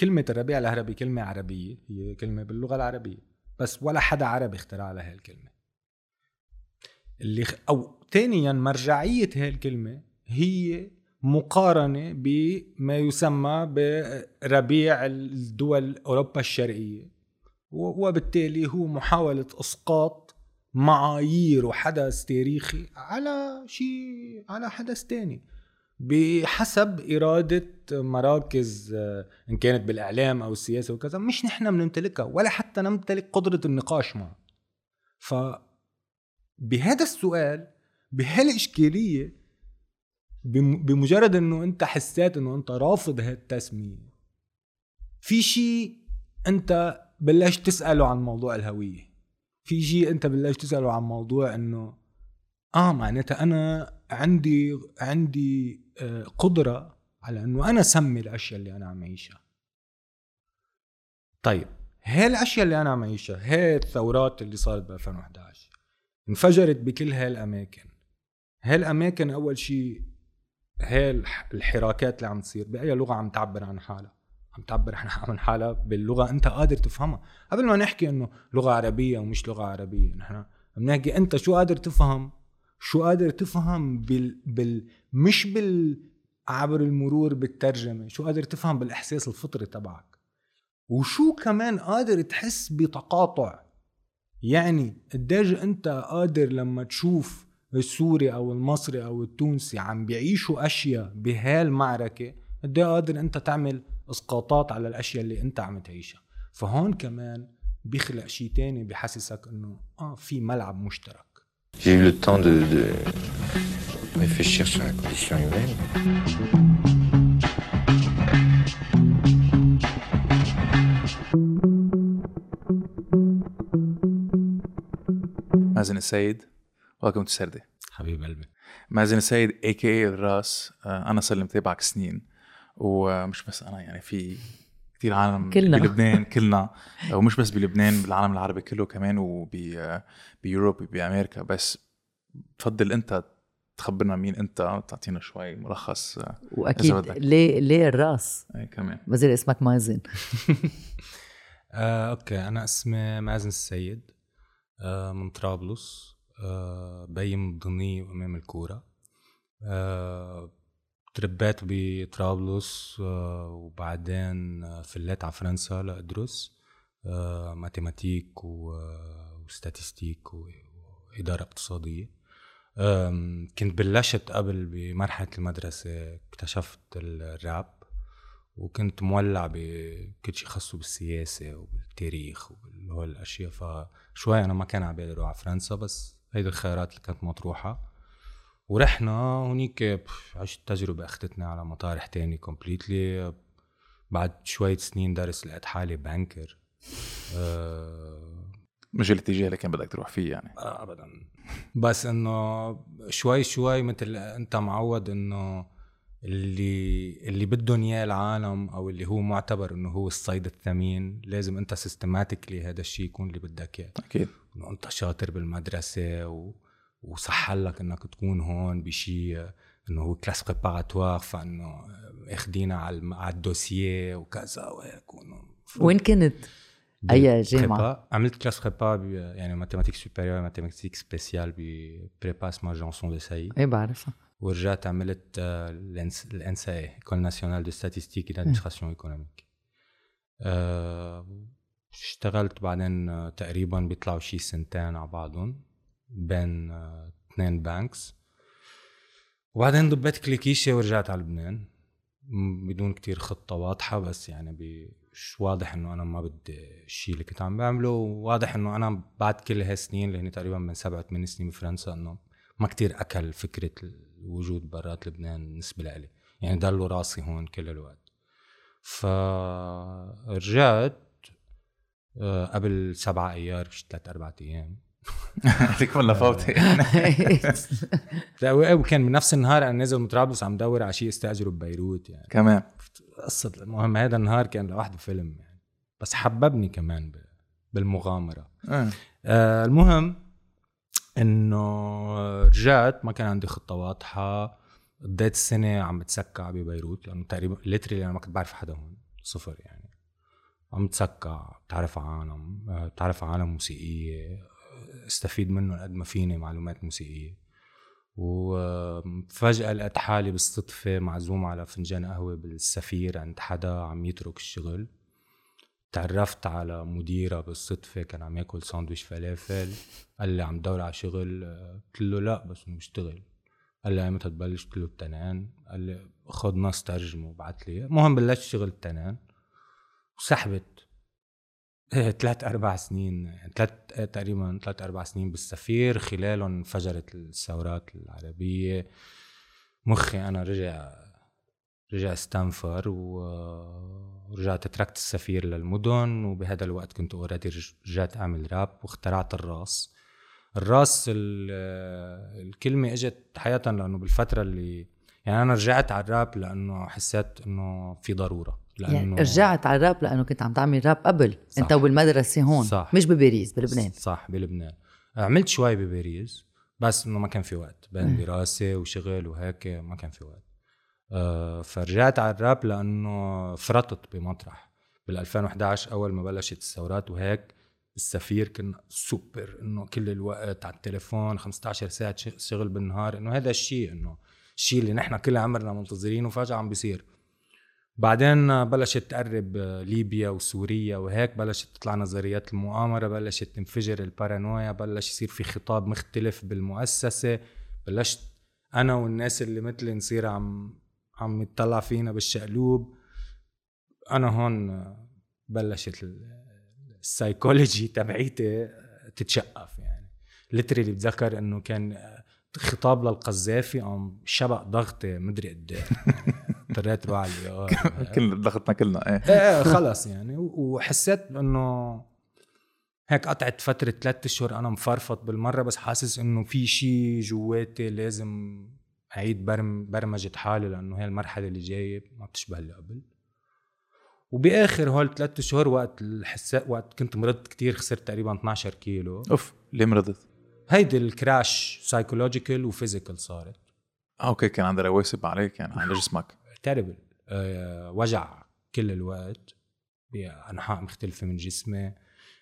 كلمة الربيع العربي كلمة عربية هي كلمة باللغة العربية بس ولا حدا عربي اخترع لها الكلمة اللي. أو ثانيا مرجعية هاي الكلمة هي مقارنة بما يسمى بربيع الدول أوروبا الشرقية وبالتالي هو محاولة إسقاط معايير وحدث تاريخي على شيء على حدث تاني بحسب إرادة مراكز آه، إن كانت بالإعلام أو السياسة وكذا مش نحن بنمتلكها ولا حتى نمتلك قدرة النقاش معها ف بهذا السؤال بهالإشكالية بمجرد إنه أنت حسيت إنه أنت رافض هالتسمية في شيء أنت بلشت تسأله عن موضوع الهوية. في شيء أنت بلشت تسأله عن موضوع إنه آه معناتها أنا عندي عندي آه، قدرة على إنه أنا سمي الأشياء اللي أنا عم اعيشها طيب هاي الأشياء اللي أنا عم اعيشها هاي الثورات اللي صارت ب 2011 انفجرت بكل هاي الأماكن. هاي الأماكن أول شيء هاي الحراكات اللي عم تصير بأي لغة عم تعبر عن حالها. عم تعبر عن حالها باللغة أنت قادر تفهمها. قبل ما نحكي إنه لغة عربية ومش لغة عربية نحن بنحكي أنت شو قادر تفهم شو قادر تفهم بال, بال مش بال عبر المرور بالترجمة شو قادر تفهم بالإحساس الفطري تبعك. وشو كمان قادر تحس بتقاطع. يعني قديش أنت قادر لما تشوف السوري أو المصري أو التونسي عم بيعيشوا أشياء بهالمعركه قد قادر أنت تعمل إسقاطات على الأشياء اللي أنت عم تعيشها. فهون كمان بيخلق شيء تاني بحسسك إنه آه في ملعب مشترك. J'ai eu le temps de, de réfléchir sur la condition humaine. مازن السيد welcome to سردي حبيب قلبي مازن السيد AKA الراس آه، أنا صار لي متابعك سنين ومش بس أنا يعني في كثير عالم كلنا. بلبنان كلنا. ومش بس بلبنان بالعالم العربي كله كمان وب Europe بامريكا بس بفضل أنت تخبرنا مين أنت تعطينا شوي ملخص وأكيد ليه ليه الرأس؟ اي كمان. ما زال اسمك مازن. آه، okay. أنا اسمي مازن السيد آه، من طرابلس. آه، بيي من الضنية وأمي من الكورة. آه، تربيت بطرابلس آه، وبعدين فليت على فرنسا لادرس mathématiques و statistiques وإدارة اقتصادية. كنت بلشت قبل بمرحلة المدرسة اكتشفت الراب وكنت مولع بكل شيء خاصه بالسياسة وبالتاريخ وهول الأشياء. فشوي أنا ما كان على بالي أروح على فرنسا بس هيدي الخيارات اللي كانت مطروحة. ورحنا هونيك عشت تجربة أخذتني على مطارح تاني completely بعد شوية سنين درس لقيت حالي banker أه مش الاتجاه اللي كان بدك تروح فيه يعني؟ آه ابدا. بس إنه شوي شوي مثل أنت معود إنه اللي اللي بدهم إياه العالم أو اللي هو معتبر إنه هو الصيد الثمين لازم أنت systematically هذا الشيء يكون اللي بدك إياه. أكيد. إنه أنت شاطر بالمدرسة و... وصح لك إنك تكون هون بشيء إنه هو classe préparatoire فإنه اخدينا على على وكذا وهيك وين كنت؟ أي جامعة؟ عملت classe prépa يعني mathématiques supérieures mathématiques spéciales ب prépa اسمها جانسون ساي اي بعرفها. ورجعت عملت ال ENSAE école nationale de statistique d'administration économique اشتغلت بعدين آه، تقريبا بيطلعوا شي سنتين على بعضهم. بين آه، اثنين بانكس. وبعدين ضبيت كليكيشة ورجعت على لبنان. بدون كتير خطة واضحة بس يعني مش واضح إنه أنا ما بدي الشيء اللي كنت عم بعمله. وواضح إنه أنا بعد كل هالسنين اللي هن تقريبا من سبعة ثمان سنين بفرنسا إنه ما كتير أكل فكرة الوجود برات لبنان بالنسبة لإلي يعني ضلوا راسي هون كل الوقت. فرجعت آه، قبل سبعة أيار ثلاث أربع أيام. هذيك ولا فوتي لا وكان بنفس النهار أنا نازل من طرابلس عم دور على شيء استاجره ببيروت يعني. كمان. قصة المهم هذا النهار كان لوحده فيلم يعني. بس حببني كمان بالمغامرة. آه. آه المهم إنه رجعت ما كان عندي خطة واضحة. قضيت السنة عم بتسكع ببيروت لأنه تقريبا ليتري أنا ما كنت بعرف حدا هون صفر يعني. عم تسكع بتعرف عالم بتعرف على عالم موسيقية استفيد منه قد ما فيني معلومات موسيقية. وفجأة لقيت حالي بالصدفة معزوم على فنجان قهوة بالسفير عند حدا عم يترك الشغل. تعرفت على مديرة بالصدفة كان عم ياكل ساندويش فلافل. قال لي عم دور على شغل. قلت له لا بس مشتغل قال لي ايمتى تبلش؟ قلت له التنان قال لي خذ نص ترجمة وبعت لي المهم بلشت شغل التنان وسحبت ثلاث أربع سنين ثلاث إيه، تقريبا ثلاث أربع سنين بالسفير خلالهم انفجرت الثورات العربية. مخي أنا رجع رجع استنفر ورجعت تركت السفير للمدن وبهذا الوقت كنت already رجعت أعمل راب واخترعت الراس. الراس الكلمة إجت حقيقة لأنه بالفترة اللي يعني أنا رجعت على الراب لأنه حسيت إنه في ضرورة. لأنه يعني رجعت على الراب لأنه كنت عم تعمل راب قبل. صح. أنت وبالمدرسة هون صح. مش بباريس بلبنان. صح بلبنان. عملت شوي بباريس بس انه ما كان في وقت. بين دراسة وشغل وهيك ما كان في وقت. آه فرجعت على الراب لأنه فرطت بمطرح. بال 2011 أول ما بلشت الثورات وهيك السفير كنا سوبر إنه كل الوقت على التليفون 15 ساعة شغل بالنهار إنه هذا الشيء إنه الشيء اللي نحن كل عمرنا منتظرينه فجأة عم بيصير. بعدين بلشت تقرب ليبيا وسوريا وهيك بلشت تطلع نظريات المؤامرة بلشت تنفجر البارانويا بلش يصير في خطاب مختلف بالمؤسسة. بلشت أنا والناس اللي مثلي نصير عم عم يطلع فينا بالشقلوب. أنا هون بلشت السايكولوجي تبعيتي تتشقف يعني. literally بتذكر إنه كان خطاب للقذافي قام شبق ضغطي مدري قد إيه. اضطريت على كل ضغطنا كلنا إيه. إيه خلص يعني. وحسيت إنه هيك قطعت فترة ثلاثة أشهر أنا مفرفط بالمرة بس حاسس إنه في شيء جواتي لازم أعيد برم برمجة حالي لأنه هي المرحلة اللي جاية ما بتشبه اللي قبل. وبآخر هول ثلاثة أشهر وقت الحساء وقت كنت مرضت كتير خسرت تقريبا 12 كيلو. أوف ليه مرضت؟ هيدي ال crash psychological و physical صارت. okay كان عندها رواسب عليك يعني على جسمك. terrible أه وجع كل الوقت بأنحاء مختلفة من جسمي.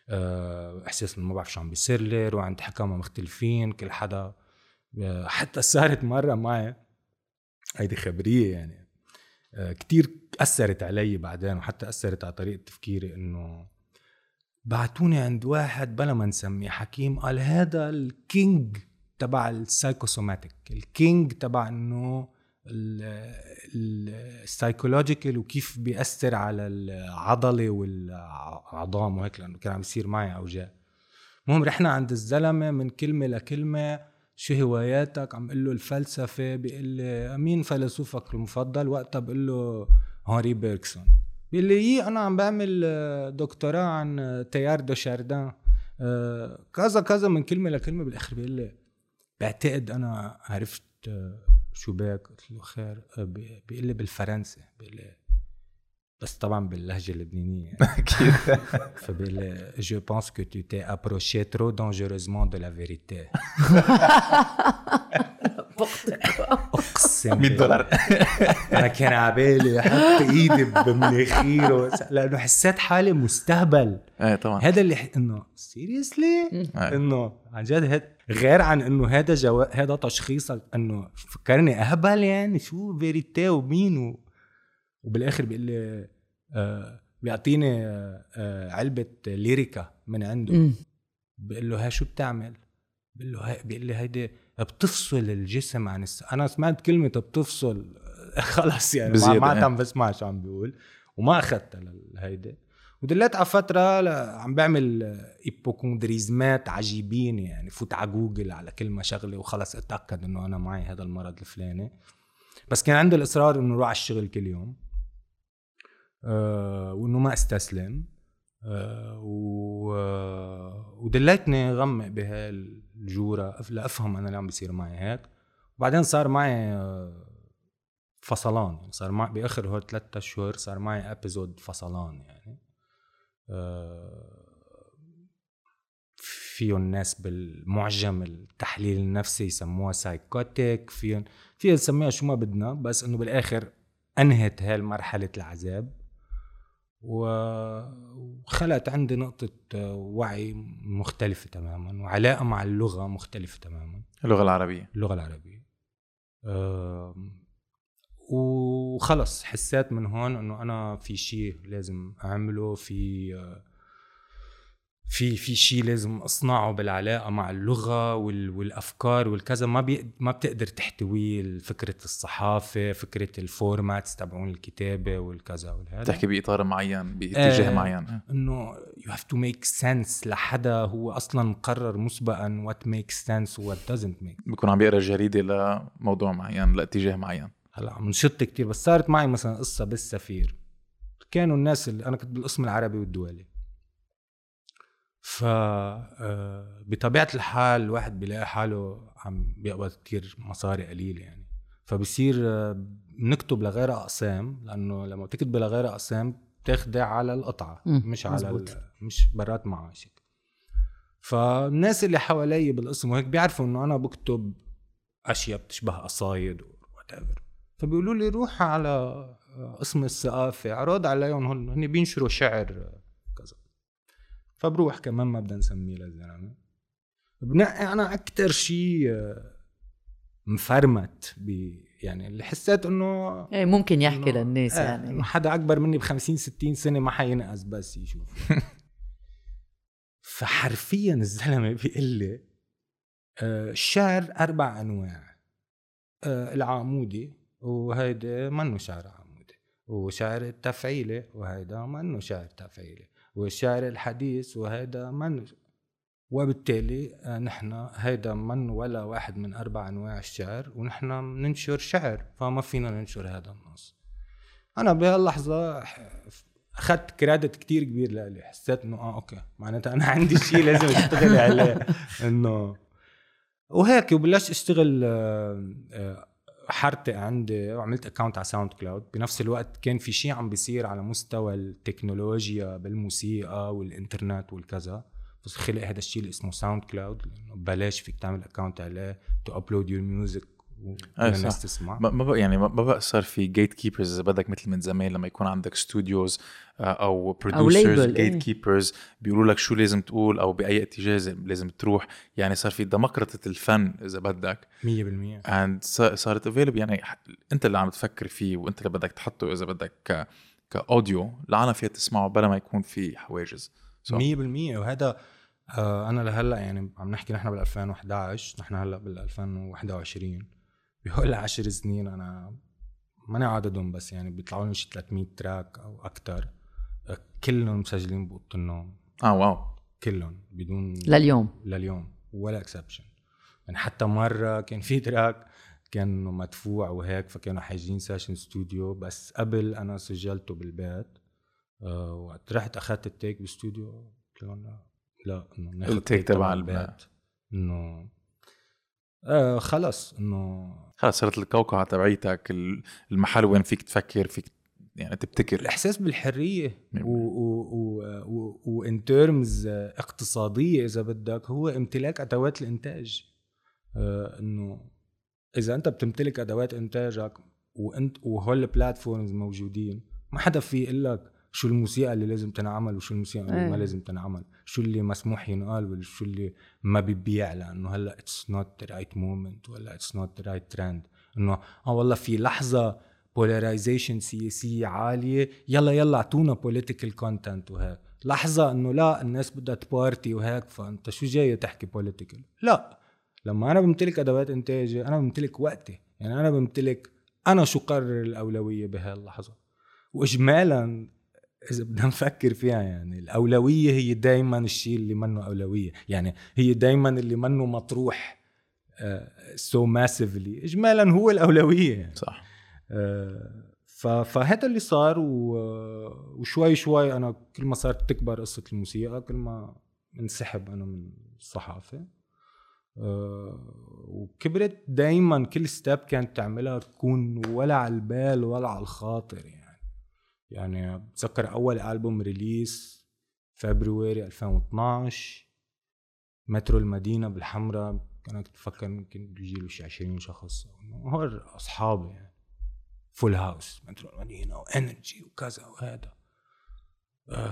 أه إحساس إنه ما بعرف شو عم بيصير لي روح عند حكما مختلفين كل حدا. أه حتى صارت مرة معي. هيدي خبرية يعني. أه كتير أثرت علي بعدين وحتى أثرت على طريقة تفكيري إنه بعتوني عند واحد بلا ما نسميه حكيم قال هذا ال king تبع ال psychosomatic ال king تبع إنه ال psychological وكيف بيأثر على العضلة والعظام وهيك لأنه كان عم يصير معي أوجاع. المهم رحنا عند الزلمة من كلمة لكلمة شو هواياتك؟ عم قل له الفلسفة بيقول لي مين فيلسوفك المفضل؟ وقتها بقول له هنري بيركسون. بيقول لي إيه أنا عم بعمل دكتوراه عن تيار دو شاردان. آه، كذا كذا من كلمة لكلمة بالآخر بيقول لي بعتقد أنا عرفت شو بك قلت له خير. آه، بيقول لي بالفرنسي. بيقول لي بس طبعا باللهجة اللبنانية أكيد. فبيقول لي je pense que tu t'es approché trop dangereusement de la vérité أقسم 100 دولار. أنا كان على بالي أحط إيدي بمناخيره لأنه حسيت حالي مستهبل. إيه طبعا. هذا اللي إنه seriously إيه. إنه عن جد غير عن إنه هذا جو... هذا تشخيصك إنه فكرني أهبل يعني شو vérité ومين و... وبالآخر بيقول لي آه بيعطيني آه, علبة ليريكا من عنده. بقول له ها شو بتعمل؟ بقول له بيقول لي هيدي بتفصل الجسم عن الس... أنا سمعت كلمة بتفصل. خلص يعني ما, ما عم بسمع شو عم بيقول. وما اخذتها لهيدي وضليت على فترة عم بعمل hypocondrisme ات عجيبين يعني. فوت على جوجل على كلمة شغلة وخلص اتأكد إنه أنا معي هذا المرض الفلاني. بس كان عندي الإصرار إنه أروح على الشغل كل يوم. أه وإنه ما استسلم. أه و... وضليتني غمق بهالجوره لافهم أنا اللي عم بيصير معي هيك. وبعدين صار معي آه، فصلان يعني صار معي بآخر هول ثلاثة أشهر صار معي épisode فصلان يعني. آه، فيهم الناس بالمعجم التحليل النفسي يسموها psychotic فيهم فيها نسميها شو ما بدنا بس إنه بالآخر أنهت هاي مرحلة العذاب. و... خلقت عندي نقطة وعي مختلفة تماما وعلاقة مع اللغة مختلفة تماما. اللغة العربية. اللغة العربية. وخلص حسيت من هون إنه أنا في شيء لازم أعمله في في في شيء لازم أصنعه بالعلاقة مع اللغة والأفكار والكذا. ما بي ما بتقدر تحتويه فكرة الصحافة فكرة ال formats تبعون الكتابة والكذا والهذا. تحكي بإطار معين باتجاه آه معين. إنه you have to make sense لحدا هو أصلا مقرر مسبقا what make sense what doesn't make بيكون عم بيقرأ جريدة لموضوع معين لاتجاه معين. هلأ عم نشط كثير بس صارت معي مثلا قصة بالسفير. كانوا الناس اللي أنا كنت بالقسم العربي والدولي. ف آه، بطبيعة الحال الواحد بيلاقي حاله عم بيقبض كتير مصاري قليله يعني. فبصير آه، نكتب لغير أقسام لأنه لما بتكتب لغير أقسام بتاخدي على القطعة مش على. مش برات معاشك. فالناس اللي حوالي بالقسم وهيك بيعرفوا إنه أنا بكتب أشياء بتشبه قصايد وات فبيقولوا لي روح على آه، قسم الثقافة عرض عليهم هن بينشروا شعر فبروح كمان ما بدنا نسميه للزلمة. بنقي أنا أكثر شيء آه، مفرمت ب يعني اللي حسيت إنه إيه ممكن يحكي للناس آه يعني. إنه حدا أكبر مني ب 50 60 سنة ما حينقص بس يشوف. فحرفيا الزلمة بيقول لي آه الشعر أربع أنواع. آه العامودي وهيدا منه شعر عامودي وشعر التفعيلي وهيدا منه شعر تفعيلي والشعر الحديث وهذا من وبالتالي آه، نحن هيدا من ولا واحد من أربع أنواع الشعر ونحن بننشر شعر فما فينا ننشر هذا النص. أنا بهاللحظه أخذت credit كتير كبير لإلي. حسيت إنه آه okay. معناتها أنا عندي شيء لازم أشتغل عليه. إنه وهيك وبلشت أشتغل آه، آه، حرتق عندي وعملت account على SoundCloud بنفس الوقت كان في شيء عم بيصير على مستوى التكنولوجيا بالموسيقى والإنترنت والكذا. بس خلق هذا الشيء اللي اسمه SoundCloud لأنه ببلاش فيك تعمل account عليه to upload your music والناس تسمع. ما بقى يعني ما بقى صار في gatekeepers إذا بدك مثل من زمان لما يكون عندك studios آه، أو producers gatekeepers بيقولوا لك شو لازم تقول أو بأي اتجاه لازم تروح. يعني صار في ديمقراطه الفن إذا بدك. 100% and صارت available يعني أنت اللي عم تفكر فيه وأنت اللي بدك تحطه إذا بدك ك ك audio العالم فيها تسمعه بلا ما يكون في حواجز. 100% وهذا آه أنا لهلأ يعني عم نحكي نحن بال 2011 نحن هلأ بال 2021 بهول 10 سنين أنا ماني عددهم بس يعني بيطلعوا لي شي 300 track أو أكثر كلهم مسجلين بأوضة النوم. آه wow. كلهم بدون لليوم. لليوم ولا exception يعني حتى مرة كان في track كان مدفوع وهيك فكانوا حاجزين session studio بس قبل أنا سجلته بالبيت آه وقت رحت اخذت ال take بالاستوديو قلت لهم لا إنه ناخذ ال take تبع البيت. إنه آه خلص إنه خلص صارت القوقعه تبعيتك المحل وين فيك تفكر فيك يعني تبتكر. الإحساس بالحرية وان تيرمز اقتصادية إذا بدك هو امتلاك أدوات الإنتاج. آه إنه إذا أنت بتمتلك أدوات إنتاجك وانت وهول البلاتفورمز موجودين ما حدا في يقول لك شو الموسيقى اللي لازم تنعمل وشو الموسيقى اللي ما إيه. لازم تنعمل. شو اللي مسموح ينقال وشو اللي ما بيبيع لأنه هلأ it's not the right moment ولا it's not the right trend إنه آه والله في لحظة polarization سياسية عالية يلا يلا أعطونا political content وهيك. لحظة إنه لا الناس بدها ت party وهيك فأنت شو جاي تحكي political لا. لما أنا بمتلك أدوات انتاجي أنا بمتلك وقتي. يعني أنا بمتلك أنا شو قرر الأولوية بهاللحظه واجمالا إذا بدنا نفكر فيها يعني الأولوية هي دائما الشيء اللي منه أولوية. يعني هي دائما اللي منه مطروح so uh, massively so اجمالا هو الأولوية يعني. صح. uh, فهذا اللي صار و... وشوي شوي أنا كل ما صارت تكبر قصة الموسيقى كل ما انسحب أنا من الصحافة. أه وكبرت دايما كل step كانت تعملها تكون ولا على البال ولا على الخاطر يعني. يعني بتذكر أول album release February 2012 مترو المدينة بالحمراء. كنت بفكر ممكن بيجي شي 20 شخص هو أصحابي يعني. full house مترو المدينة و energy وكذا وهذا.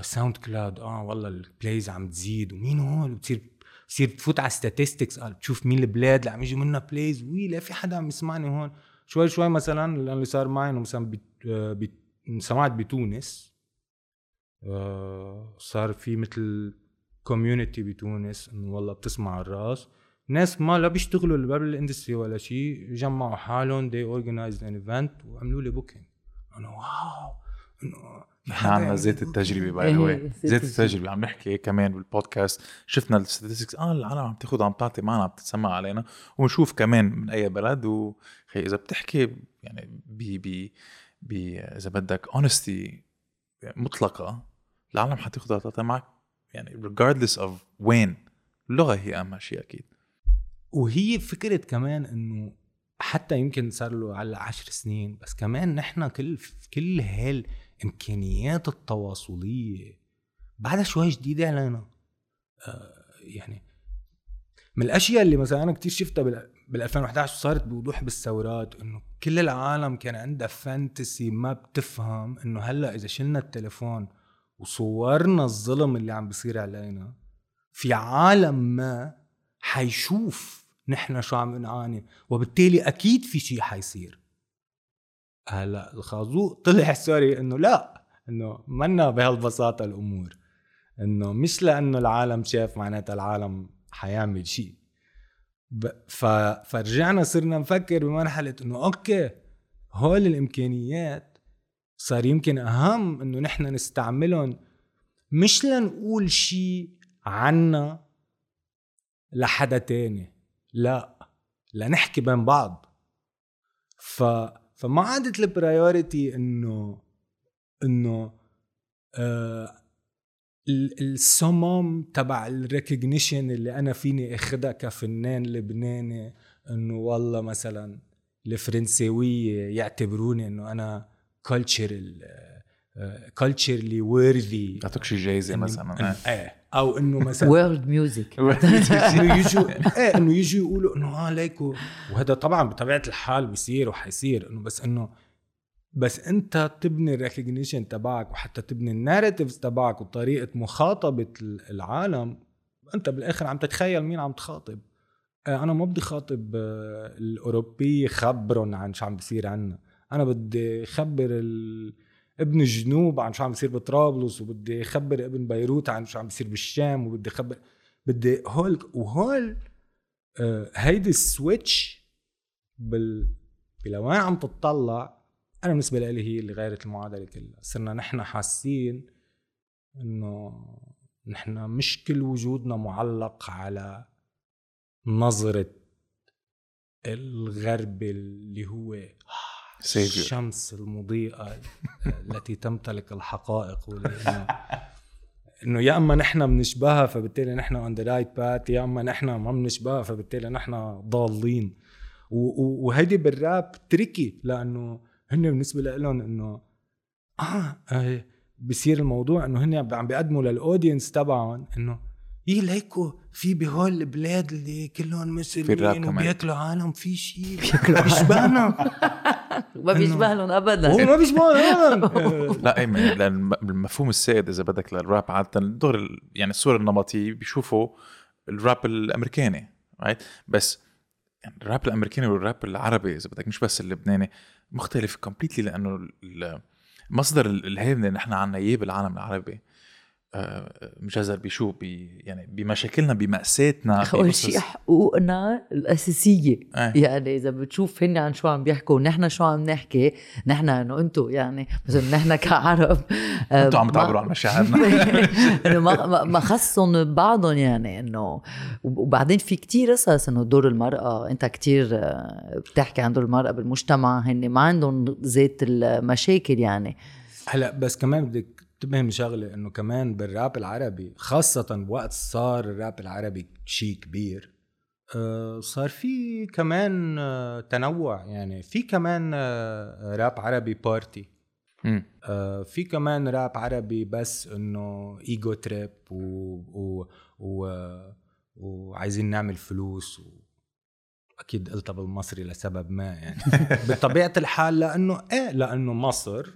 SoundCloud آه والله ال plays عم تزيد. ومين هون بتصير بتصير تفوت على statistics قال بتشوف مين البلاد اللي عم يجي منها plays وي لا في حدا عم يسمعني هون. شوي شوي مثلا اللي صار معي إنه مثلا بت... بت... سمعت بتونس آه صار في مثل community بتونس إنه والله بتسمع الراس ناس ما لا بيشتغلوا بال industry ولا شيء جمعوا حالهم they organize an event وعملوا لي booking أنا wow! إنه نحن عندنا زيت التجربة by the زيت التجربة. عم نحكي كمان بالبودكاست شفنا ال statistics آه العالم عم تاخذ عم تعطي معنا عم تتسمع علينا. ونشوف كمان من أي بلد. وخي إذا بتحكي يعني ب ب إذا بدك اونستي مطلقة العالم حتاخذ تعطي معك يعني regardless of وين اللغة هي أهم شيء أكيد. وهي فكرة كمان إنه حتى يمكن صار له على عشر سنين بس كمان نحن كل كل هالإمكانيات التواصلية بعدها شوي جديدة علينا. آه يعني من الأشياء اللي مثلا أنا كثير شفتها بال 2011 وصارت بوضوح بالثورات إنه كل العالم كان عندها فانتسي ما بتفهم إنه هلأ إذا شلنا التليفون وصورنا الظلم اللي عم بيصير علينا في عالم ما حيشوف نحن شو عم نعاني وبالتالي أكيد في شيء حيصير. هلأ الخازوق طلع سوري إنه لا إنه منا بهالبساطة الأمور إنه مش لأنه العالم شاف معناتها العالم حيعمل شيء ف... فرجعنا صرنا نفكر بمرحلة إنه okay هول الإمكانيات صار يمكن أهم إنه نحن نستعملهم مش لنقول شيء عنا لحدا تاني لا لنحكي بين بعض. ف فما عادت ال priority انه إنه آه الصمم تبع ال recognition اللي أنا فيني أخدها كفنان لبناني إنه والله مثلا الفرنساوية يعتبروني إنه أنا cultural culturally worthy يعطوك شي جايزة مثلا. إيه. أو إنه مثلا world music إنه يجوا إيه إنه يجوا يقولوا إنه آه ليكو وهذا طبعا بطبيعة الحال بيصير وحيصير إنه بس إنه بس انت تبني ال recognition تبعك وحتى تبني ال narratives تبعك وطريقة مخاطبة العالم انت بالآخر عم تتخيل مين عم تخاطب. آه، أنا ما بدي خاطب آه، الأوروبي خبرهم عن شو عم بيصير عنا. أنا بدي خبر ال... ابن الجنوب عن شو عم بيصير بطرابلس وبدي اخبر ابن بيروت عن شو عم بيصير بالشام وبدي اخبر بدي هول وهول آه هيدي ال switch بال بلوين عم تطلع أنا بالنسبة لي هي اللي غيرت المعادلة كلها. صرنا نحن حاسين إنه نحن مش كل وجودنا معلق على نظرة الغرب اللي هو. الشمس المضيئة التي تمتلك الحقائق إنه يا أما نحن بنشبهها فبالتالي نحن on the right path يا أما نحن ما بنشبهها فبالتالي نحن ضالين. وهيدي بالراب tricky لأنه هن بالنسبة لهم إنه آه, آه بصير الموضوع إنه هن عم بيقدموا لل audience تبعهم إنه إيه ليكو في بهول البلاد اللي كلهم مسلمين وبياكلوا عالم في شيء بيشبهنا ما بيشبه لهم ابدا. هو ما بيشبه لا أي لأن المفهوم السائد إذا بدك للراب عاده الدور يعني الصورة النمطيه بيشوفوا الراب الأمريكاني right بس يعني الراب الأمريكاني والراب العربي إذا بدك مش بس اللبناني مختلف completely لأنه مصدر الهيبه اللي نحن عنا إياه بالعالم العربي. مجذر بشو بي يعني بمشاكلنا بمأساتنا أول شيء حقوقنا الأساسية. أي. يعني إذا بتشوف هن عن شو عم بيحكوا ونحن شو عم نحكي؟ نحن إنه أنتم يعني مثلا نحن كعرب أنتم عم تعبروا عن مشاعرنا. إنه ما ما خصهم بعضهم يعني إنه وبعدين في كتير قصص إنه دور المرأة. أنت كتير آه، بتحكي عن دور المرأة بالمجتمع. هن ما عندهم ذات المشاكل يعني. هلأ بس كمان بدك انتبه من شغلة إنه كمان بالراب العربي خاصة وقت صار الراب العربي شيء كبير آه، صار في كمان آه، تنوع يعني في كمان آه، راب عربي party في كمان راب عربي بس إنه ego trip و, و, و وعايزين نعمل فلوس و أكيد قلتها بالمصري لسبب ما يعني. بطبيعة الحال لأنه إيه لأنه مصر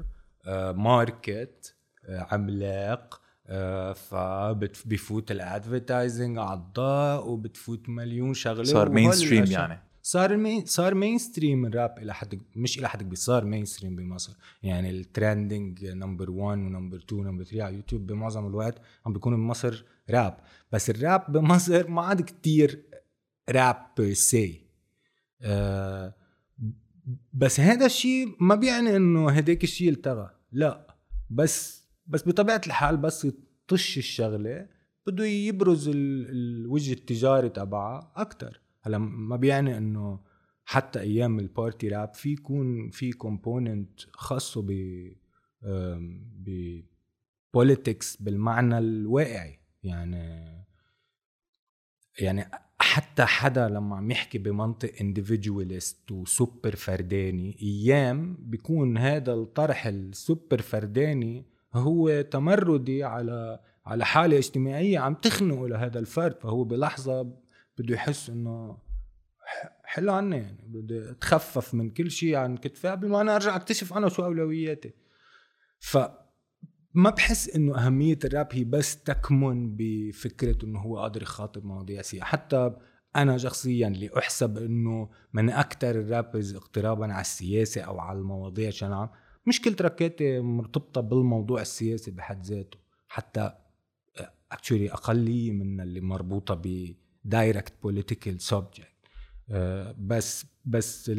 ماركت عملاق آه، فبفوت ال advertising على الضوء وبتفوت مليون شغلة صار mainstream يعني. صار main صار mainstream الراب إلى حد مش إلى حد كبير صار mainstream بمصر. يعني ال trending number 1 و number 2 و number 3 على يوتيوب بمعظم الوقت عم بيكون بمصر راب. بس الراب بمصر ما عاد كتير راب per se آه بس هذا الشيء ما بيعني إنه هداك الشيء التغى. لا. بس بس بطبيعة الحال بس تطش الشغلة بده يبرز الوجه التجاري تبعها أكثر هلا ما بيعني إنه حتى أيام ال party راب في يكون في component خاصه ب ب politics بالمعنى الواقعي. يعني يعني حتى حدا لما عم يحكي بمنطق individualist و super فرداني أيام بيكون هذا الطرح السوبر فرداني هو تمردي على على حالة اجتماعية عم تخنقه لهذا الفرد فهو بلحظة بده يحس إنه حلوا عني يعني بدي أتخفف من كل شيء عن كتفي قبل ما أنا أرجع أكتشف أنا شو أولوياتي. ف ما بحس إنه أهمية الراب هي بس تكمن بفكرة إنه هو قادر يخاطب مواضيع سياسيه حتى أنا شخصيا اللي أحسب إنه من أكثر ال rappers اقترابا على السياسة أو على المواضيع بشكل عام مش كل trackاتي مرتبطة بالموضوع السياسي بحد ذاته. حتى actually اقليه من اللي مربوطة ب direct political subject بس بس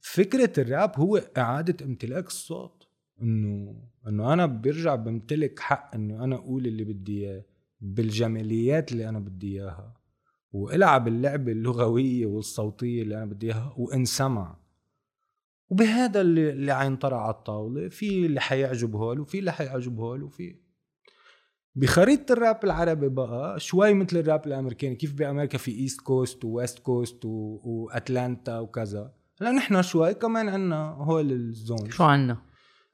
فكرة الراب هو إعادة امتلاك الصوت. إنه إنه أنا برجع بمتلك حق إنه أنا أقول اللي بدي إياه بالجماليات اللي أنا بدي إياها. وإلعب اللعبة اللغوية والصوتية اللي أنا بدي إياها وانسمع وبهذا اللي اللي حينطرح على الطاولة في اللي حيعجب هول وفي اللي حيعجب هول وفي بخريطة الراب العربي بقى شوي مثل الراب الأمريكاني كيف بأمريكا في East Coast و West Coast واتلانتا وكذا. هلأ نحن شوي كمان عندنا هول ال zones. شو عندنا؟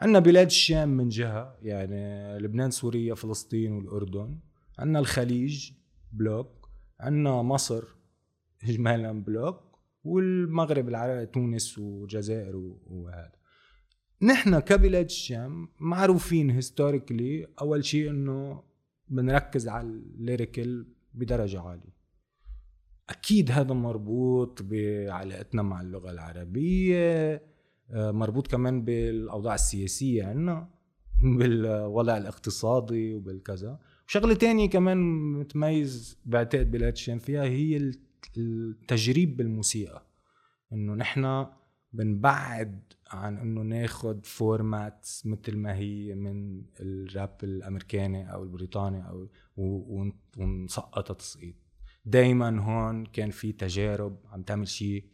عندنا بلاد الشام من جهة يعني لبنان سوريا فلسطين والأردن. عندنا الخليج block. عندنا مصر اجمالا block. والمغرب العربي تونس والجزائر وهذا. نحن كبلاد الشام معروفين historically أول شيء إنه بنركز على ال lyrical بدرجة عاليه أكيد هذا مربوط بعلاقتنا مع اللغة العربية آه، مربوط كمان بالأوضاع السياسية عندنا بالوضع الاقتصادي وبالكذا. وشغلة تانية كمان متميز بعتقد بلاد الشام فيها هي التجريب بالموسيقى. إنه نحن بنبعد عن إنه ناخد فورمات مثل ما هي من الراب الأمريكاني أو البريطاني أو ونسقطها تسقيط دايما هون كان في تجارب عم تعمل شيء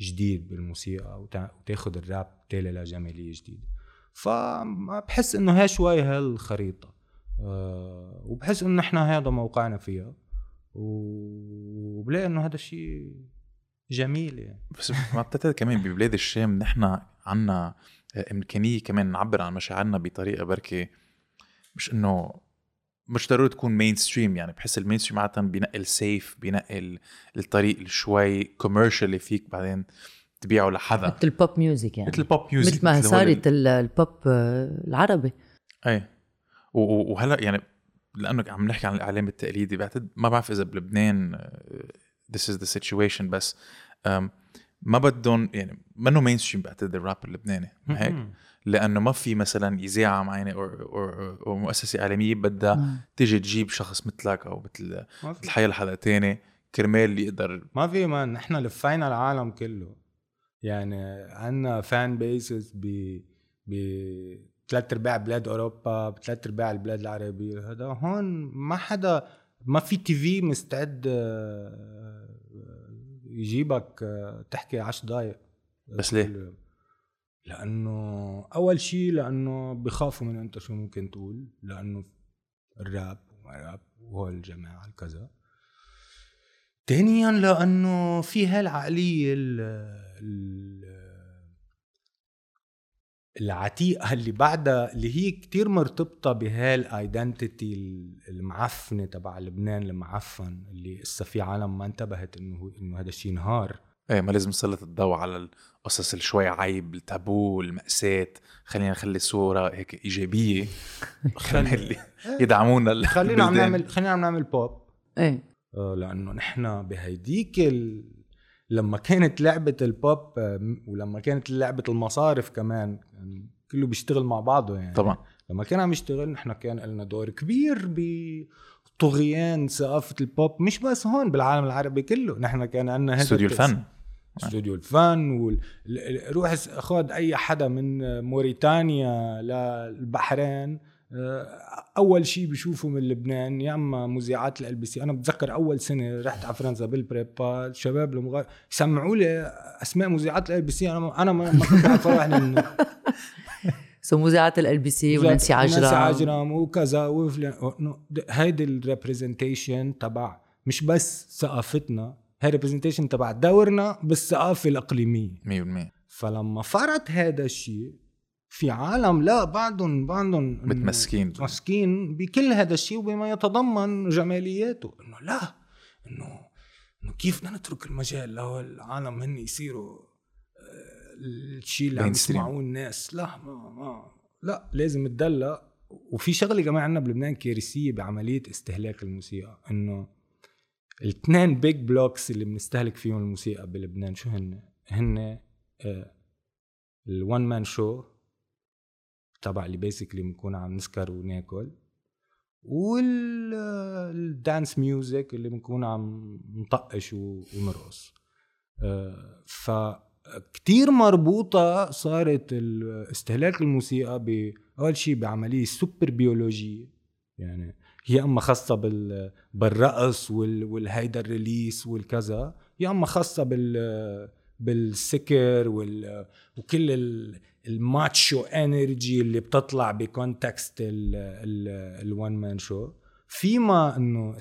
جديد بالموسيقى وتاخد الراب تالي لجماليه جديدة. فبحس إنه هي شوي هالخريطة. أه وبحس إنه نحن هذا موقعنا فيها. وبلاقي إنه هذا الشيء جميل يعني. بس ما بتعتقد كمان ببلاد الشام نحن عنا إمكانية كمان نعبر عن مشاعرنا بطريقة بركي مش إنه مش ضروري تكون mainstream يعني بحس ال mainstream عادة بينقى ال safe بينقي الطريق اللي شوي commercial اللي فيك بعدين تبيعه لحدا. مثل ال pop music يعني. مثل ال pop music مثل ما صارت البوب العربي. اي وهلا يعني لأنه عم نحكي عن الإعلام التقليدي بعتقد ما بعرف إذا بلبنان this is the situation بس ما بدهم يعني منه mainstream بعتقد الراب اللبناني هيك؟ لأنه ما في مثلا إذاعة معينة أو أو مؤسسة إعلامية بدها تيجي تجيب شخص مثلك أو مثل مثل حي حدا تاني كرمال يقدر ما في ما نحن لفينا العالم كله. يعني عندنا fan bases ب ب ثلاث أرباع بلاد أوروبا بثلاث أرباع البلاد العربية. هذا هون ما حدا ما في TV مستعد آه، يجيبك آه، تحكي 10 دقائق بس ليه؟ لأنه أول شيء لأنه بخافوا من أنت شو ممكن تقول؟ لأنه الراب وراب وهول الجماعه الكذا. ثانيا لأنه في هالعقلية العتيقة اللي بعدها اللي هي كتير مرتبطة بهالايدنتيتي المعفنة تبع لبنان المعفن اللي لسه في عالم ما انتبهت إنه إنه هذا الشيء نهار إيه ما لازم نسلط الضوء على القصص اللي شوي عيب التابو المأساة. خلينا نخلي صورة هيك إيجابية. خلينا يدعمونا خلينا عم نعمل خلينا عم نعمل بوب إيه. آه، لأنه نحن بهيديك ال... لما كانت لعبة البوب آه، ولما كانت لعبة المصارف كمان كله بيشتغل مع بعضه يعني. طبعا. لما كان عم يشتغل نحن كان لنا دور كبير بطغيان ثقافة البوب مش بس هون بالعالم العربي كله. نحن كان عندنا استوديو الفن. استوديو الفن وال... روح خذ أي حدا من موريتانيا للبحرين أول شيء بشوفه من لبنان يا أما مذيعات LBC. أنا بتذكر أول سنة رحت على فرنسا بال prépa الشباب المغ... سمعوا لي أسماء مذيعات LBC. أنا أنا ما كنت عارف واحد من سو مذيعات ال بي سي ونانسي عجرم. نانسي عجرم وكذا وفلان. هيدي ال representation تبع مش بس ثقافتنا هي ريبرزنتيشن تبع دورنا بالثقافة الإقليمية. 100% فلما فرط هذا الشيء في عالم لا بعدهم بعدهم متمسكين. متمسكين بكل هذا الشيء وبما يتضمن جمالياته. إنه لا إنه إنه كيف بدنا نترك المجال لو العالم هن يصيروا آه، الشيء اللي عم يسمعوه الناس. لا ما ما لا لازم تدلع وفي شغلة كمان عندنا بلبنان كارثية بعملية استهلاك الموسيقى. إنه الاثنين big blocks اللي بنستهلك فيهم الموسيقى بلبنان شو هن؟ هن ال one man show تبع اللي بيسكلي بنكون عم نسكر وناكل وال dance music اللي بنكون عم نطقش ونرقص. آه، ف كتير مربوطة صارت استهلاك الموسيقى بأول شيء بعملية سوبر بيولوجية يعني هي أما خاصة بال بالرقص والهيدا ال release والكذا يا أما خاصة بال بالسكر وال وكل ال macho energy اللي بتطلع ب context ال one man show فيما إنه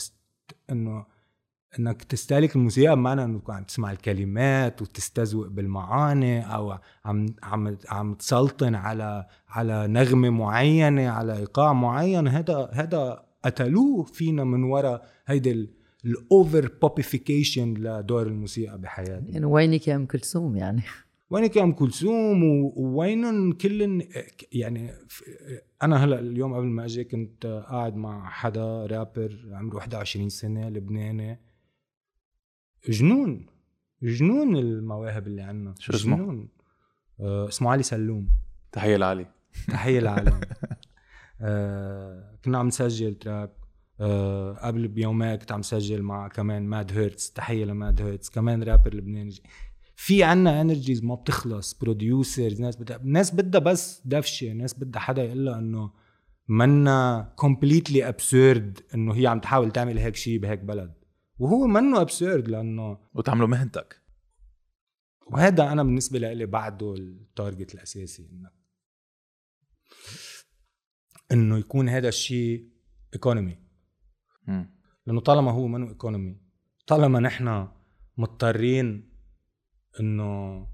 إنه إنك تستهلك الموسيقى بمعنى تكون عم تسمع الكلمات وتستذوق بالمعاني أو عم عم عم تسلطن على على نغمة معينة على إيقاع معين هذا هذا قتلوه فينا من وراء هيدي ال over-popification لدور الموسيقى بحياتنا. يعني وينك يا أم كلثوم يعني؟ وينك يا ام كلثوم ووينن كل يعني أنا هلأ اليوم قبل ما أجي كنت قاعد مع حدا رابر عمره 21 سنة لبناني. جنون جنون المواهب اللي عندنا شو اسمه؟ جنون. آه اسمه علي سلوم. تحية لعلي. تحية لعلي. آه كنا عم نسجل track. آه قبل بيومين كنت عم سجل مع كمان ماد هيرتز. تحية لماد هيرتز كمان رابر لبناني. في عنا energies ما بتخلص producers ناس بدها ناس بدها بس دفشة ناس بدها حدا يقول لها إنه منا completely absurd إنه هي عم تحاول تعمل هيك شيء بهيك بلد. وهو منه absurd لأنه وتعمله مهنتك. وهذا أنا بالنسبة لي بعده ال target الأساسي إنك إنه يكون هذا الشيء economy لأنه طالما هو منه economy طالما نحن مضطرين إنه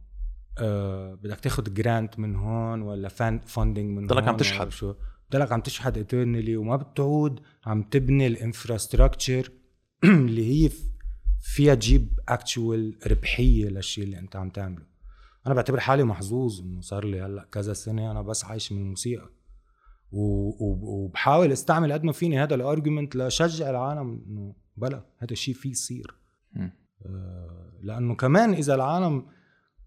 آه بدك تاخذ grant من هون ولا funding من ضلك عم تشحد. شو؟ بضلك عم تشحد eternally وما بتعود عم تبني ال infrastructure اللي هي فيها تجيب actual ربحية للشيء اللي أنت عم تعمله. أنا بعتبر حالي محظوظ إنه صار لي هلأ كذا سنة أنا بس عايش من الموسيقى. وبحاول أستعمل قد ما فيني هذا ال argument لشجع العالم إنه بلا هذا الشيء فيه يصير. لأنه كمان إذا العالم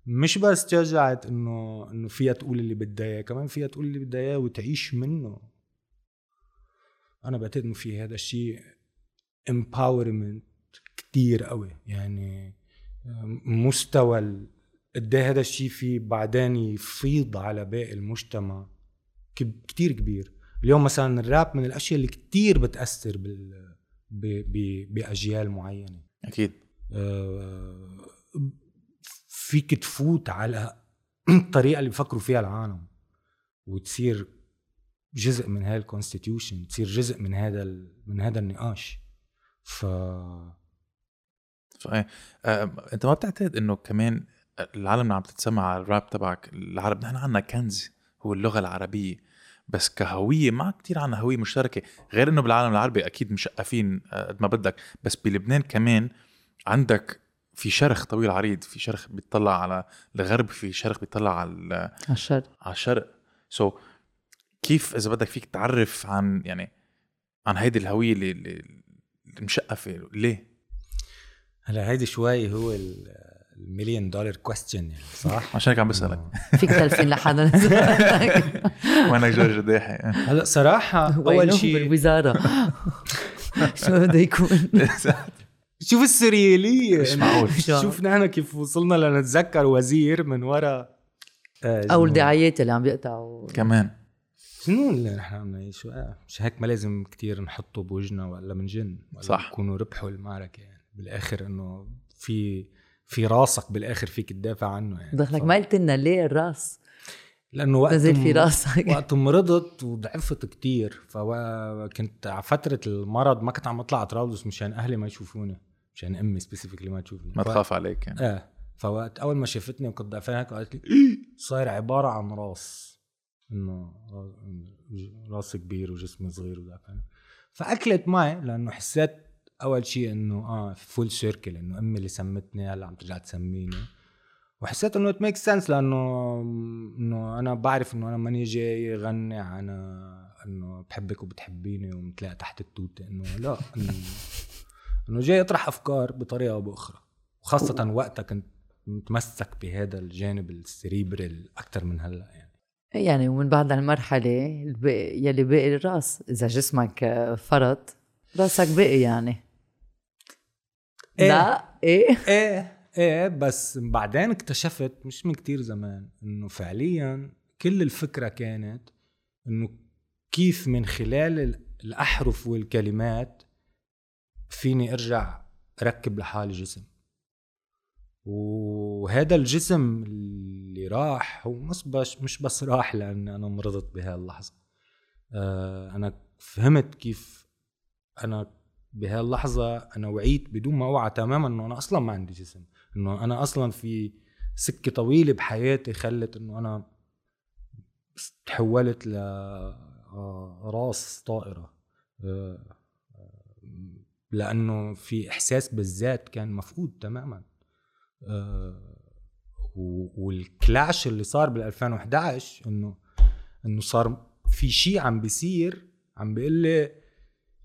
مش بس تشجعت إنه إنه فيها تقول اللي بدها إياه كمان فيها تقول اللي بدها إياه وتعيش منه. أنا بعتقد إنه في هذا الشيء امباورمنت كتير قوي. يعني مستوى قد إيه هذا الشيء في بعدين يفيض على باقي المجتمع كتير كبير. اليوم مثلا الراب من الأشياء اللي كتير بتأثر بال بأجيال معينة. أكيد. آه، فيك تفوت على الطريقة اللي بفكروا فيها العالم وتصير جزء من هاي الكونستيتيوشن تصير جزء من هذا من هذا النقاش. ف آه، أنت ما بتعتقد إنه كمان العالم عم تتسمع على الراب تبعك العرب نحن عندنا كنز هو اللغة العربية بس كهوية ما كتير عنا هوية مشتركة غير إنه بالعالم العربي أكيد مشقفين آه، قد ما بدك بس بلبنان كمان عندك في شرخ طويل عريض في شرخ بيطلع على الغرب في شرخ بيطلع على على الشرق. على الشرق. so, كيف إذا بدك فيك تعرف عن يعني عن هيدي الهوية اللي, اللي مشقفه ليه؟ هلا هيدي شوي هو ال million dollar question يعني صح؟ عشان هيك عم بسألك. فيك تلفين لحدا. وينك جورج داحي؟ هلا صراحة أول شيء بالوزارة؟ شو بده يكون؟ شوف السرياليه مش معقول. شوف نحن كيف وصلنا لنتذكر وزير من وراء آه، أو الدعايات اللي عم بيقطعوا. كمان. شنو اللي نحن عم نعيشه آه مش هيك ما لازم كتير نحطه بوجهنا ولا من جن ولا صح. يكونوا ربحوا المعركة يعني. بالآخر إنه في في راسك بالآخر فيك تدافع عنه يعني. دخلك. ما قلت لنا ليه الراس؟ لأنه وقت في راسك. وقت مرضت وضعفت كتير فكنت على فترة المرض ما كنت عم اطلع على طرابلس مشان أهلي ما يشوفوني مشان أمي specifically ما تشوفني. ما تخاف عليك يعني. إيه فوقت أول ما شافتني وكنت ضعفان هيك قالت لي إيه صاير عبارة عن راس إنه راس كبير وجسم صغير وضعفان فأكلت معي لأنه حسيت أول شيء إنه آه full circle إنه أمي اللي سمتني هلا عم ترجع تسميني. وحسيت إنه it make sense لأنه إنه أنا بعرف إنه أنا ماني جاي غني عن إنه بحبك وبتحبيني ومتلاقى تحت التوته إنه لا إنه إنه جاي اطرح أفكار بطريقة أو بأخرى. وخاصة وقتها كنت متمسك بهذا الجانب السريبرال أكثر من هلأ يعني. يعني ومن بعد المرحله يلي باقي الراس إذا جسمك فرط رأسك باقي يعني. إيه. لا إيه. إيه. إيه بس بعدين اكتشفت مش من كتير زمان إنه فعليا كل الفكرة كانت إنه كيف من خلال الأحرف والكلمات فيني أرجع أركب لحالي جسم وهذا الجسم اللي راح هو مش بس مش بس راح لأن أنا مرضت بهاللحظه آه أنا فهمت كيف أنا بهاللحظه أنا وعيت بدون ما أوعى تماما إنه أنا أصلا ما عندي جسم. إنه أنا أصلا في سكة طويلة بحياتي خلت إنه أنا تحولت ل آه، راس طائرة. آه، لأنه في إحساس بالذات كان مفقود تماما. آه، والكلاش اللي صار بال 2011 إنه إنه صار في شيء عم بيصير عم بيقول لي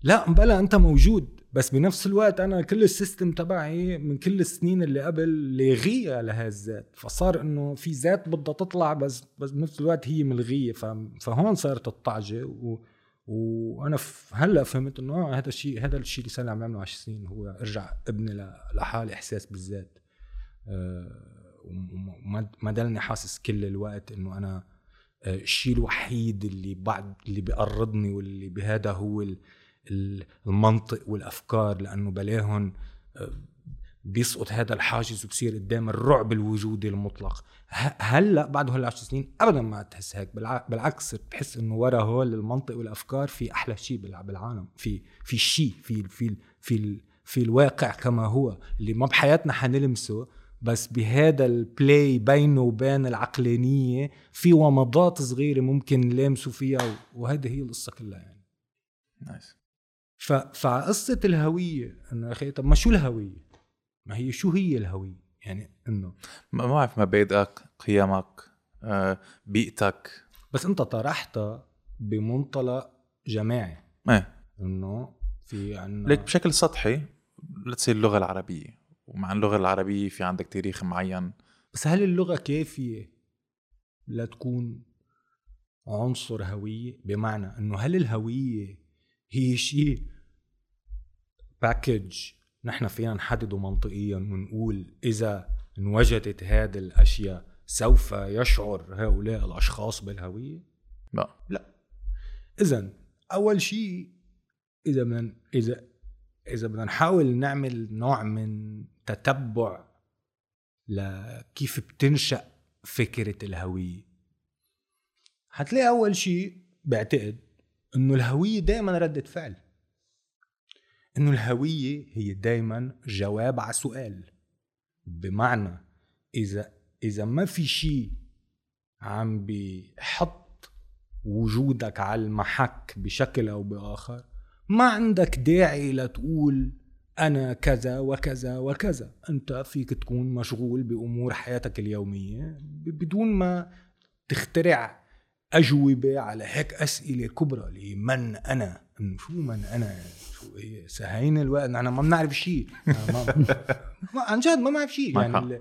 لا بلا أنت موجود. بس بنفس الوقت أنا كل السيستم تبعي من كل السنين اللي قبل لاغيه لهي الذات. فصار إنه في ذات بدها تطلع بس بس بنفس الوقت هي ملغيه فهون صارت الطعجة. و وأنا هلأ فهمت إنه آه هذا الشيء هذا الشيء اللي صار عم يعمله 10 سنين هو ارجع ابني لحالي إحساس بالذات. أه وما دلني حاسس كل الوقت إنه أنا آه، الشيء الوحيد اللي بعد اللي بيقرضني واللي بهذا هو المنطق والأفكار لأنه بلاهم آه، بيسقط هذا الحاجز وبصير قدام الرعب الوجودي المطلق. هلأ بعد هول 10 سنين ابدا ما تحس هيك بالعكس بحس إنه ورا هول المنطق والأفكار في أحلى شيء بالعالم في في شيء في في في في الواقع كما هو اللي ما بحياتنا حنلمسه بس بهذا ال play بينه وبين العقلانية في ومضات صغيرة ممكن نلامسوا فيها وهذه هي القصة كلها يعني. nice فقصه الهوية انه أخي طب ما شو الهوية؟ ما هي شو هي الهوية؟ يعني إنه ما بعرف مبادئك قيمك آه، بيئتك. بس أنت طرحتها بمنطلق جماعي. إيه. إنه في عنا ليك بشكل سطحي لتصير اللغة العربية. ومع اللغة العربية في عندك تاريخ معين. بس هل اللغة كافية لتكون عنصر هوية؟ بمعنى إنه هل الهوية هي شيء باكج نحن فينا نحدده منطقيا ونقول إذا انوجدت هذه الأشياء سوف يشعر هؤلاء الأشخاص بالهوية؟ لا. لا. اذا أول شيء إذا بدنا اذا إذا بدنا نحاول نعمل نوع من تتبع لكيف بتنشأ فكرة الهوية. حتلاقي أول شيء بعتقد إنه الهوية دائما ردة فعل. إنه الهوية هي دائما جواب على سؤال. بمعنى إذا إذا ما في شيء عم بيحط وجودك على المحك بشكل أو بآخر ما عندك داعي لتقول أنا كذا وكذا وكذا. أنت فيك تكون مشغول بأمور حياتك اليومية بدون ما تخترع أجوبة على هيك أسئلة كبرى لمن أنا شو من أنا؟ شو هي؟ سهين الوقت. أنا ما بنعرف شيء عن جد ما بنعرف شيء يعني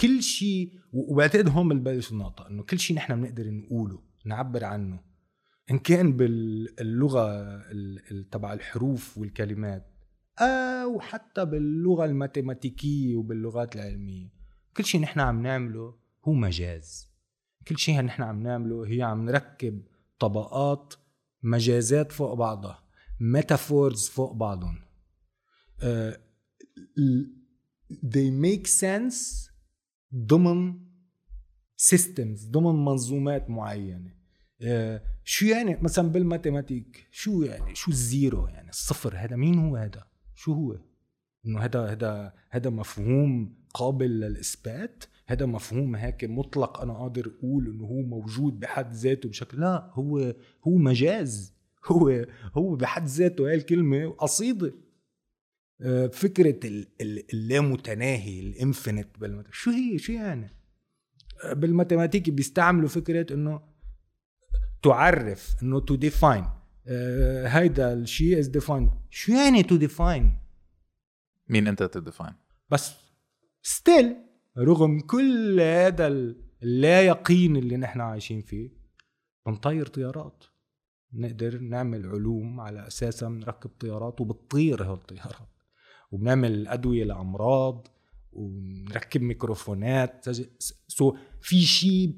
كل شيء وبعتقد هون بلبلش النقطة؟ إنه كل شيء نحن بنقدر نقوله نعبر عنه. إن كان باللغة تبع الحروف والكلمات أو حتى باللغة الماتيماتيكية وباللغات العلمية كل شيء نحن عم نعمله هو مجاز. كل شيء نحن عم نعمله هي عم نركب طبقات مجازات فوق بعضها metaphors فوق بعضهم. uh, they make sense ضمن systems ضمن منظومات معينة. uh, شو يعني؟ مثلا بال mathematics شو يعني؟ شو ال zero يعني؟ الصفر هذا مين هو هذا؟ شو هو؟ إنه هذا هذا هذا مفهوم قابل للإثبات؟ هذا مفهوم هيك مطلق أنا قادر أقول إنه هو موجود بحد ذاته بشكل لا هو هو مجاز. هو هو بحد ذاته هاي الكلمة قصيده آه، فكرة اللامتناهي ال infinite شو هي؟ شو يعني؟ آه، بال mathematics بيستعملوا فكرة إنه تعرف إنه to define هيدا الشيء is defined شو يعني to define مين أنت to define بس still رغم كل هذا اللا يقين اللي نحن عايشين فيه بنطير طيارات. نقدر نعمل علوم على أساسها بنركب طيارات وبتطير هالطيارات وبنعمل أدوية لأمراض ونركب ميكروفونات. so في شيء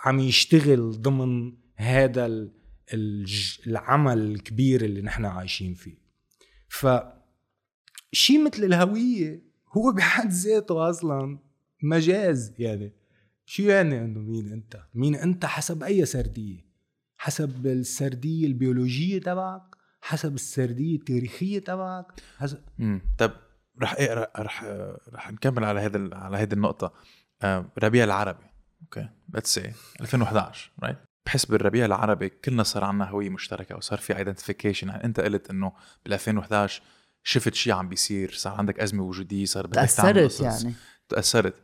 عم يشتغل ضمن هذا العمل الكبير اللي نحن عايشين فيه. ف شيء مثل الهوية هو بحد ذاته أصلا مجاز. يعني شو يعني إنه مين أنت؟ مين أنت حسب أي سردية؟ حسب السردية البيولوجية تبعك؟ حسب السردية التاريخية تبعك؟ حسب امم طب رح إيه رح رح نكمل على هذا على هذه النقطة. آه ربيع العربي. okay let's say 2011 right بحس بالربيع العربي كلنا صار عندنا هوية مشتركة وصار في identification يعني أنت قلت إنه بال 2011 شفت شيء عم بيصير صار عندك أزمة وجودية صار بدك تأثرت يعني. تأثرت.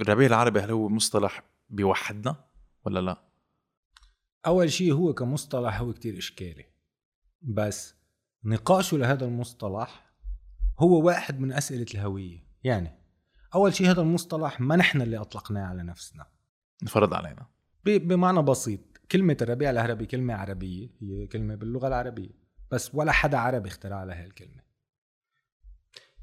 الربيع العربي هل هو مصطلح بيوحدنا ولا لا؟ أول شيء هو كمصطلح هو كتير إشكالي. بس نقاشه لهذا المصطلح هو واحد من أسئلة الهوية. يعني أول شيء هذا المصطلح ما نحن اللي أطلقناه على نفسنا. انفرض علينا. بمعنى بسيط كلمة الربيع العربي كلمة عربية هي كلمة باللغة العربية. بس ولا حدا عربي اخترع لها الكلمة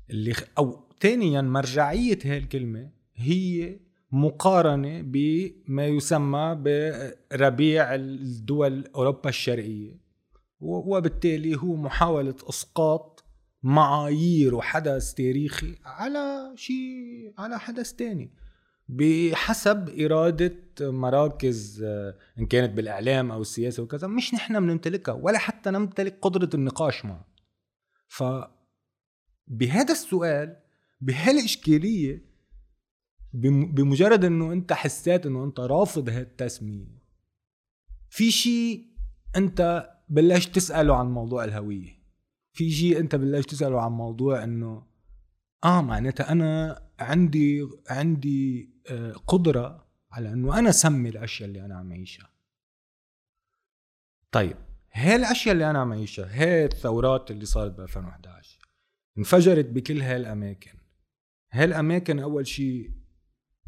اللي. أو ثانيا مرجعية هاي الكلمة هي مقارنة بما يسمى بربيع الدول أوروبا الشرقية وبالتالي هو محاولة إسقاط معايير وحدث تاريخي على شيء على حدث تاني بحسب إرادة مراكز إن كانت بالإعلام أو السياسة وكذا مش نحن بنمتلكها ولا حتى نمتلك قدرة النقاش معه. ف بهذا السؤال بهالإشكالية بمجرد إنه أنت حسيت إنه أنت رافض هالتسمية في شيء أنت بلشت تسأله عن موضوع الهوية. في شيء أنت بلشت تسأله عن موضوع إنه آه معناتها أنا عندي عندي آه، قدرة على أنه أنا سمي الأشياء اللي أنا عم أعيشها. طيب هاي الأشياء اللي أنا عم أعيشها هاي الثورات اللي صارت ب 2011 انفجرت بكل هاي الأماكن. هاي الأماكن أول شيء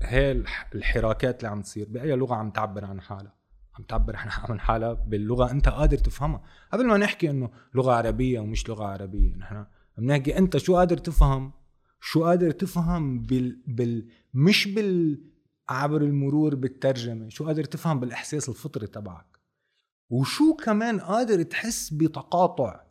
هاي الحراكات اللي عم تصير بأي لغة عم تعبر عن حالها. عم تعبر عن حالها باللغة أنت قادر تفهمها. قبل ما نحكي إنه لغة عربية ومش لغة عربية. نحن بنحكي أنت شو قادر تفهم شو قادر تفهم بال, بال مش بال عبر المرور بالترجمة شو قادر تفهم بالإحساس الفطري تبعك. وشو كمان قادر تحس بتقاطع.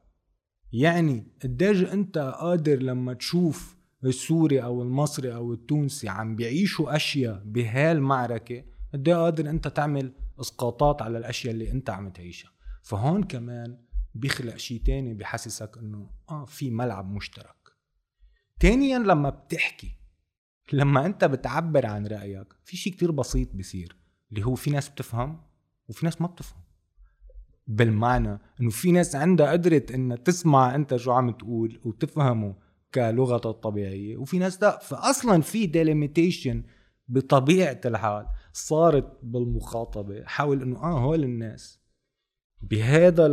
يعني قديش أنت قادر لما تشوف السوري أو المصري أو التونسي عم بيعيشوا أشياء بهالمعركه قد قادر أنت تعمل إسقاطات على الأشياء اللي أنت عم تعيشها. فهون كمان بيخلق شيء تاني بحسسك إنه آه في ملعب مشترك. تانيا لما بتحكي لما أنت بتعبر عن رأيك في شيء كتير بسيط بيصير اللي هو في ناس بتفهم وفي ناس ما بتفهم. بالمعنى إنه في ناس عندها قدرة إنها تسمع أنت شو عم تقول وتفهمه كلغة الطبيعية وفي ناس لا. فاصلا في delimitation بطبيعة الحال صارت بالمخاطبة. حاول إنه آه هول الناس. بهذا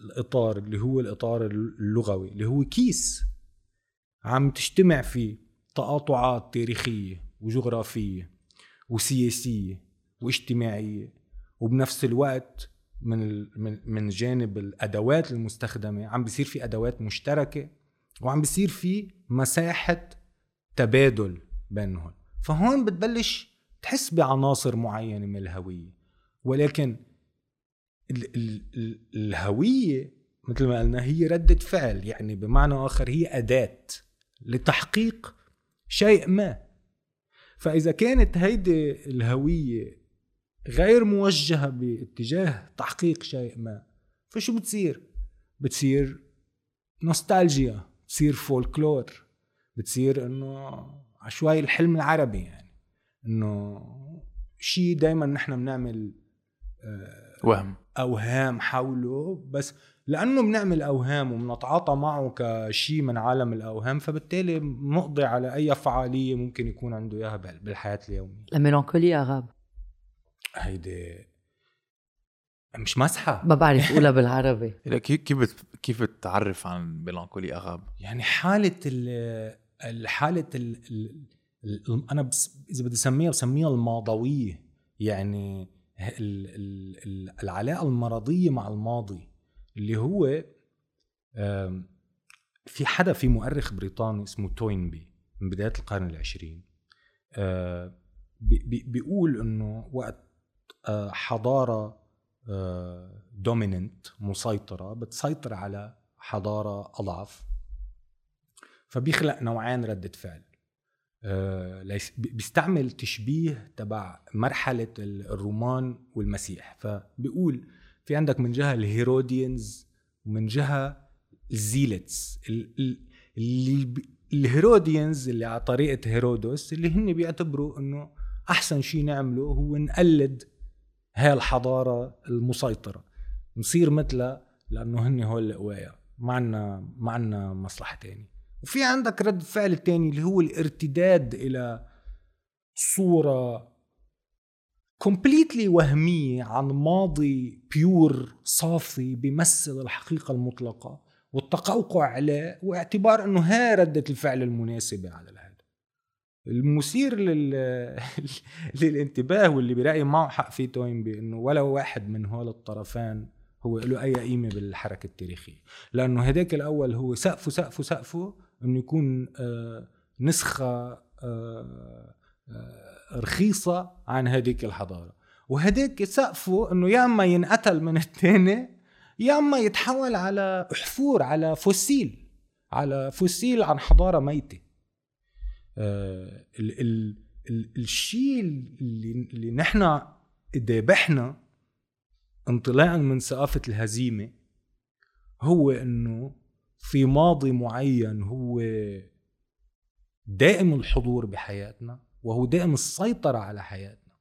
الإطار اللي هو الإطار اللغوي اللي هو كيس عم تجتمع فيه تقاطعات تاريخية وجغرافية وسياسية واجتماعية وبنفس الوقت من من جانب الأدوات المستخدمة عم بيصير في أدوات مشتركة وعم بيصير في مساحة تبادل بينهم. فهون بتبلش تحس بعناصر معينة من الهوية. ولكن ال ال ال الهوية مثل ما قلنا هي ردة فعل يعني بمعنى آخر هي أداة. لتحقيق شيء ما. فإذا كانت هيدي الهوية غير موجهة باتجاه تحقيق شيء ما فشو بتصير؟ بتصير نوستالجيا بتصير فولكلور بتصير إنه عشوائي الحلم العربي يعني. إنه شيء دائما نحن بنعمل آه، وهم. أوهام حوله بس لأنه بنعمل أوهام وبنتعاطى معه كشيء من عالم الأوهام فبالتالي بنقضي على أي فعالية ممكن يكون عنده إياها بالحياة اليومية. الميلانكوليا غاب هيدي مش مسحة. ما بعرف اقولها بالعربي. كيف كيف بتعرف عن ميلانكولي اغاب؟ يعني حالة الحالة ال ال أنا بس إذا بدي أسميها بسميها الماضوية. يعني ال ال العلاقة المرضية مع الماضي. اللي هو في حدا في مؤرخ بريطاني اسمه توينبي من بداية القرن العشرين بيقول إنه وقت آه، حضارة dominant آه، مسيطرة بتسيطر على حضارة أضعف فبيخلق نوعين ردة فعل آه، بيستعمل تشبيه تبع مرحلة الرومان والمسيح فبيقول في عندك من جهة ال Herodians ومن جهة ال Zealots. اللي ال Herodians اللي على طريقة هيرودوس اللي هن بيعتبروا إنه أحسن شيء نعمله هو نقلد هاي الحضارة المسيطرة. نصير مثلها لأنه هن هول القوايا ما عنا ما عنا مصلحة تاني. وفي عندك رد فعل تاني اللي هو الارتداد إلى صورة completely وهمية عن ماضي pure صافي بيمثل الحقيقة المطلقة والتقوقع عليه واعتبار إنه هاي ردة الفعل المناسبة على الهدف. المثير لل... للانتباه واللي برايي معه حق فيه توينبي انه ولا واحد من هول الطرفين هو له أي قيمة بالحركة التاريخية. لأنه هداك الأول هو سقفه سقفه سقفه إنه يكون آه، نسخة آه، آه، رخيصة عن هديك الحضارة. وهداك سقفه إنه يا إما ينقتل من الثاني يا إما يتحول على حفور على فوسيل على فوسيل عن حضارة ميتة. آه، ال ال ال الشيء اللي, اللي نحن ذابحنا انطلاقا من ثقافة الهزيمة هو إنه في ماضي معين هو دائم الحضور بحياتنا. وهو دائم السيطرة على حياتنا.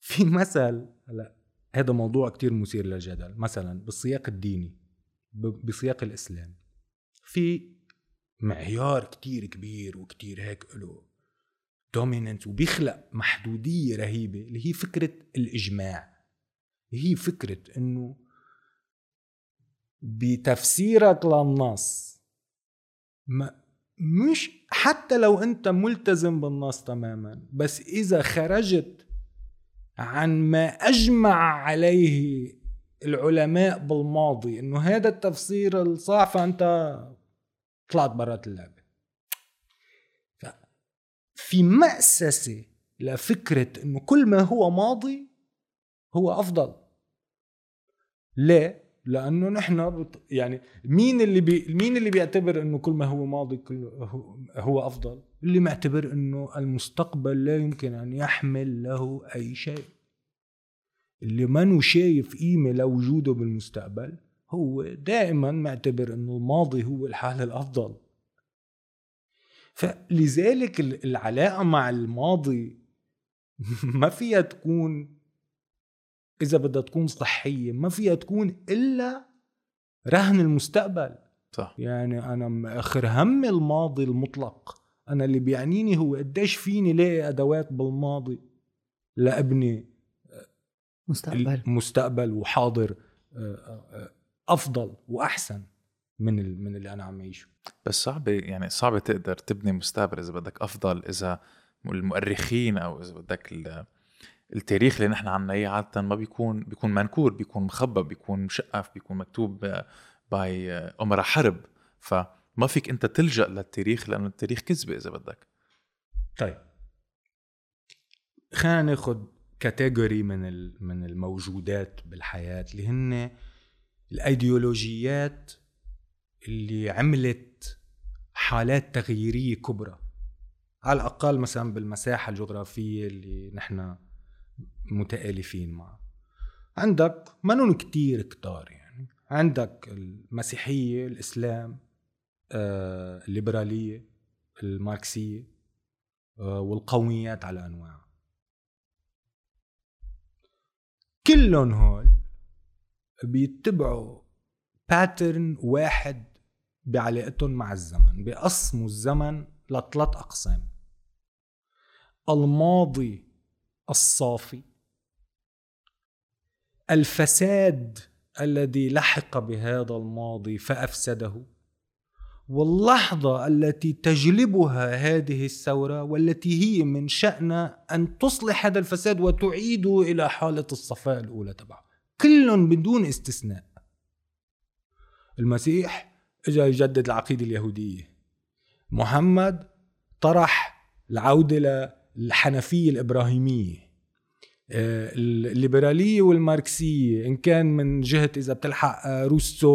في مثل هلا هذا موضوع كتير مثير للجدل. مثلا بالسياق الديني بسياق الإسلام في معيار كتير كبير وكتير هيك له دوميننت وبيخلق محدودية رهيبة اللي هي فكرة الإجماع. هي فكرة إنه بتفسيرك للنص مش حتى لو أنت ملتزم بالنص تماما بس إذا خرجت عن ما أجمع عليه العلماء بالماضي إنه هذا التفسير الصح فأنت طلعت برات اللعبة في مأسسة لفكرة إنه كل ما هو ماضي هو أفضل ليه؟ لأنه نحن يعني مين اللي بي مين اللي بيعتبر إنه كل ما هو ماضي كل هو أفضل؟ اللي معتبر إنه المستقبل لا يمكن أن يحمل له أي شيء. اللي ما شايف قيمة لوجوده بالمستقبل هو دائما معتبر إنه الماضي هو الحال الأفضل فلذلك العلاقة مع الماضي ما فيها تكون إذا بدها تكون صحية ما فيها تكون إلا رهن المستقبل. صح. يعني أنا آخر هم الماضي المطلق. أنا اللي بيعنيني هو قديش فيني لاقي أدوات بالماضي لابني مستقبل. مستقبل وحاضر أفضل وأحسن من من اللي أنا عم اعيشه بس صعبة يعني صعبة تقدر تبني مستقبل إذا بدك أفضل إذا المؤرخين أو إذا بدك التاريخ اللي نحن عنا إياه عادة ما بيكون بيكون منكور بيكون مخبى بيكون مشقف بيكون مكتوب باي أمراء حرب. فما فيك أنت تلجأ للتاريخ لأنه التاريخ كذبة إذا بدك. طيب. خلينا ناخذ كاتيجوري من من الموجودات بالحياة اللي هن الأيديولوجيات اللي عملت حالات تغييرية كبرى. على الأقل مثلا بالمساحة الجغرافية اللي نحن متآلفين معها عندك منون كتير كتار يعني. عندك المسيحية الإسلام آه، الليبرالية الماركسية آه، والقوميات على أنواع كلهم هول بيتبعوا باترن واحد بعلاقتهم مع الزمن بيقسموا الزمن لثلاث أقسام. الماضي الصافي الفساد الذي لحق بهذا الماضي فأفسده. واللحظة التي تجلبها هذه الثورة والتي هي من شأنها أن تصلح هذا الفساد وتعيده إلى حالة الصفاء الأولى تبعه. كل بدون استثناء. المسيح اجى يجدد العقيدة اليهودية. محمد طرح العودة للحنفية الإبراهيمية. الليبرالية والماركسية إن كان من جهة إذا بتلحق آه، روسو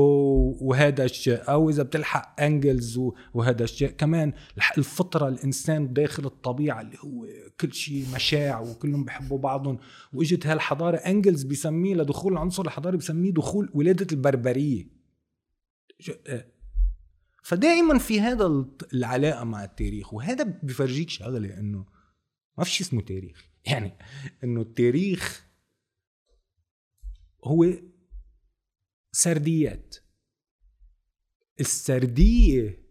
وهذا الشيء أو إذا بتلحق أنجلز وهذا الشيء كمان الفطرة الإنسان داخل الطبيعة اللي هو كل شيء مشاع وكلهم بحبوا بعضهم. وإجت هالحضارة أنجلز بيسميه لدخول العنصر الحضاري بيسميه دخول ولادة البربرية. آه، فدائما في هذا العلاقة مع التاريخ وهذا بفرجيك شغلة إنه ما في شيء اسمه تاريخ. يعني إنه التاريخ هو سرديات. السردية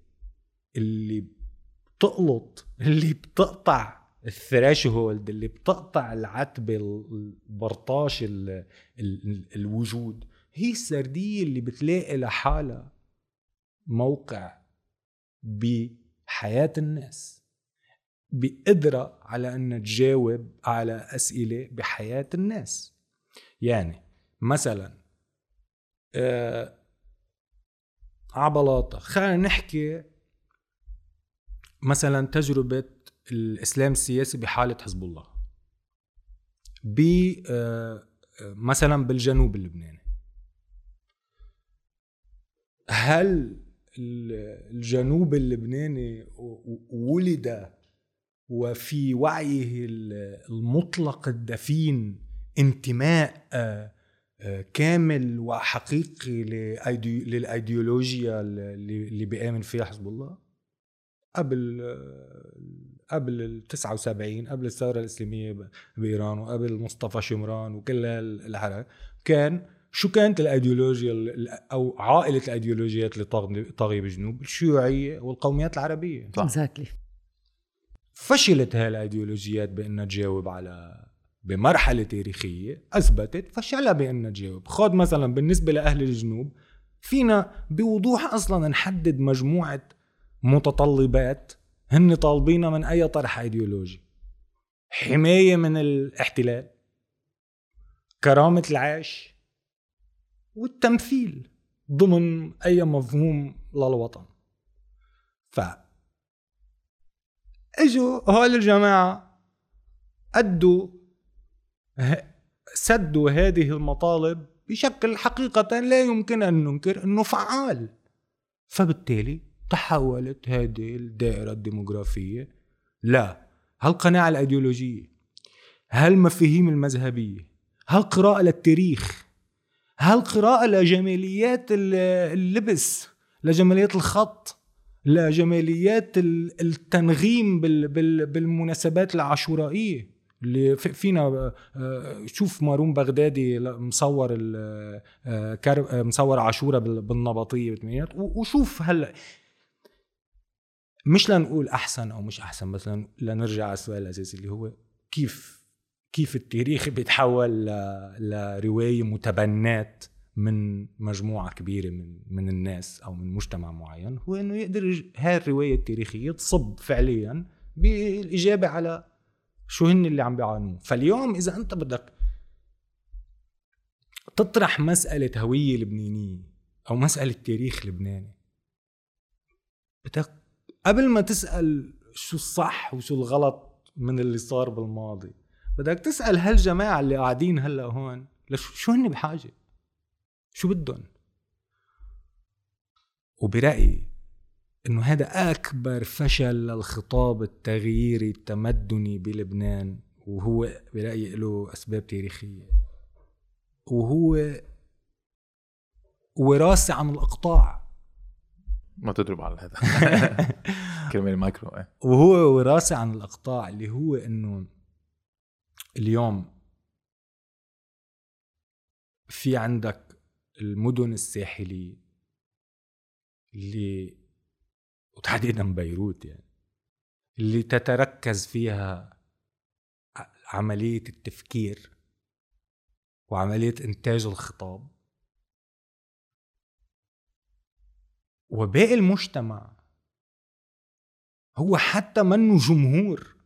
اللي بتقلط اللي بتقطع الثراش هولد اللي بتقطع العتبة البرطاش الوجود هي السردية اللي بتلاقي لحالها موقع بحياة الناس. بقدرة على أن تجاوب على أسئلة بحياة الناس. يعني مثلا آه عبلاطة خلينا نحكي مثلا تجربة الإسلام السياسي بحالة حزب الله. ب آه مثلا بالجنوب اللبناني. هل الجنوب اللبناني ولد وفي وعيه المطلق الدفين انتماء آه، آه، كامل وحقيقي للأيديولوجيا اللي بيآمن فيها حزب الله. قبل آه، قبل ال 79 قبل الثورة الإسلامية بإيران وقبل مصطفى شمران وكل الحركه كان شو كانت الأيديولوجيا أو عائلة الأيديولوجيات اللي طاغية بالجنوب الشيوعية والقوميات العربية. صح. Exactly. فشلت هاي الأيديولوجيات بأنها تجاوب على بمرحلة تاريخية أثبتت فشلها بأنها تجاوب. خذ مثلا بالنسبة لأهل الجنوب فينا بوضوح أصلا نحدد مجموعة متطلبات هن طالبينها من أي طرح أيديولوجي. حماية من الاحتلال كرامة العيش والتمثيل ضمن أي مفهوم للوطن. ف إجوا هول الجماعة أدوا سدوا هذه المطالب بشكل حقيقة لا يمكن أن ننكر أنه فعال. فبالتالي تحولت هذه الدائرة الديموغرافية لا. هالقناعة الأيديولوجية؟ هالمفاهيم المذهبية؟ هالقراءة للتاريخ؟ هالقراءة لجماليات اللبس؟ لجماليات الخط؟ لجماليات التنغيم بالمناسبات العاشورائية. اللي فينا آه، شوف مارون بغدادي مصور آه، مصور عاشورة بالنبطية وشوف هلا مش لنقول أحسن أو مش أحسن بس لنرجع على السؤال الأساسي اللي هو كيف كيف التاريخ بيتحول لرواية متبنات؟ من مجموعة كبيرة من من الناس أو من مجتمع معين هو إنه يقدر هاي الرواية التاريخية تصب فعليا بالإجابة على شو هن اللي عم بيعانوه فاليوم إذا أنت بدك تطرح مسألة هوية لبنانية أو مسألة تاريخ لبناني بدك قبل ما تسأل شو الصح وشو الغلط من اللي صار بالماضي بدك تسأل هالجماعة اللي قاعدين هلأ هون شو هن بحاجة؟ شو بدهم؟ وبرأيي إنه هذا أكبر فشل للخطاب التغييري التمدني بلبنان وهو برأيي له أسباب تاريخية. وهو وراثة عن الإقطاع. ما تضرب على هذا. كلمة المايكرو إيه. وهو وراثة عن الإقطاع اللي هو إنه اليوم في عندك المدن الساحلية اللي وتحديدا بيروت يعني اللي تتركز فيها عملية التفكير وعملية إنتاج الخطاب. وباقي المجتمع هو حتى منه جمهور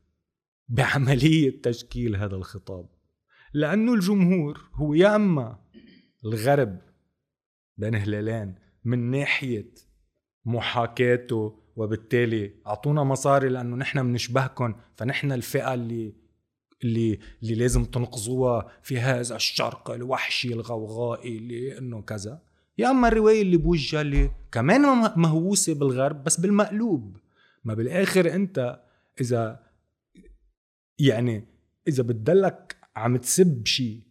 بعملية تشكيل هذا الخطاب لأنه الجمهور هو يا أما الغرب بين هلالين من ناحية محاكاته وبالتالي أعطونا مصاري لأنه نحن بنشبهكم فنحن الفئة اللي اللي اللي لازم تنقذوها في هذا الشرق الوحشي الغوغائي اللي انه كذا. يا أما الرواية اللي بوجهها اللي كمان مهووسة بالغرب بس بالمقلوب. ما بالآخر أنت إذا يعني إذا بتدلك عم تسب شيء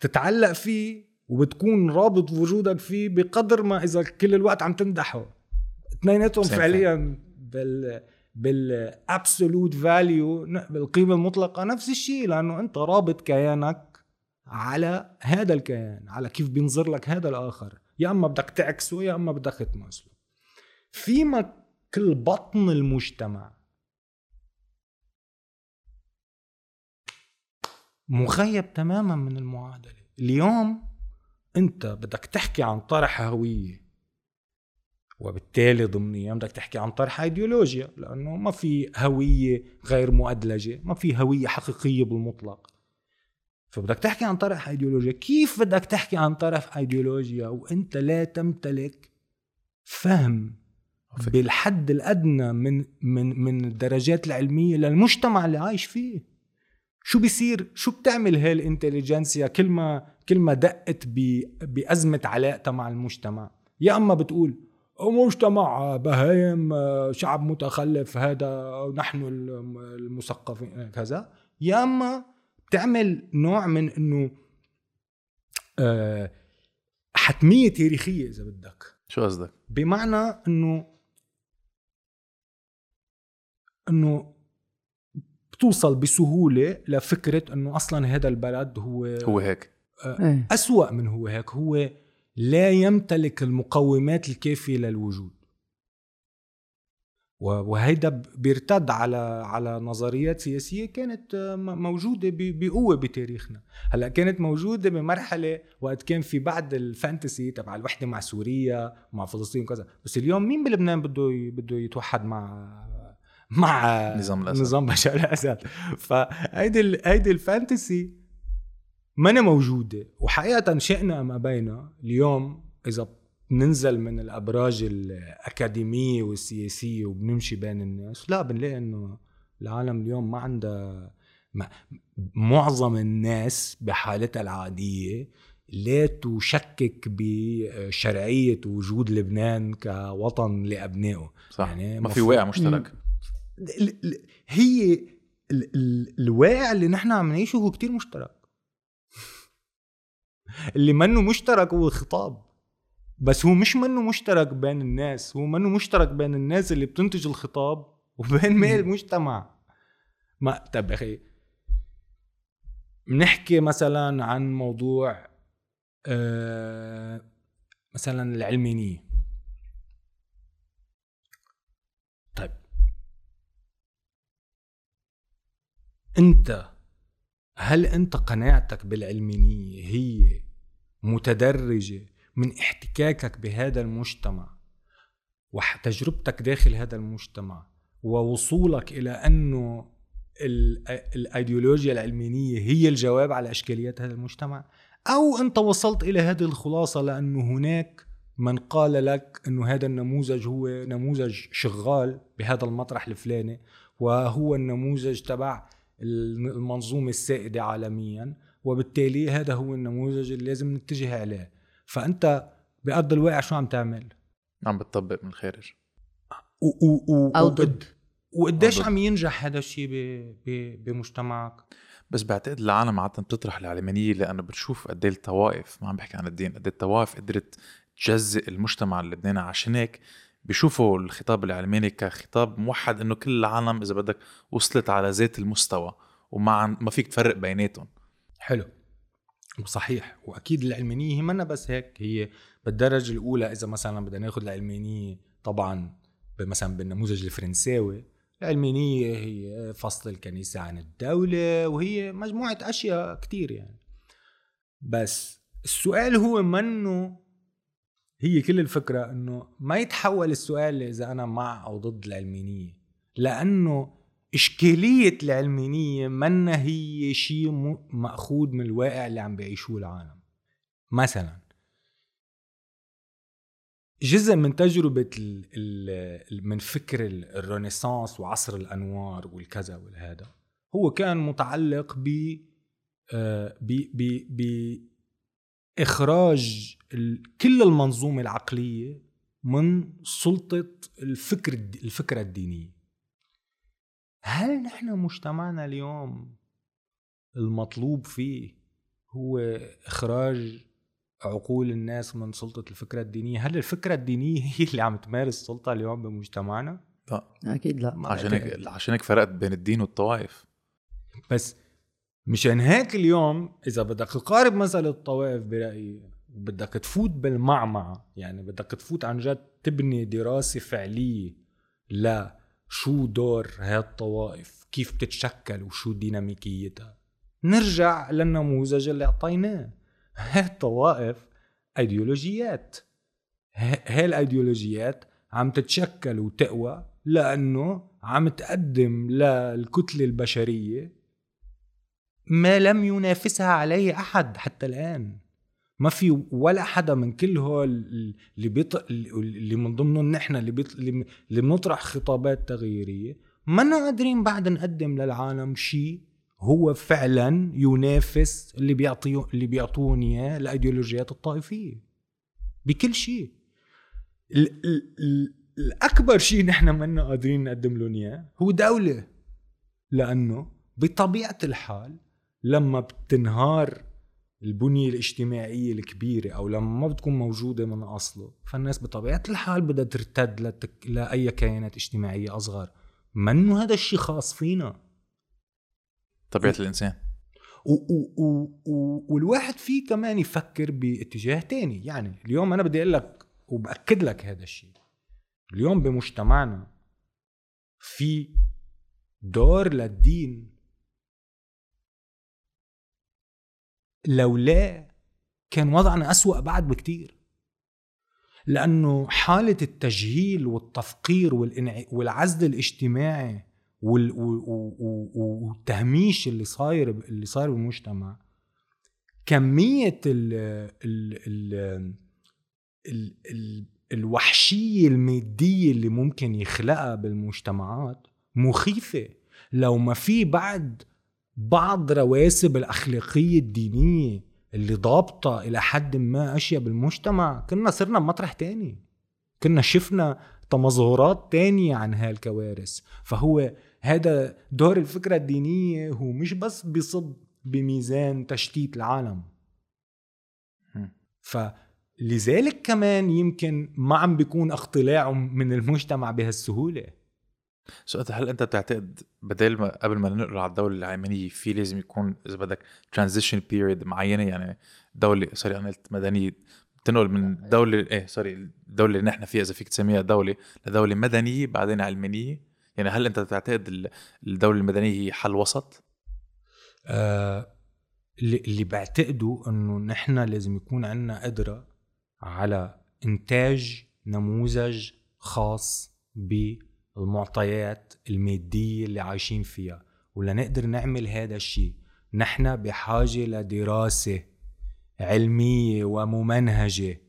تتعلق فيه وبتكون رابط وجودك فيه بقدر ما إذا كل الوقت عم تمدحه. اثنيناتهم فعليا بال بال absolute value بالقيمة المطلقة. نفس الشيء لأنه أنت رابط كيانك على هذا الكيان على كيف بينظر لك هذا الآخر. يا أما بدك تعكسه يا أما بدك تماثله فيما كل بطن المجتمع مغيب تماما من المعادلة. اليوم انت بدك تحكي عن طرح هوية وبالتالي ضمنيا بدك تحكي عن طرح ايديولوجيا لأنه ما في هوية غير مؤدلجة ما في هوية حقيقية بالمطلق. فبدك تحكي عن طرح ايديولوجيا كيف بدك تحكي عن طرح ايديولوجيا وإنت لا تمتلك فهم بالحد الأدنى من من من الدرجات العلمية للمجتمع اللي عايش فيه؟ شو بيصير؟ شو بتعمل هاي الانتليجنسيا كل ما كل ما دقت بأزمة علاقتها مع المجتمع؟ يا أما بتقول مجتمع بهايم شعب متخلف هذا نحن المثقفين. كذا. يا أما تعمل نوع من إنه آه، حتمية تاريخية إذا بدك. شو قصدك؟ بمعنى انه إنه بتوصل بسهولة لفكرة إنه أصلا هذا البلد هو هو هيك. آه، إيه. أسوأ من هو هيك. هو لا يمتلك المقومات الكافية للوجود. وهيدا بيرتد على على نظريات سياسية كانت آه، موجودة بقوة بتاريخنا. هلأ كانت موجودة بمرحلة وقت كان في بعد الفانتسي تبع الوحدة مع سوريا ومع فلسطين وكذا. بس اليوم مين بلبنان بده بده يتوحد مع مع نظام الأسد. نظام بشار الأسد. فهيدي هيدي الفانتسي ما موجودة. وحقيقة شئنا ما بينا اليوم إذا بننزل من الأبراج الأكاديمية والسياسية وبنمشي بين الناس لا بنلاقي إنه العالم اليوم ما عندها ما معظم الناس بحالتها العادية لا تشكك بشرعية وجود لبنان كوطن لأبنائه. صح. يعني ما في واقع مشترك. هي الواقع اللي نحن عم نعيشه هو كتير مشترك. اللي منه مشترك هو الخطاب. بس هو مش منه مشترك بين الناس هو منه مشترك بين الناس اللي بتنتج الخطاب وبين باقي المجتمع. ما طب أخي بنحكي مثلا عن موضوع آه مثلا العلمانية طيب أنت هل أنت قناعتك بالعلمانيه هي متدرجة من احتكاكك بهذا المجتمع وتجربتك داخل هذا المجتمع ووصولك إلى أنه الأيديولوجيا العلمانيه هي الجواب على إشكاليات هذا المجتمع؟ أو أنت وصلت إلى هذه الخلاصة لأنه هناك من قال لك أنه هذا النموذج هو نموذج شغال بهذا المطرح الفلاني وهو النموذج تبع المنظومة السائدة عالميا وبالتالي هذا هو النموذج اللي لازم نتجه عليه. فأنت بأرض الواقع شو عم تعمل؟ عم بتطبق من الخارج و و و أو ضد وقديش عم ينجح هذا الشيء بمجتمعك؟ بس بعتقد العالم عادة بتطرح العلمانية لأنه بتشوف قد إيه الطوائف ما عم بحكي عن الدين قد إيه الطوائف قدرت تجزئ المجتمع اللبناني عشان هيك بيشوفوا الخطاب العلماني كخطاب موحد إنه كل العالم إذا بدك وصلت على ذات المستوى وما ما فيك تفرق بيناتهم. حلو. صحيح. وأكيد العلمانية هي منا بس هيك هي بالدرجة الأولى إذا مثلا بدنا ناخذ العلمانية طبعا مثلا بالنموذج الفرنساوي العلمانية هي فصل الكنيسة عن الدولة وهي مجموعة أشياء كتير يعني. بس السؤال هو منه هي كل الفكرة إنه ما يتحول السؤال إذا أنا مع أو ضد العلمانية لأنه إشكالية العلمانية منا هي شيء مأخوذ من الواقع اللي عم بيعيشوه العالم. مثلا جزء من تجربة ال ال من فكر الرينيسانس وعصر الأنوار والكذا والهذا هو كان متعلق ب آه، بإخراج كل المنظومة العقلية من سلطة الفكر الفكرة الدينية. هل نحن مجتمعنا اليوم المطلوب فيه هو إخراج عقول الناس من سلطة الفكرة الدينية؟ هل الفكرة الدينية هي اللي عم تمارس السلطة اليوم بمجتمعنا؟ لا. أكيد لا. عشان هيك عشان هيك فرقت بين الدين والطوائف. بس مشان هيك اليوم إذا بدك تقارب مسألة الطوائف برأيي بدك تفوت بالمعمعة. يعني بدك تفوت عن جد تبني دراسة فعلية لا شو دور هاي الطوائف كيف بتتشكل وشو ديناميكيتها. نرجع للنموذج اللي أعطيناه. هاي الطوائف أيديولوجيات. هاي الايديولوجيات عم تتشكل وتقوى لأنه عم تقدم للكتلة البشرية ما لم ينافسها عليه أحد حتى الآن. ما في ولا حدا من كل هول اللي بيط... اللي من ضمنهم نحن اللي بيط... اللي بنطرح خطابات تغييرية. ما قادرين بعد نقدم للعالم شيء هو فعلا ينافس اللي بيعطيه اللي بيعطوني إياه الأيديولوجيات الطائفية. بكل شيء ال... ال... الأكبر شيء نحن منا قادرين نقدم لهم إياه هو دولة. لأنه بطبيعة الحال لما بتنهار البنية الاجتماعية الكبيرة أو لما ما بتكون موجودة من أصله. فالناس بطبيعة الحال بدها ترتد لتك... لأي كيانات اجتماعية أصغر. منه هذا الشيء خاص فينا؟ طبيعة و... الإنسان. و... و... و... و... والواحد فيه كمان يفكر باتجاه تاني. يعني اليوم أنا بدي أقول لك وبأكد لك هذا الشيء اليوم بمجتمعنا في دور للدين لولا كان وضعنا أسوأ بعد بكتير. لأنه حالة التجهيل والتفقير والعزل الاجتماعي والتهميش اللي صاير اللي صاير بالمجتمع كمية ال ال ال ال ال الوحشية المادية اللي ممكن يخلقها بالمجتمعات مخيفة. لو ما في بعد بعض رواسب الأخلاقية الدينية اللي ضابطة إلى حد ما أشياء بالمجتمع. كنا صرنا بمطرح تاني. كنا شفنا تمظهرات تانية عن هالكوارث. فهو هذا دور الفكرة الدينية هو مش بس بيصب بميزان تشتيت العالم. فلذلك كمان يمكن ما عم بيكون اقتلاعهم من المجتمع بهالسهولة. سؤال هل أنت بتعتقد بدل ما قبل ما ننقل على الدولة العلمانيه في لازم يكون إذا بدك transition period معينة؟ يعني دولة sorry أنا قلت مدنيه بتنقل من دولة إيه sorry الدولة اللي نحن فيها إذا فيك تسميها دولة لدولة مدنية بعدين علمانية. يعني هل أنت بتعتقد الدولة المدنية هي حل وسط؟ آه اللي, اللي بعتقده إنه نحن لازم يكون عندنا قدرة على إنتاج نموذج خاص بالمعطيات المادية اللي عايشين فيها ولنقدر نعمل هذا الشيء. نحن بحاجة لدراسة علمية وممنهجة.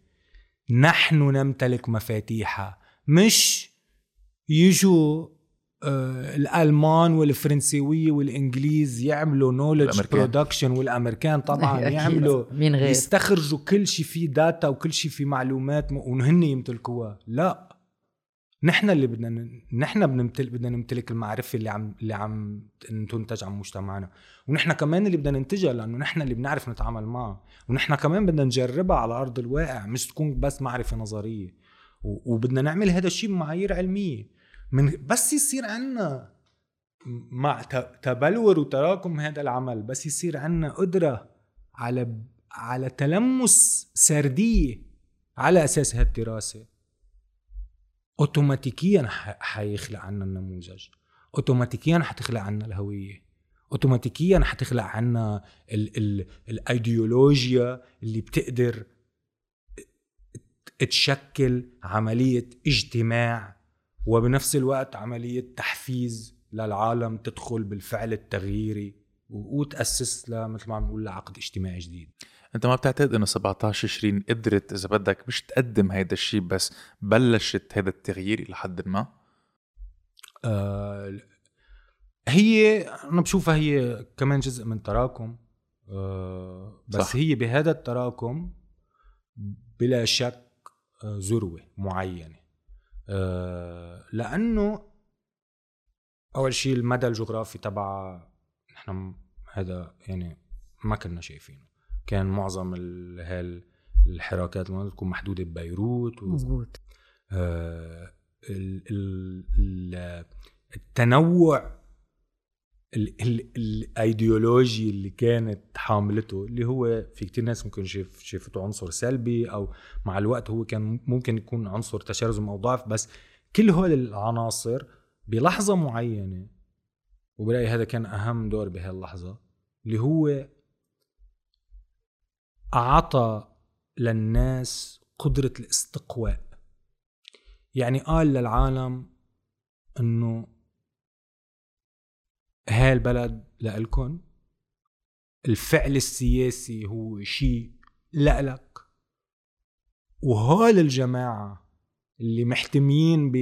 نحن نمتلك مفاتيحها. مش يجوا آه الألمان والفرنسيوية والإنجليز يعملوا knowledge production والأمريكان طبعا يعملوا مين غير؟ يستخرجوا كل شيء فيه data وكل شيء فيه معلومات وهن يمتلكوها. لا. نحن اللي بدنا نحن بنمتلك بدنا نمتلك المعرفة اللي عم اللي عم تنتج عن مجتمعنا. ونحن كمان اللي بدنا ننتجها لأنه نحن اللي بنعرف نتعامل معها. ونحن كمان بدنا نجربها على أرض الواقع مش تكون بس معرفة نظرية. وبدنا نعمل هذا الشيء بمعايير علمية. من بس يصير عنا مع تبلور وتراكم هذا العمل بس يصير عنا قدرة على على تلمس سردية على أساس هالدراسة. اوتوماتيكيا حيخلق عنا النموذج. اوتوماتيكيا حتخلق عنا الهوية. اوتوماتيكيا حتخلق عنا ال ال الأيديولوجيا اللي بتقدر تشكل عملية اجتماع وبنفس الوقت عملية تحفيز للعالم تدخل بالفعل التغييري وتأسس مثل ما عم نقول لعقد اجتماعي جديد. انت ما بتعتقد إنه 17 20 قدرت إذا بدك مش تقدم هيدا الشيء بس بلشت هذا التغيير إلى حد ما؟ آه هي أنا بشوفها هي كمان جزء من تراكم آه بس صح. هي بهذا التراكم بلا شك آه ذروة معينة آه، لأنه أول شيء المدى الجغرافي تبع نحن هذا يعني ما كنا شايفينه كان معظم الحراكات تكون محدودة ببيروت و... مزبوط آه ال ال التنوع الأيديولوجي اللي كانت حاملته اللي هو في كتير ناس ممكن شاف شافته عنصر سلبي أو مع الوقت هو كان ممكن يكون عنصر تشرذم أو ضعف بس كل هول العناصر بلحظة معينة وبلاقي هذا كان أهم دور بهاللحظة اللي هو أعطى للناس قدرة الاستقواء. يعني قال للعالم إنه هاي البلد لإلكن الفعل السياسي هو شيء لإلك. وهول الجماعة اللي محتميين ب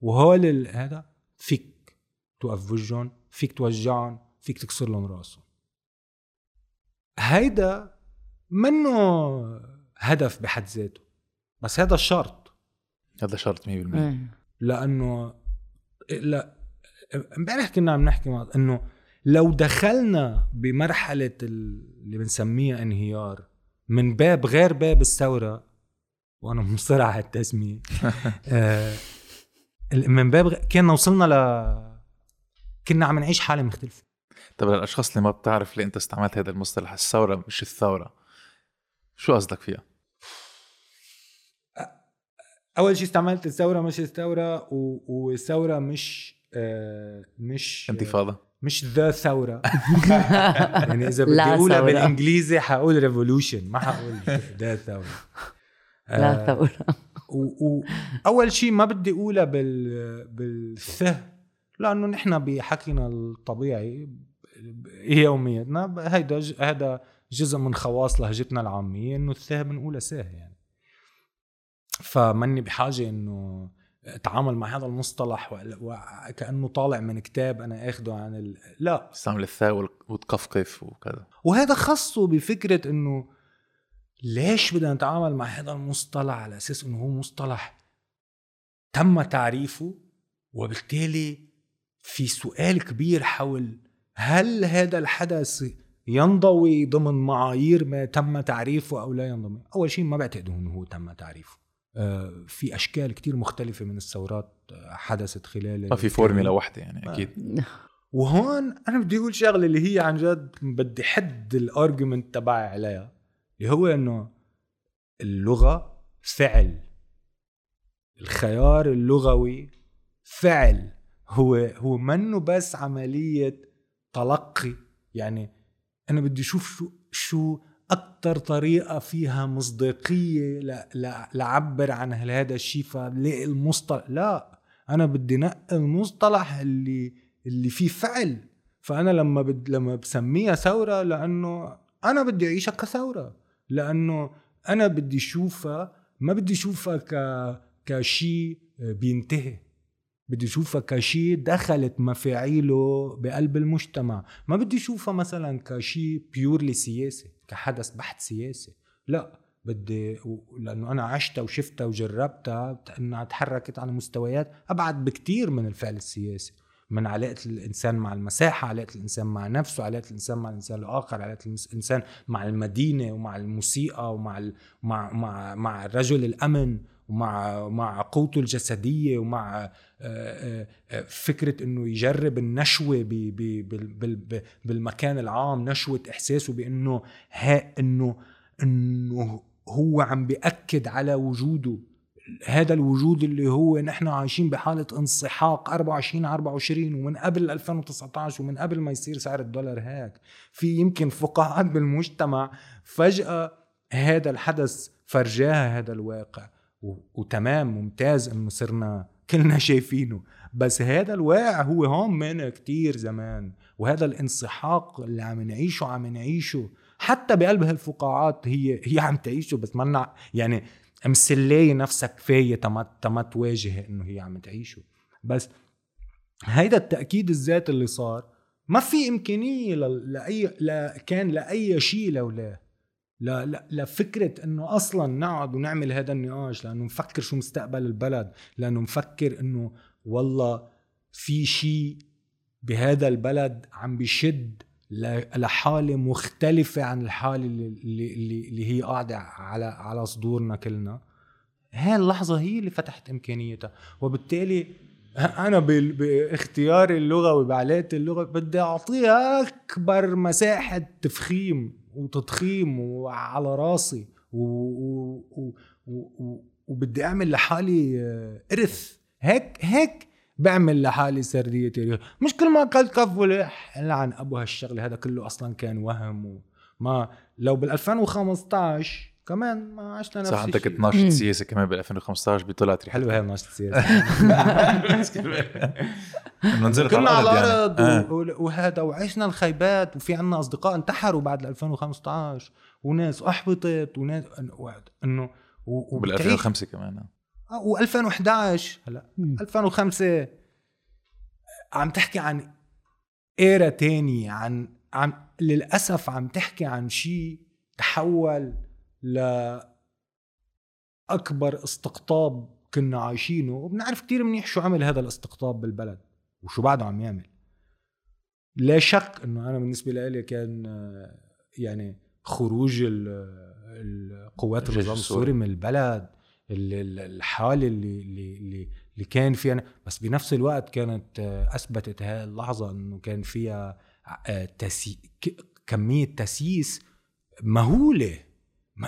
وهول هذا فيك توقف فيك توجعهم فيك تكسر لهم راسهم. هيدا منه هدف بحد ذاته. بس هذا الشرط. هذا شرط 100% لأنه لا امبارح كنا عم نحكي إنه لو دخلنا بمرحلة اللي بنسميها انهيار من باب غير باب الثورة وأنا مصر على التسمية. آه من باب غ... كنا وصلنا ل كنا عم نعيش حالة مختلفة. طب للأشخاص اللي ما بتعرف ليه أنت استعملت هذا المصطلح الثورة مش الثورة. شو قصدك فيها؟ أول شيء استعملت الثورة مش الثورة. والثورة مش آه، مش انتفاضة مش the ثورة يعني إذا بدي أقولها بالإنجليزي حقول revolution ما حقول the revolution لا ثورة واول شيء ما بدي أقولها بال بالثه لأنه نحن بحكينا الطبيعي يومياتنا هيدا هذا جزء من خواص لهجتنا العامية إنه الثه بنقولها سه يعني. فماني بحاجة إنه أتعامل مع هذا المصطلح وكانه طالع من كتاب أنا آخده عن ال... لا. استعمل الثاء وتقفقف وكذا. وهذا خصه بفكرة إنه ليش بدنا نتعامل مع هذا المصطلح على أساس إنه هو مصطلح تم تعريفه؟ وبالتالي في سؤال كبير حول هل هذا الحدث ينضوي ضمن معايير ما تم تعريفه أو لا ينضوي أول شيء ما بعتقد إنه هو تم تعريفه. آه، في أشكال كتير مختلفة من الثورات حدثت خلال ما في فورمولا واحدة يعني أكيد. وهون أنا بدي أقول شغلة اللي هي عن جد بدي حد الارجيومنت تبعي عليها اللي هو إنه اللغة فعل. الخيار اللغوي فعل. هو هو منه بس عملية تلقي. يعني أنا بدي أشوف شو شو أكثر طريقة فيها مصداقية لعبر عن هذا الشيء فلاقي المصطلح. لا أنا بدي نقي المصطلح اللي اللي فيه فعل. فأنا لما بد لما بسميها ثورة لأنه أنا بدي أعيشها كثورة. لأنه أنا بدي اشوفها ما بدي أشوفها ك كشيء بينتهي. بدي أشوفها كشيء دخلت مفاعيله بقلب المجتمع. ما بدي أشوفها مثلا كشيء بيورلي سياسي كحدث بحت سياسي. لا بدي لأنه أنا عشتها وشفتها وجربتها إنها تحركت على مستويات أبعد بكتير من الفعل السياسي. من علاقة الإنسان مع المساحة علاقة الإنسان مع نفسه علاقة الإنسان مع الإنسان الآخر علاقة الإنسان مع المدينة ومع الموسيقى ومع مع مع مع رجل الأمن. ومع مع قوته الجسدية ومع آه، آه، آه، فكرة إنه يجرب النشوة بالمكان العام نشوة إحساسه بإنه ها إنه إنه هو عم بيأكد على وجوده. هذا الوجود اللي هو نحن عايشين بحالة انسحاق 24 24 ومن قبل 2019 ومن قبل ما يصير سعر الدولار هيك. في يمكن فقاعات بالمجتمع فجأة هذا الحدث فرجاها هذا الواقع. وتمام ممتاز انه صرنا كلنا شايفينه. بس هذا الواقع هو هون من كتير زمان وهذا الانسحاق اللي عم نعيشه عم نعيشه حتى بقلب هالفقاعات هي هي عم تعيشه. بس منا يعني مسلاية نفسها كفاية تما تما تواجه إنه هي عم تعيشه. بس هيدا التأكيد الذاتي اللي صار ما في إمكانية لأي لا كان لأي شيء لولاه لا لا لفكرة إنه أصلا نقعد ونعمل هذا النقاش لأنه نفكر شو مستقبل البلد لأنه نفكر إنه والله في شيء بهذا البلد عم بيشد لحالة مختلفة عن الحالة اللي, اللي, اللي هي قاعدة على على صدورنا كلنا. هاي اللحظة هي اللي فتحت إمكانيتها. وبالتالي أنا باختياري اللغوي بعلاقتي اللغة بدي أعطيها أكبر مساحة تفخيم. وتضخيم وعلى راسي و... و... و... وبدي أعمل لحالي إرث. هيك هيك بعمل لحالي سرديه تاريخ مش كل ما أكلت كف ولح. لعن أبو هالشغلة هذا كله أصلا كان وهم وما لو بال 2015 كمان ما عشنا نفس صح عندك 12 سياسة كمان بال 2015 بطلعت حلوة هي 12 سياسة. كنا على الأرض يعني. آه. وهذا وعشنا الخيبات وفي عنا أصدقاء انتحروا بعد 2015 وناس أحبطت وناس إنه بال 2005 كمان و2011 هلا 2005 عم تحكي عن إيرا تانية عن عم للأسف عم تحكي عن شيء تحول لأكبر استقطاب كنا عايشينه وبنعرف كتير منيح شو عمل هذا الاستقطاب بالبلد وشو بعده عم يعمل. لا شك إنه أنا بالنسبة لي كان يعني خروج القوات النظام السوري. من البلد الحاله اللي اللي اللي كان فيها. بس بنفس الوقت كانت أثبتت هذه اللحظة إنه كان فيها آه، تسي... كمية تسييس مهولة.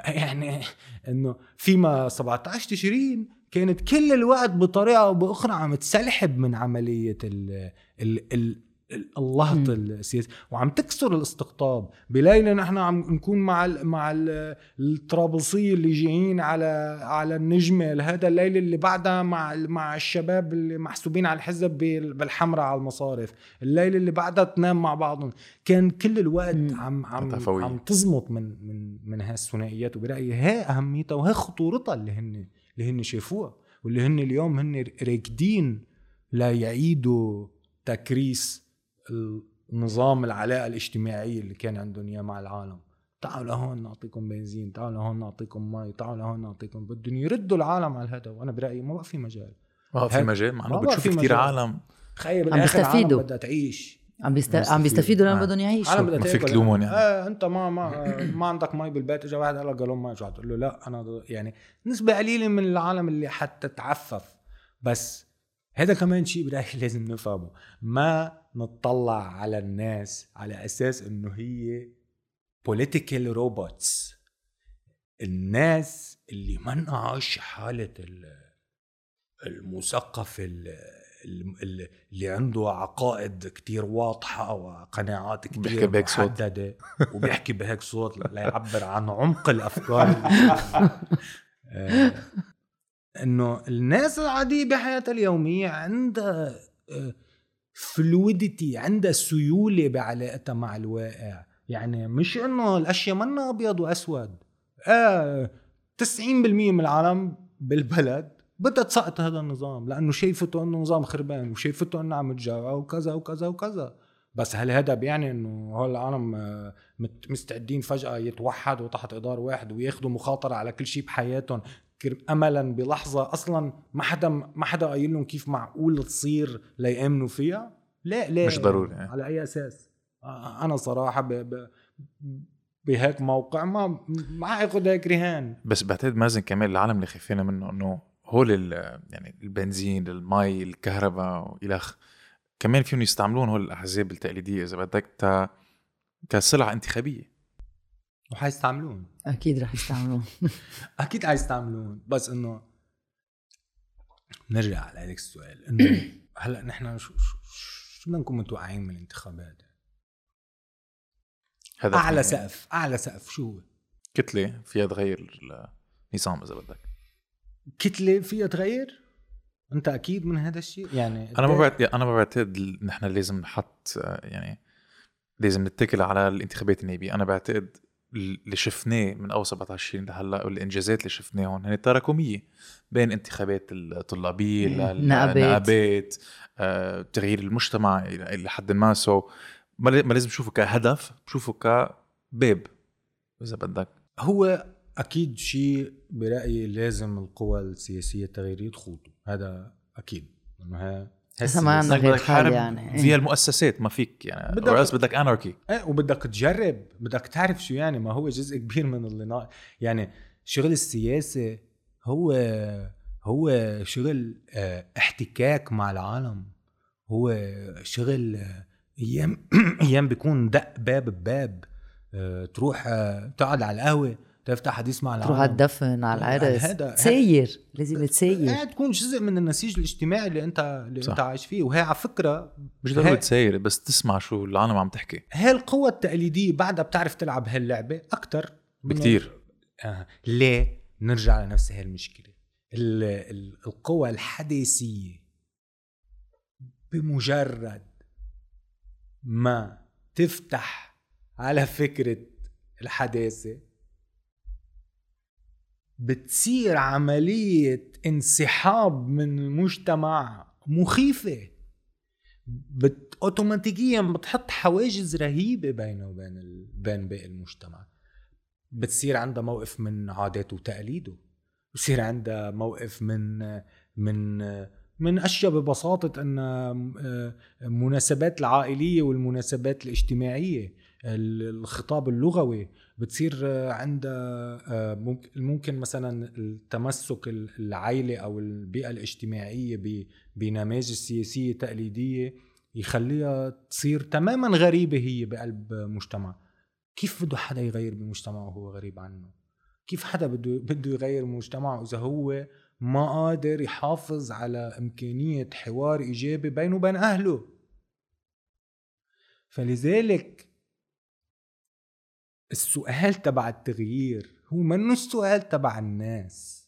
يعني إنه فيما 17 تشرين كانت كل الوقت بطريقة أو بأخرى عم تسلحب من عملية ال اللهط السياسي. وعم تكسر الاستقطاب بليله نحن عم نكون مع ال مع الطرابلسيه اللي جايين على على النجمة. هذا الليلة اللي بعدها مع مع الشباب اللي محسوبين على الحزب بالحمراء على المصارف. الليلة اللي بعدها تنام مع بعضهم. كان كل الوقت عم عم عم تزمط من من من هالثنائيات. وبرأيي هي أهميتها وهي خطورتها اللي هن اللي هن شافوها. واللي هن اليوم هن راكدين ليعيدوا تكريس النظام العلاقة الاجتماعيه اللي كان عندهم إياه مع العالم. تعالوا لهون نعطيكم بنزين تعالوا لهون نعطيكم مي تعالوا لهون نعطيكم بدهم يردوا العالم على هذا وأنا برأيي ما بقى في مجال. ما بقى في مجال؟ مع إنه بتشوف كثير عالم. تخيل بالآخر عالم بدها تعيش. عم بيست... عم بيستفيدوا لما بدهم يعيشوا. عالم بدها فيك تلومهم يعني. آه أنت ما ما ما عندك مي بالبيت اجى واحد قال لك قالوا مي شو تقول له لا أنا يعني نسبة قليلة من العالم اللي حتى تعفف. بس هذا كمان شيء برايي لازم نفهمه. ما نطلع على الناس على أساس إنه هي political robots. الناس اللي ما عايشه حالة المثقف اللي عنده عقائد كتير واضحة وقناعات كتير محددة وبيحكي بهيك صوت ليعبر عن عمق الأفكار. آه، إنه الناس العادية بحياتها اليومية عندها فلويديتي عندها سيولة بعلاقتها مع الواقع. يعني مش إنه الأشياء منا أبيض وأسود. آه 90% من العالم بالبلد بدها تسقط هذا النظام لأنه شايفته إنه نظام خربان وشايفته إنه عم تجوع وكذا وكذا وكذا. بس هل هذا بيعني إنه هول العالم آه، مستعدين فجأة يتوحدوا تحت اطار واحد وياخذوا مخاطرة على كل شيء بحياتهم املا بلحظة أصلا ما حدا ما حدا قايل لهم كيف معقول تصير ليامنوا فيها؟ لا لا. مش ضروري على أي أساس؟ أنا صراحة ب... ب... بهيك موقع ما ما اخذ هيك رهان. بس بعتقد مازن كمان العالم اللي خايفين منه إنه هول يعني البنزين المي الكهرباء وإلى كمان فيهم يستعملون هول الأحزاب التقليدية إذا بدك تا كسلعة انتخابية. وحيستعملون. أكيد رح يستعملون. أكيد حيستعملون بس إنه نرجع على هذاك السؤال. إنه هلأ نحن شو شو, شو بدنا نكون متوقعين من الانتخابات؟ هذا أعلى سقف أعلى سقف شو هو؟ كتلة فيها تغير النظام إذا بدك. كتلة فيها تغير؟ أنت أكيد من هذا الشيء؟ يعني أنا ما بعتقد أنا ما بعتقد نحن لازم نحط يعني لازم نتكل على الانتخابات النيابيه أنا بعتقد اللي شفناه من أول 17 لهلأ والإنجازات اللي شفناهم هي تراكمية بين انتخابات الطلابية للنقابات آه، تغيير المجتمع إلى حد ما. سو ما لازم تشوفه كهدف بشوفه كباب إذا بدك. هو أكيد شيء برأيي لازم القوى السياسية التغييرية تخوضه هذا أكيد انه هسه ما عندك غير حل يعني. فيها المؤسسات ما فيك يعني. بدك بدك اناركي إيه وبدك تجرب. بدك تعرف شو يعني. ما هو جزء كبير من اللي نا... يعني شغل السياسة هو هو شغل آه احتكاك مع العالم. هو شغل آه أيام أيام بيكون دق باب بباب. آه تروح آه تقعد على القهوة. تفتح حديث مع العالم تروح على الدفن على العرس تسير لازم تسير قاعد تكون جزء من النسيج الاجتماعي اللي انت اللي صح. انت عايش فيه وهي على فكرة مش ضروري تسير بس تسمع شو العالم عم تحكي هي القوة التقليدية بعدها بتعرف تلعب هاللعبة أكتر بكتير آه. ليه؟ نرجع لنفس هاي المشكلة القوى الحداثية بمجرد ما تفتح على فكرة الحداثة بتصير عملية انسحاب من المجتمع مخيفة. اوتوماتيكيا بتحط حواجز رهيبة بينه وبين ال... بين باقي المجتمع. بتصير عندها موقف من عاداته وتقاليده. بصير عندها موقف من من من أشياء ببساطة ان المناسبات العائلية والمناسبات الاجتماعية. الخطاب اللغوي بتصير عندها ممكن ممكن مثلا التمسك العائلي أو البيئة الاجتماعية بنماذج سياسية تقليدية يخليها تصير تماما غريبة هي بقلب مجتمع. كيف بده حدا يغير بمجتمعه وهو غريب عنه؟ كيف حدا بده بده يغير مجتمعه إذا هو ما قادر يحافظ على إمكانية حوار إيجابي بينه وبين أهله؟ فلذلك السؤال تبع التغيير هو منه السؤال تبع الناس.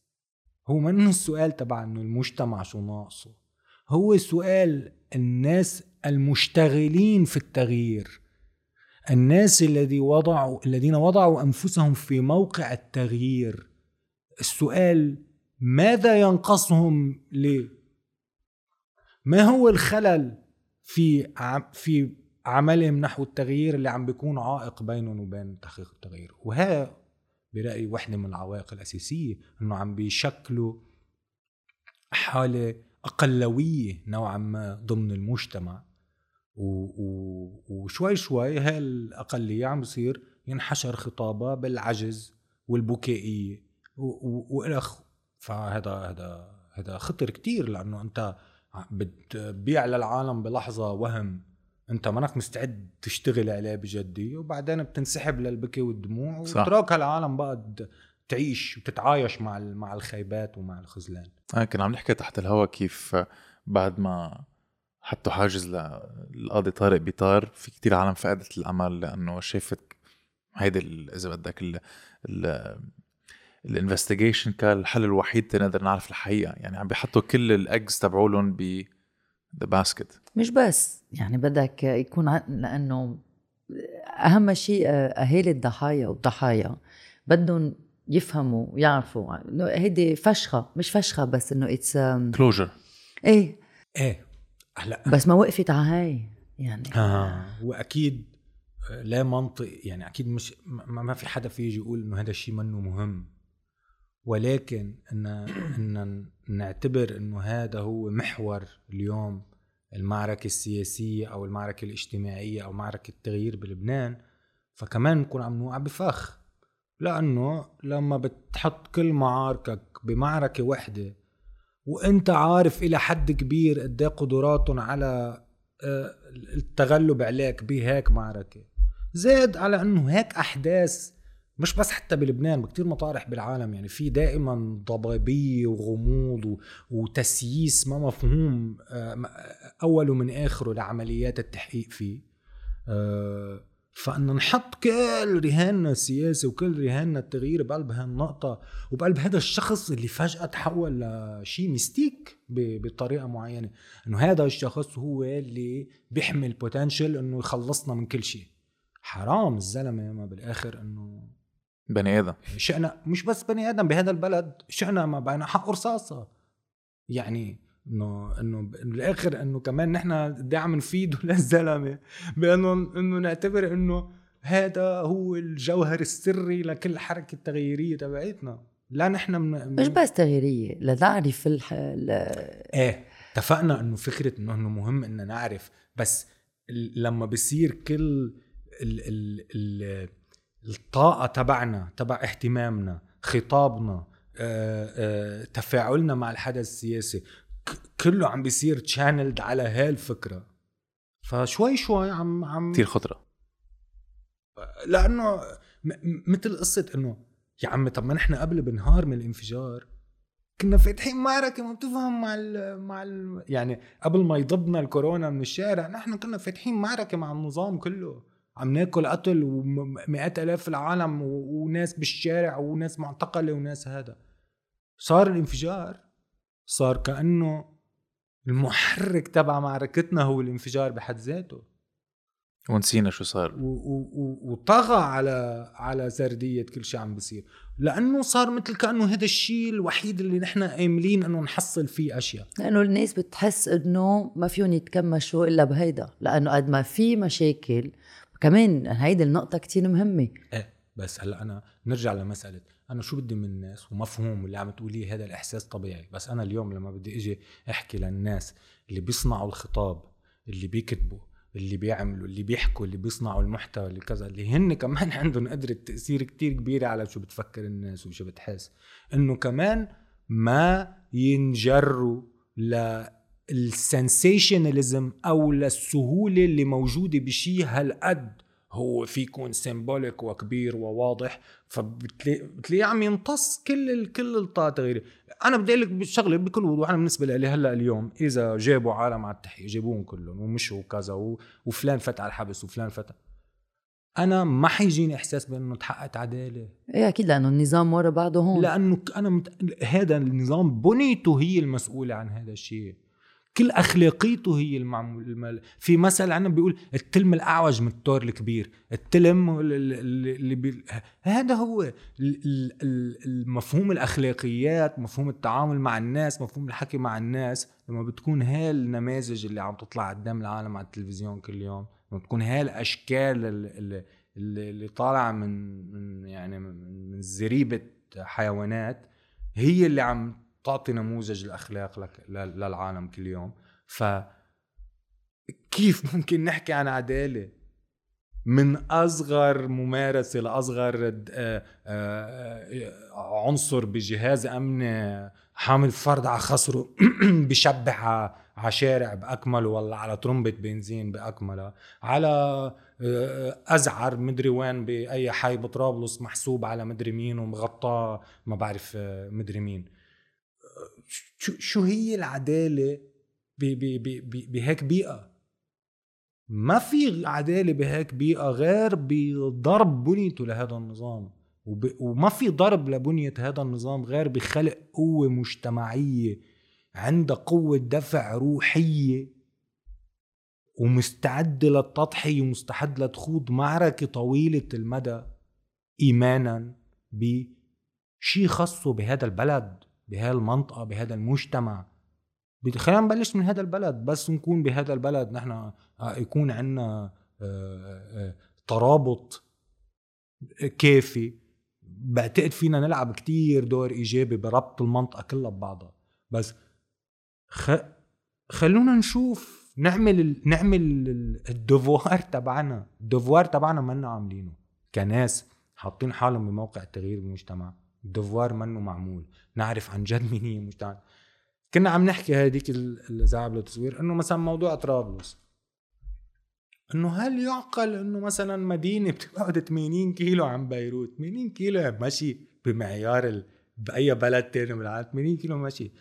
هو منه السؤال تبع إنه المجتمع شو ناقصه. هو سؤال الناس المشتغلين في التغيير. الناس الذي وضعوا الذين وضعوا أنفسهم في موقع التغيير. السؤال ماذا ينقصهم ليه ما هو الخلل في في عملهم نحو التغيير اللي عم بيكون عائق بينهم وبين تحقيق التغيير. وها برأيي وحدة من العوائق الأساسية أنه عم بيشكلوا حالة أقلوية نوعا ما ضمن المجتمع. وشوي شوي هاي الاقليه عم بصير ينحشر خطابها بالعجز والبكائية والخ فهذا هذا هذا خطر كتير لأنه أنت بتبيع للعالم بلحظة وهم انت منك مستعد تشتغل عليه بجدية وبعدين بتنسحب للبكي والدموع وتترك العالم بقى تعيش وتتعايش مع مع الخيبات ومع الخذلان آه كنا عم نحكي تحت الهواء كيف بعد ما حطوا حاجز للقاضي طارق بيطار في كتير عالم فقدت الأمل لأنه شافت هيدي إذا بدك ال investigation كالحل الوحيد تنقدر نعرف الحقيقة. يعني عم بيحطوا كل ال eggs تبعولهم ب the basket مش بس يعني بدك يكون لأنه أهم شيء أهالي الضحايا والضحايا بدهم يفهموا يعرفوا. إنه هيدي فشخة مش فشخة بس إنه it's كلوجر إيه. إيه. هلأ بس ما وقفت على هاي يعني. آه. وأكيد لا منطق يعني أكيد مش ما في حدا في يجي يقول إنه هذا الشيء منه مهم. ولكن ان إن نعتبر إنه هذا هو محور اليوم المعركة السياسية أو المعركة الاجتماعية أو معركة التغيير بلبنان فكمان نكون عم نوقع بفخ. لأنه لما بتحط كل معاركك بمعركة واحدة وإنت عارف إلى حد كبير قد إيه قدراتهم على آه، التغلب عليك بهيك معركة زاد على إنه هيك أحداث مش بس حتى بلبنان بكتير مطارح بالعالم. يعني في دائما ضبابية وغموض وتسييس ما مفهوم آه، أوله من آخره لعمليات التحقيق فيه. آه، فأن نحط كل رهاننا السياسي وكل رهاننا التغيير بقلب هالنقطة وبقلب هذا الشخص اللي فجأة تحول لشيء ميستيك بطريقة معينة. إنه هذا الشخص هو اللي بيحمل بوتنشل إنه يخلصنا من كل شيء. حرام الزلمة ما بالآخر إنه بني آدم. شئنا مش بس بني آدم بهذا البلد شئنا ما بين حق رصاصة. يعني إنه إنه بالاخر إنه كمان نحن قد عم نفيده للزلمه بأنه إنه نعتبر إنه هذا هو الجوهر السري لكل حركة تغييريه تبعتنا لا نحن من مش بس تغييرية لنعرف الح... ل... إيه اتفقنا إنه فكرة إنه إنه مهم ان نعرف بس لما بصير كل ال ال ال الطاقة تبعنا تبع اهتمامنا خطابنا آه، آه، تفاعلنا مع الحدث السياسي كله عم بيصير تشانلد على هالفكرة. فشوي شوي عم عم كثير خطرة. لأنه مثل قصة إنه يا عمي طب ما نحن قبل بنهار من الانفجار كنا فاتحين معركة ما بتفهم مع ال مع ال يعني قبل ما يضبنا الكورونا من الشارع نحن كنا فاتحين معركة مع النظام كله. عم ناكل قتل ومئات آلاف في العالم وناس بالشارع وناس معتقلة وناس هذا. صار الانفجار. صار كأنه المحرك تبع معركتنا هو الانفجار بحد ذاته. ونسينا شو صار. وطغى على على سرديه كل شيء عم بيصير لأنه صار مثل كأنه هذا الشيء الوحيد اللي نحن آملين إنه نحصل فيه أشياء. لأنه الناس بتحس إنه ما فيهم يتكمشوا إلا بهيدا. لأنه قد ما في مشاكل كمان هيدي النقطة كتير مهمة. إيه بس هلا أنا نرجع لمسألة أنا شو بدي من الناس ومفهوم اللي عم تقوليه هذا الإحساس طبيعي بس أنا اليوم لما بدي إجي أحكي للناس اللي بيصنعوا الخطاب اللي بيكتبوا اللي بيعملوا اللي بيحكوا اللي بيصنعوا المحتوى اللي كذا اللي هن كمان عندهم قدرة تأثير كتير كبيرة على شو بتفكر الناس وشو بتحس إنه كمان ما ينجروا للسنسيشناليزم أو للسهولة اللي موجودة بشيء هالقد هو في يكون symbolic وكبير وواضح. فبتلاقيه عم يمتص كل ال كل التغيير أنا بدي أقول لك شغله بكل وضوح أنا بالنسبة لي هلأ اليوم إذا جابوا عالم على التحقيق جابوهم كلهم ومشوا كذا وفلان فت على الحبس وفلان فت أنا ما حيجيني إحساس بإنه تحققت عدالة. إيه أكيد لأنه النظام ورا بعضه هون. لأنه أنا مت... هذا النظام بنيته هي المسؤولة عن هذا الشيء. كل أخلاقيته هي المعمول في مثل عنا بيقول التلم الأعوج من التور الكبير التلم اللي بي... هذا هو المفهوم الأخلاقيات مفهوم التعامل مع الناس مفهوم الحكي مع الناس. لما بتكون هاي النماذج اللي عم تطلع قدام العالم على التلفزيون كل يوم لما بتكون هاي الاشكال اللي, اللي طالعة من من يعني من زريبة حيوانات هي اللي عم تعطي نموذج الأخلاق لك للعالم كل يوم. ف كيف ممكن نحكي عن عدالة؟ من أصغر ممارسة لأصغر آه، آه، عنصر بجهاز امني حامل فرد على خصره بشبح على شارع باكمله ولا على ترمبه بنزين باكملها على آه، أزعر مدري وين بأي حي بطرابلس محسوب على مدري مين ومغطاه ما بعرف مدري مين. شو هي العدالة بهيك بيئة؟ ما في عدالة بهيك بيئة غير بضرب بنيته لهذا النظام وب... وما في ضرب لبنية هذا النظام غير بخلق قوة مجتمعية عندها قوة دفع روحية ومستعدة للتضحية ومستعد لتخوض معركة طويلة المدى ايمانا بشيء خاصه بهذا البلد. بهذه المنطقة بهذا المجتمع. خلينا نبلش من هذا البلد بس نكون بهذا البلد. نحن آه، يكون عندنا آه، آه، ترابط كافي. بعتقد فينا نلعب كتير دور إيجابي بربط المنطقة كلها ببعضها. بس خ... خلونا نشوف نعمل ال... نعمل الدوفوار تبعنا. الدوفوار تبعنا منا عاملينه. كناس حاطين حالهم بموقع التغيير بالمجتمع ال devoir منه معمول. نعرف عن جد مين هي المجتمع كنا عم نحكي هذيك الاذاعه بالتصوير إنه مثلا موضوع طرابلس. إنه هل يعقل إنه مثلا مدينة بتبعد 80 كيلو عن بيروت؟ 80 كيلو مشي بمعيار ال... بأي بلد تاني بالعالم. 80 كيلو مشي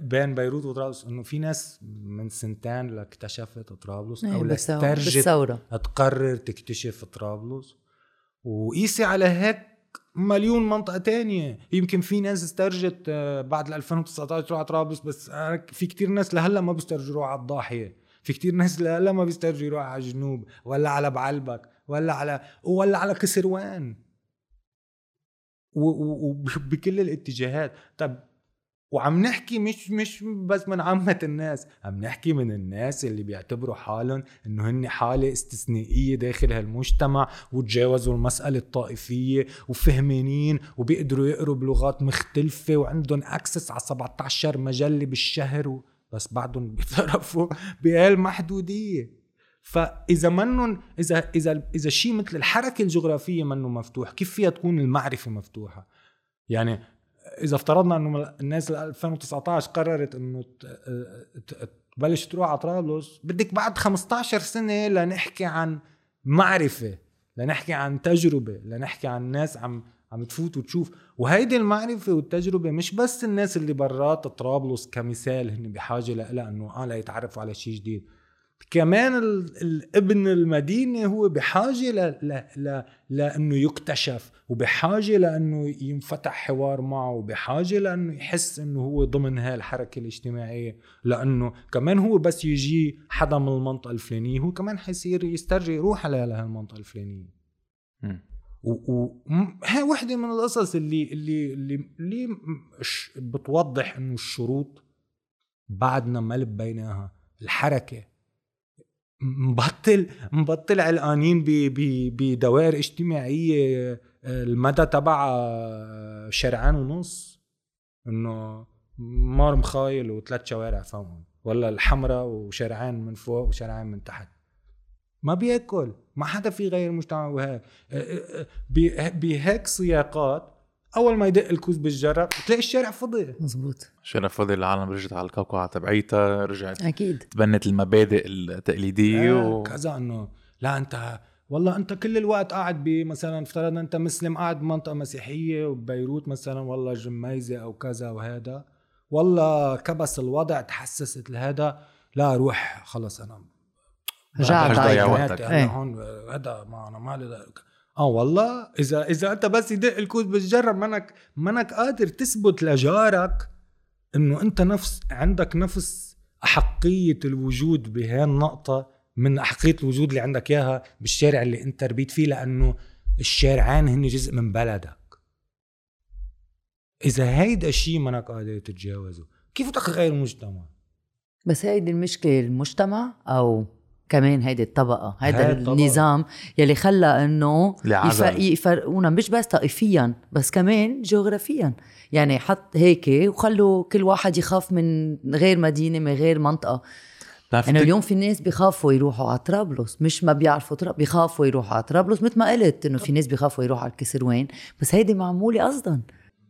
بين بيروت وطرابلس. إنه في ناس من سنتين اكتشفت طرابلس أو إيه، لاسترجت تقرر تكتشف طرابلس. وقيسي على هيك مليون منطقة تانية. يمكن في ناس استرجت آه، بعد 2019 تروح على طرابلس بس في كتير ناس لهلا ما بيسترجوا يروحوا على الضاحية. في كتير ناس لهلا ما بيسترجوا يروحوا على الجنوب ولا على بعلبك ولا على ولا على كسروان. وبكل الاتجاهات. طب وعم نحكي مش مش بس من عامة الناس عم نحكي من الناس اللي بيعتبروا حالهم إنه هن حالة استثنائية داخل هالمجتمع وتجاوزوا المسألة الطائفية وفهمانين وبيقدروا يقروا بلغات مختلفة وعندهم access على 17 مجلة بالشهر بس بعدهم بيتصرفوا بهالمحدودية فإذا منن إذا إذا إذا شيء مثل الحركة الجغرافية منه مفتوح كيف فيها تكون المعرفة مفتوحة؟ يعني إذا افترضنا إنه الناس 2019 قررت إنه تبلش تروح على طرابلس بدك بعد 15 سنة لنحكي عن معرفة لنحكي عن تجربة لنحكي عن ناس عم عم تفوت وتشوف. وهيدي المعرفة والتجربة مش بس الناس اللي برات طرابلس كمثال هن بحاجة لها إنه آه ليتعرفوا على شيء جديد. كمان الابن المدينة هو بحاجة ل... ل... ل... لأنه يكتشف وبحاجة لأنه ينفتح حوار معه وبحاجة لأنه يحس أنه هو ضمن هاي الحركة الاجتماعية. لأنه كمان هو بس يجي حدا من المنطقة الفلانية هو كمان حيصير يسترجي يروح على هالمنطقة الفلانية. وهي وحدة من القصص اللي اللي اللي, اللي بتوضح إنه الشروط بعدنا ما لبيناها. الحركة مبطل مبطل علقانين بدوائر اجتماعية آه، المدى تبع آه، شارعين ونص. إنه مار مخايل وثلاث شوارع فوقهم ولا الحمراء وشارعين من فوق وشارعين من تحت. ما بياكل ما حدا في غير المجتمع وهيك. آه، بهيك سياقات أول ما يدق الكوز بالجرة بتلاقي الشارع فضي. مزبوط الشارع فضي العالم رجعت على القوقعة تبعيتها رجعت. أكيد. تبنت المبادئ التقليدية آه و... كذا إنه لا أنت والله أنت كل الوقت قاعد بمثلا افترضنا أنت مسلم قاعد بمنطقة مسيحية وببيروت مثلا والله جميزة أو كذا وهذا والله كبس الوضع تحسست لهذا لا روح خلص أنا رجعت ضيع وقتك. أنا هون هذا ما أنا مالي آه والله إذا إذا أنت بس يدق الكود بتجرب منك منك قادر تثبت لجارك إنه أنت نفس عندك نفس أحقية الوجود بهي النقطة من أحقية الوجود اللي عندك إياها بالشارع اللي أنت ربيت فيه لأنه الشارعين هن جزء من بلدك. إذا هيدا الشيء منك قادر تتجاوزه كيف بدك تغير المجتمع بس هيدي المشكلة المجتمع أو كمان هيدي الطبقة هيدا النظام يلي خلى إنه يفرقونا مش بس طائفيا بس كمان جغرافيا. يعني حط هيك وخلوا كل واحد يخاف من غير مدينة من غير منطقة. إنه اليوم في ناس بيخافوا يروحوا على طرابلس مش ما بيعرفوا طرابلس بيخافوا يروحوا على طرابلس مثل ما قلت إنه في ناس بيخافوا يروحوا على الكسروين بس هيدي معمولة قصدا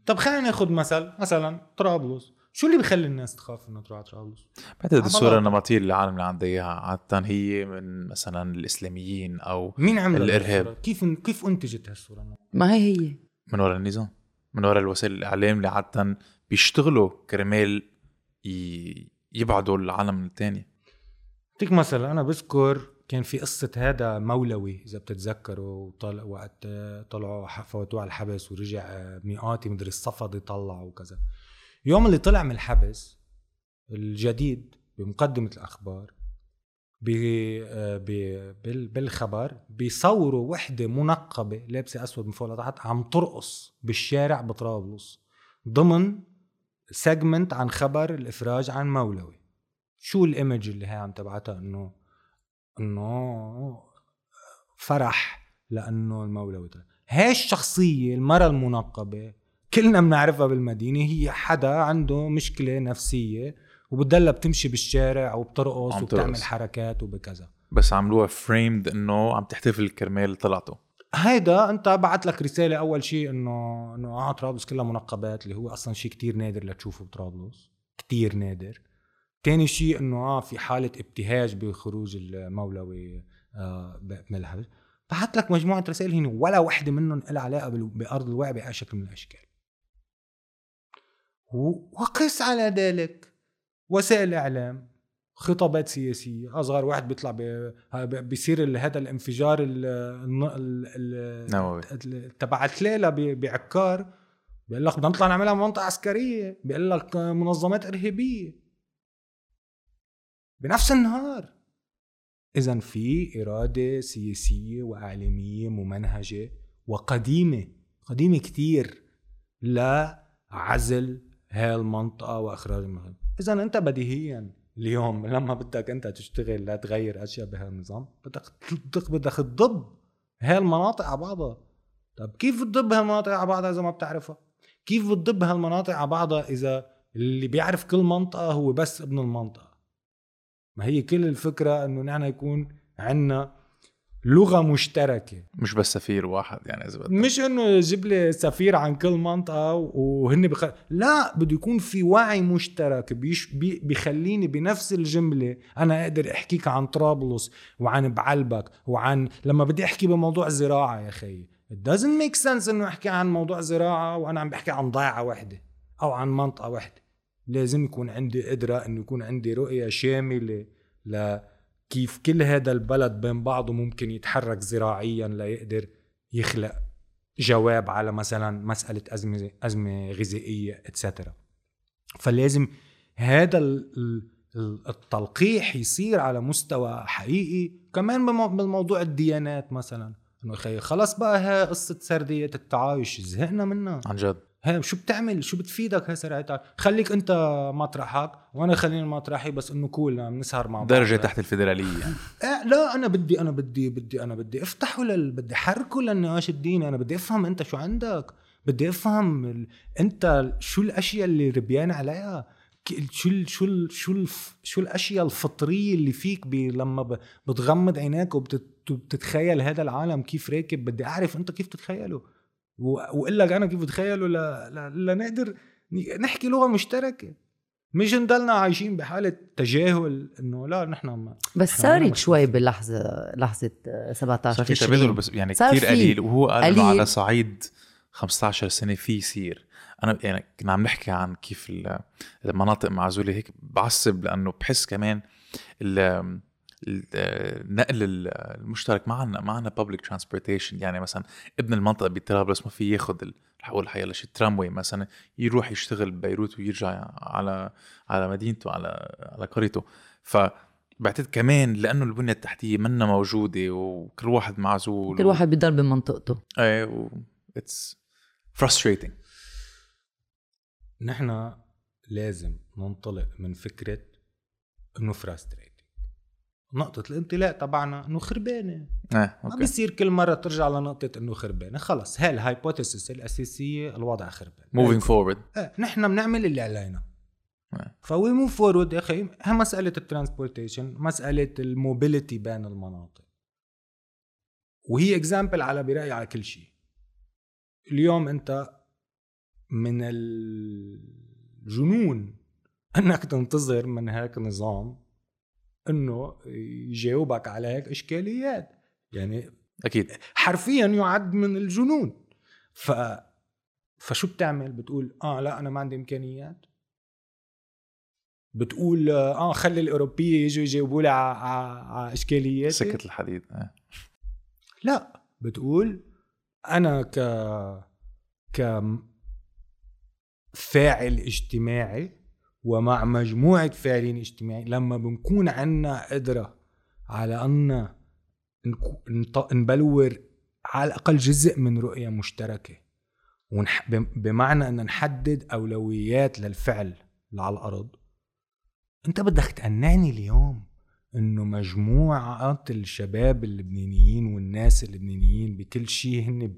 طب خلينا ناخذ مثل مثلا طرابلس. شو اللي بخلي الناس تخاف إنه تروح على طرابلس؟ بعتقد الصورة النمطية اللي العالم اللي عندها إياها عادة هي من مثلا الإسلاميين أو مين عمل الإرهاب. كيف كيف أنتجت هالصوره؟ ما هي هي. من وراء النظام من وراء الوسائل الإعلام اللي عادة بيشتغلوا كرمال يبعدوا العالم الثاني أعطيك مثلا أنا بذكر كان في قصة هذا مولوي إذا بتتذكروا طلع وقت طلعوا فوتوه على الحبس ورجع مئاتي مدري الصفد يطلع وكذا. يوم اللي طلع من الحبس الجديد بمقدمة الأخبار بالخبر بيصوروا وحدة منقبة لابسة أسود من فوق لتحت عم ترقص بالشارع بطرابلس ضمن segment عن خبر الإفراج عن مولوي. شو ال image اللي هي عم تبعتها؟ إنه إنه فرح لأنه المولوي هاي الشخصية المرأة المنقبة كلنا بنعرفها بالمدينة هي حدا عنده مشكلة نفسية وبتضلها بتمشي بالشارع وبترقص وبتعمل حركات وبكذا. بس عملوها فريمد إنه عم تحتفل كرمال طلعته. هيدا أنت بعت لك رسالة أول شيء إنه إنه آه طرابلس كلها منقبات اللي هو أصلا شيء كتير نادر لتشوفه بطرابلس كتير نادر. تاني شيء إنه آه في حالة ابتهاج بخروج المولوي آه من الحبس بعت لك مجموعة رسائل هنا ولا وحدة منهم لها علاقة بأرض الواقع بأي شكل من الأشكال. وقس على ذلك. وسائل الإعلام خطابات سياسية أصغر واحد بيطلع بيصير هذا الانفجار تبع تلاله بعكار بيقول لك بدنا نطلع نعملها منطقه عسكرية بيقول لك منظمات إرهابية. بنفس النهار. اذا في إرادة سياسية وإعلامية ممنهجة وقديمة قديمة كتير لعزل هاي المنطقة وأخراج المغرب. اذا أنت بديهيا اليوم لما بدك أنت تشتغل لتغير أشياء بهالنظام بدك بدك تضب هاي المناطق على بعضها. طب كيف تضب هالمناطق على بعضها إذا ما بتعرفها؟ كيف بتضب هالمناطق على بعضها إذا اللي بيعرف كل منطقة هو بس ابن المنطقة؟ ما هي كل الفكرة إنه نحن يكون عندنا لغة مشتركة. مش بس سفير واحد يعني إذا مش إنه يجيب لي سفير عن كل منطقة وهن بخ... لا بده يكون في وعي مشترك. بيش... بي... بيخليني بنفس الجملة أنا أقدر أحكيك عن طرابلس وعن بعلبك وعن لما بدي أحكي بموضوع زراعه يا خيي it doesn't make sense إنه أحكي عن موضوع زراعة وأنا عم بحكي عن ضيعة واحدة أو عن منطقة واحدة لازم يكون عندي قدرة إنه يكون عندي رؤية شاملة ل كيف كل هذا البلد بين بعضه ممكن يتحرك زراعيا ليقدر يخلق جواب على مثلا مسألة أزمة أزمة غذائية اتسترا فلازم هذا التلقيح يصير على مستوى حقيقي كمان بموضوع الديانات مثلا. إنه خلص بقى ها قصة سردية التعايش زهقنا منها. عن جد. هي شو بتعمل؟ شو بتفيدك؟ هي سرعتك خليك أنت مطرحك وأنا خليني مطرحي بس إنه كول بنسهر مع بعض. درجة تحت الفيدرالية. يعني. إيه لا أنا بدي أنا بدي بدي أنا بدي أفتحه لل بدي حركه للنقاش الديني. أنا بدي أفهم أنت شو عندك. بدي أفهم ال... أنت شو الأشياء اللي ربيان عليها؟ شو ال شو ال شو ال شو الأشياء الفطرية اللي فيك لما بتغمض عينيك وبتتخيل هذا العالم كيف راكب. بدي أعرف أنت كيف تتخيله. لك أنا كيف بتخيلوا لنقدر نحكي لغة مشتركة. مش نضلنا عايشين بحالة تجاهل إنه لا نحن ما بس صارت شوي بلحظه لحظة 17 صار في تبادل بس يعني كثير قليل وهو قال إنه على صعيد 15 سنة في يصير. أنا يعني كنا عم نحكي عن كيف المناطق معزولة هيك بعصب لأنه بحس كمان النقل المشترك ما عندنا ما عندنا بابليك ترانسبورتيشن يعني مثلا ابن المنطقة بطرابلس ما في ياخذ رح أقول حيلا شي تراموي مثلا يروح يشتغل ببيروت ويرجع على على مدينته على على قريته. ف بعتقد كمان لأنه البنية التحتية منا موجودة وكل واحد معزول كل واحد بيضل بمنطقته. إيه و it's frustrating. نحن لازم ننطلق من فكرة إنه frustrated نقطة الانطلاق تبعنا إنه خربانة. آه ما بيصير كل مرة ترجع لنقطة إنه خربانة. خلص هاي ال hypothesis الأساسية الوضع خربان. moving forward إيه نحن بنعمل اللي علينا. ف we move forward يا أخي. مسألة ال transportation مسألة ال mobility بين المناطق. وهي example على برايي على كل شيء. اليوم أنت من الجنون إنك تنتظر من هيك نظام إنه يجاوبك على هيك إشكاليات. يعني أكيد. حرفيا يعد من الجنون. ف فشو بتعمل؟ بتقول آه لا أنا ما عندي إمكانيات. بتقول آه خلي الأوروبية يجوا يجاوبوا لي على إشكالياتي. سكت الحديد. آه. لا. بتقول أنا ك ك فاعل اجتماعي ومع مجموعة فاعلين اجتماعي لما بنكون عنا قدرة على أن نبلور على الأقل جزء من رؤية مشتركة. بمعنى أن نحدد أولويات للفعل اللي على الأرض أنت بدك تقنعني اليوم إنه مجموعات الشباب اللبنانيين والناس اللبنانيين بكل شيء هن.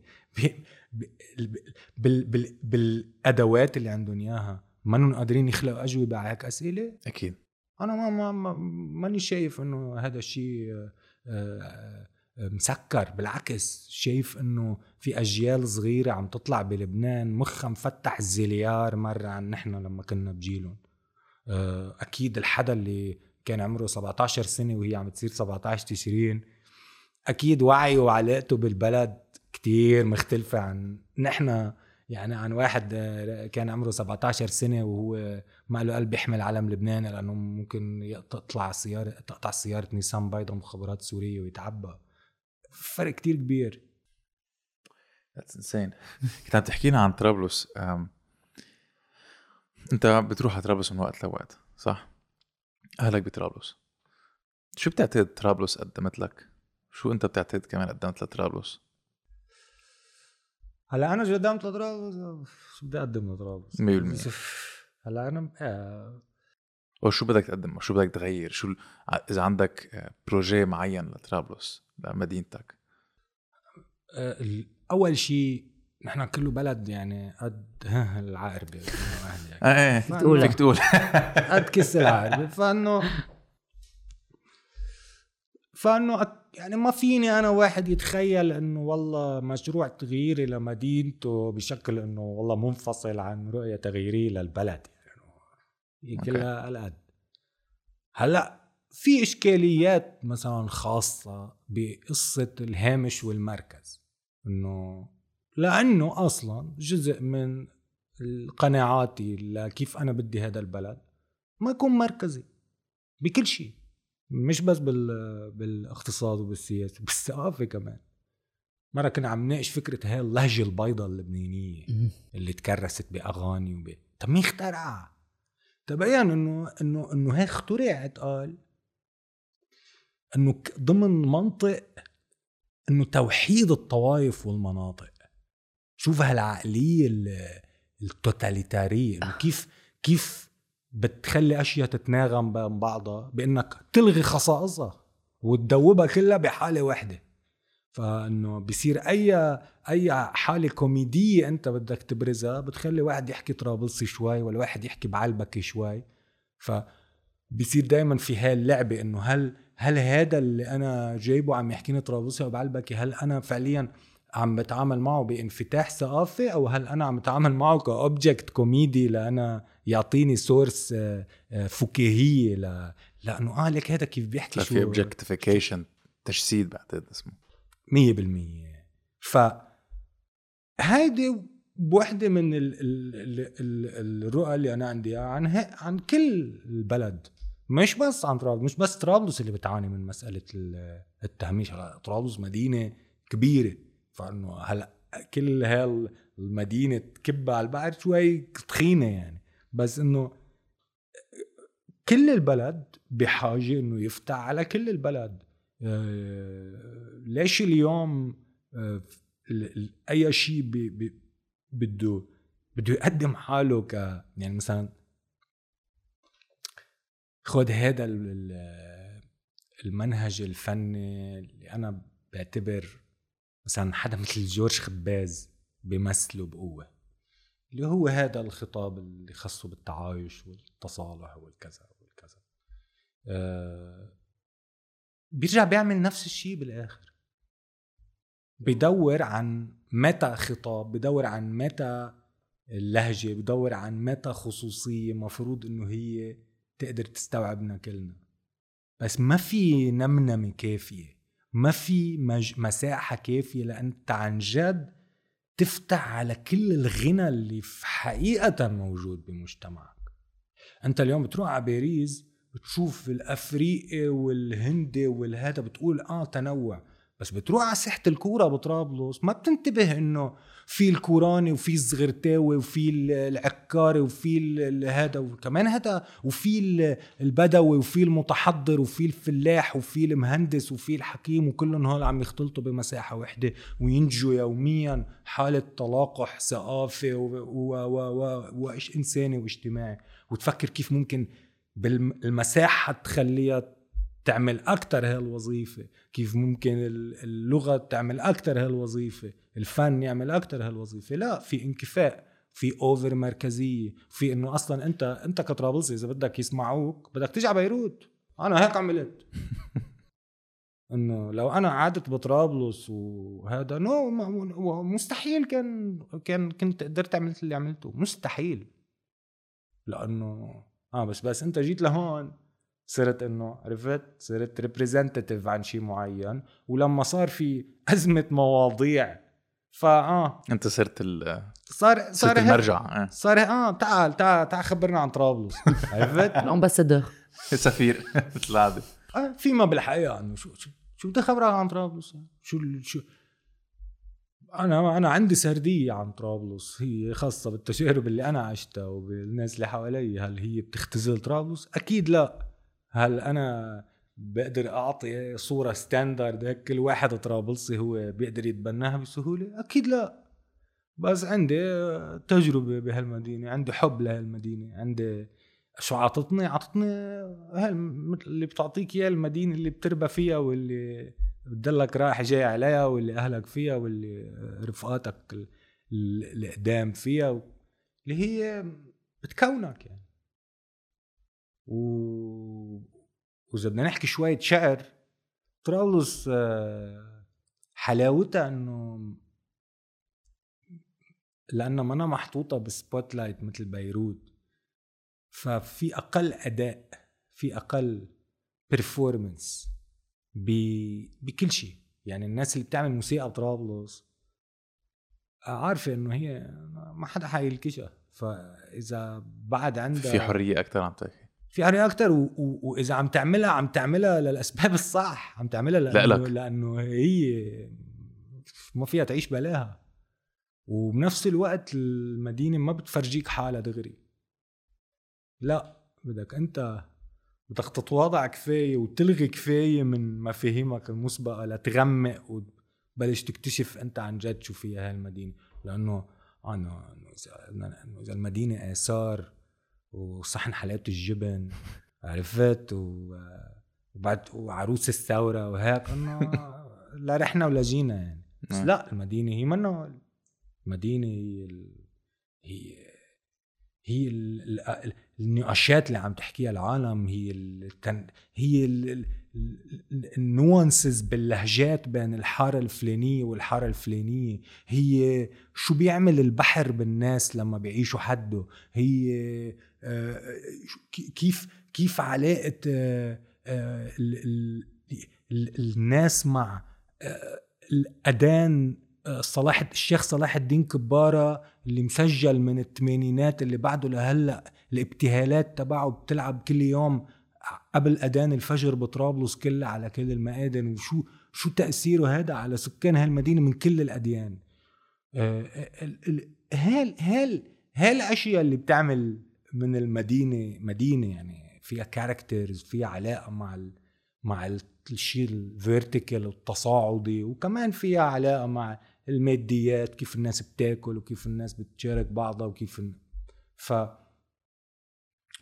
بالأدوات اللي عندهم إياها ما قادرين يخلقوا أجوبة على هيك أسئلة؟ أكيد. أنا ما ما, ما ماني شايف إنه هذا الشيء آه، آه، مسكر. بالعكس شايف إنه في أجيال صغيرة عم تطلع بلبنان مخها مفتح الزليار مرة عن نحن لما كنا بجيلهم. آه، أكيد الحدا اللي كان عمره 17 سنة وهي عم تصير 17 تشرين أكيد وعيه وعلاقته بالبلد كتير مختلفة عن نحن. يعني عن واحد كان عمره 17 سنة وهو ما له قلب يحمل علم لبنان لأنه ممكن تطلع سيارة تقطع سيارة نيسان بيضاء مخابرات سورية ويتعبى فرق كتير كبير That's insane كنت عم تحكينا عن طرابلس انت بتروح على طرابلس من وقت لوقت صح؟ أهلك بطرابلس شو بتعتقد طرابلس قدمت لك؟ شو أنت بتعتقد كمان قدمت لطرابلس؟ هلا أنا قدمت لطرابلس شو بدي أقدم لطرابلس؟ 100% هلا أنا آه. وشو بدك تقدم؟ شو بدك تغير؟ شو إذا عندك بروجي معين لطرابلس لمدينتك. آه، أول شيء نحن كله بلد يعني قد العقربة إيه إيه فيك تقول. قد كس العقربة. فإنه فانه يعني ما فيني أنا واحد يتخيل إنه والله مشروع تغييري لمدينته بشكل إنه والله منفصل عن رؤية تغييريه للبلد يعني كلها القد هلأ في إشكاليات مثلا خاصة بقصة الهامش والمركز إنه لأنه أصلا جزء من قناعاتي لكيف أنا بدي هذا البلد ما يكون مركزي بكل شيء. مش بس بال... بالاقتصاد وبالسياسة بالثقافة كمان. مرة كنا عم نناقش فكرة هاي اللهجة البيضاء اللبنانية اللي تكرست بأغاني وب طب مين اخترعها؟ تبين إنه إنه إنه هي اخترعت قال إنه ضمن منطق إنه توحيد الطوائف والمناطق. شوف هالعقلية التوتاليتارية إنه كيف كيف بتخلي أشياء تتناغم بين بعضها بإنك تلغي خصائصها وتدوبها كلها بحالة واحدة. فإنه بصير أي أي حالة كوميدية أنت بدك تبرزها بتخلي واحد يحكي طرابلسي شوي ولا واحد يحكي بعلبكي شوي. ف بصير دائما في هاي اللعبه إنه هل هل هذا اللي أنا جايبه عم يحكيني طرابلسي وبعلبكي هل أنا فعليا عم بتعامل معه بانفتاح ثقافي أو هل أنا عم بتعامل معه ك object كوميدي لأنا يعطيني source آه، آه، فكاهية ل... لأنه آه لك هذا كيف بيحكي شو في objectification تجسيد بعتقد اسمه. 100% ف هيدي بوحدة من ال ال ال الرؤى اللي أنا عندي عن عن كل البلد. مش بس عن طرابلس مش بس طرابلس اللي بتعاني من مسألة التهميش. طرابلس مدينة كبيرة. فإنه هلا كل هاي المدينة تكبها على البحر شوي تخينة يعني. بس إنه كل البلد بحاجة إنه يفتح على كل البلد. آه، ليش اليوم آه، أي شيء بده بده يقدم حاله ك يعني مثلا خد هذا المنهج الفني اللي أنا بعتبر مثلا حدا مثل جورج خباز بيمثله بقوة. اللي هو هذا الخطاب اللي خصه بالتعايش والتصالح والكذا والكذا. آه بيرجع بيعمل نفس الشيء بالآخر. بدور عن متى خطاب بدور عن متى اللهجة بدور عن متى خصوصية مفروض إنه هي تقدر تستوعبنا كلنا بس ما في نمنمة كافية ما في مج... مساحة كافية لأنت عن جد تفتح على كل الغنى اللي في حقيقة موجود بمجتمعك. أنت اليوم بتروح على باريس بتشوف الأفريقي والهندي والهذا بتقول آه تنوع. بس بتروح على ساحة الكورة بطرابلس ما بتنتبه إنه في الكوراني وفي الزغرتاوي وفي العكاري وفي هذا وكمان هذا وفي البدوي وفي المتحضر وفي الفلاح وفي المهندس وفي الحكيم وكلهم هول عم يختلطوا بمساحة وحدة. وينجوا يوميا حالة تلاقح ثقافي وايش إنساني واجتماعي. وتفكر كيف ممكن بالمساحه تخليها تعمل أكثر هالوظيفة كيف ممكن اللغة تعمل أكثر هالوظيفة الفن يعمل أكثر هالوظيفة. لا في انكفاء في أوفر مركزية في إنه أصلا أنت أنت كطرابلسي إذا بدك يسمعوك بدك تيجي على بيروت. أنا هيك عملت. إنه لو أنا قعدت بطرابلس وهذا نو مستحيل كان كان كنت قدرت عملت اللي عملته. مستحيل. لأنه آه بس بس أنت جيت لهون. صرت إنه عرفت؟ صرت representative عن شيء معين. ولما صار في أزمة مواضيع فاه أنت صرت ال صار صار صرت المرجع آه. صار آه تعال تعال تعال خبرنا عن طرابلس. عرفت؟ ال ambassador. سفير مثل العاده آه فيما بالحقيقة إنه شو شو شو بدي خبرك عن طرابلس؟ شو شو؟ أنا أنا عندي سردية عن طرابلس. هي خاصة بالتجارب اللي أنا عشتها وبالناس اللي حوالي هل هي بتختزل طرابلس؟ أكيد لا. هل أنا بقدر أعطي صورة ستاندرد هيك كل واحد طرابلسي هو بيقدر يتبناها بسهولة؟ أكيد لا. بس عندي تجربة بهالمدينة عندي حب لهالمدينة عندي شو عطتني عطتني مثل اللي بتعطيك إياه المدينة اللي بتربى فيها واللي بتضلك رايح جاي عليها واللي أهلك فيها واللي رفقاتك القدام فيها اللي هي بتكونك يعني. و... وإذا بدنا نحكي شوية شعر طرابلس آه، حلاوتها إنه لأنها منا محطوطة ب spotlight مثل بيروت. ففي أقل أداء في أقل performance بكل شيء. يعني الناس اللي بتعمل موسيقى بطرابلس عارفة إنه هي ما حدا حيلكشها. فإذا بعد عندها في حرية أكثر عم تحكي. في حريه أكثر و... و... وإذا عم تعملها عم تعملها للأسباب الصح عم تعملها لأنه لا. لأنه هي ما فيها تعيش بلاها. وبنفس الوقت المدينة ما بتفرجيك حالها دغري. لا بدك أنت بدك تتواضع كفاية وتلغي كفاية من مفاهيمك المسبقة لتغمق وتبلش تكتشف أنت عن جد شو فيها هالمدينه لأنه أنا إذا المدينة آثار وصحن حلاوة الجبن عرفت؟ و... وبعد وعروس الثورة وهيك. انه لا رحنا ولا جينا يعني. بس نعم. لا المدينة هي منه المدينة هي ال... هي هي ال... النقاشات اللي عم تحكيها العالم هي التن... هي ال... النوانسز باللهجات بين الحارة الفلانية والحارة الفلانية. هي شو بيعمل البحر بالناس لما بيعيشوا حده؟ هي كيف كيف علاقة آه، آه، الناس مع الاذان صلاح الشيخ صلاح الدين كبارة اللي مسجل من الثمانينات اللي بعده لهلأ الابتهالات تبعه بتلعب كل يوم قبل أذان الفجر بطرابلس كلها على كل المآذن. وشو شو تأثيره هذا على سكان هالمدينة من كل الأديان؟ هال هال هالاشياء اللي بتعمل من المدينة مدينة يعني فيها characters فيها علاقة مع ال مع الشيء ال vertical التصاعدي وكمان فيها علاقة مع الماديات كيف الناس بتاكل وكيف الناس بتشارك بعضها وكيف ف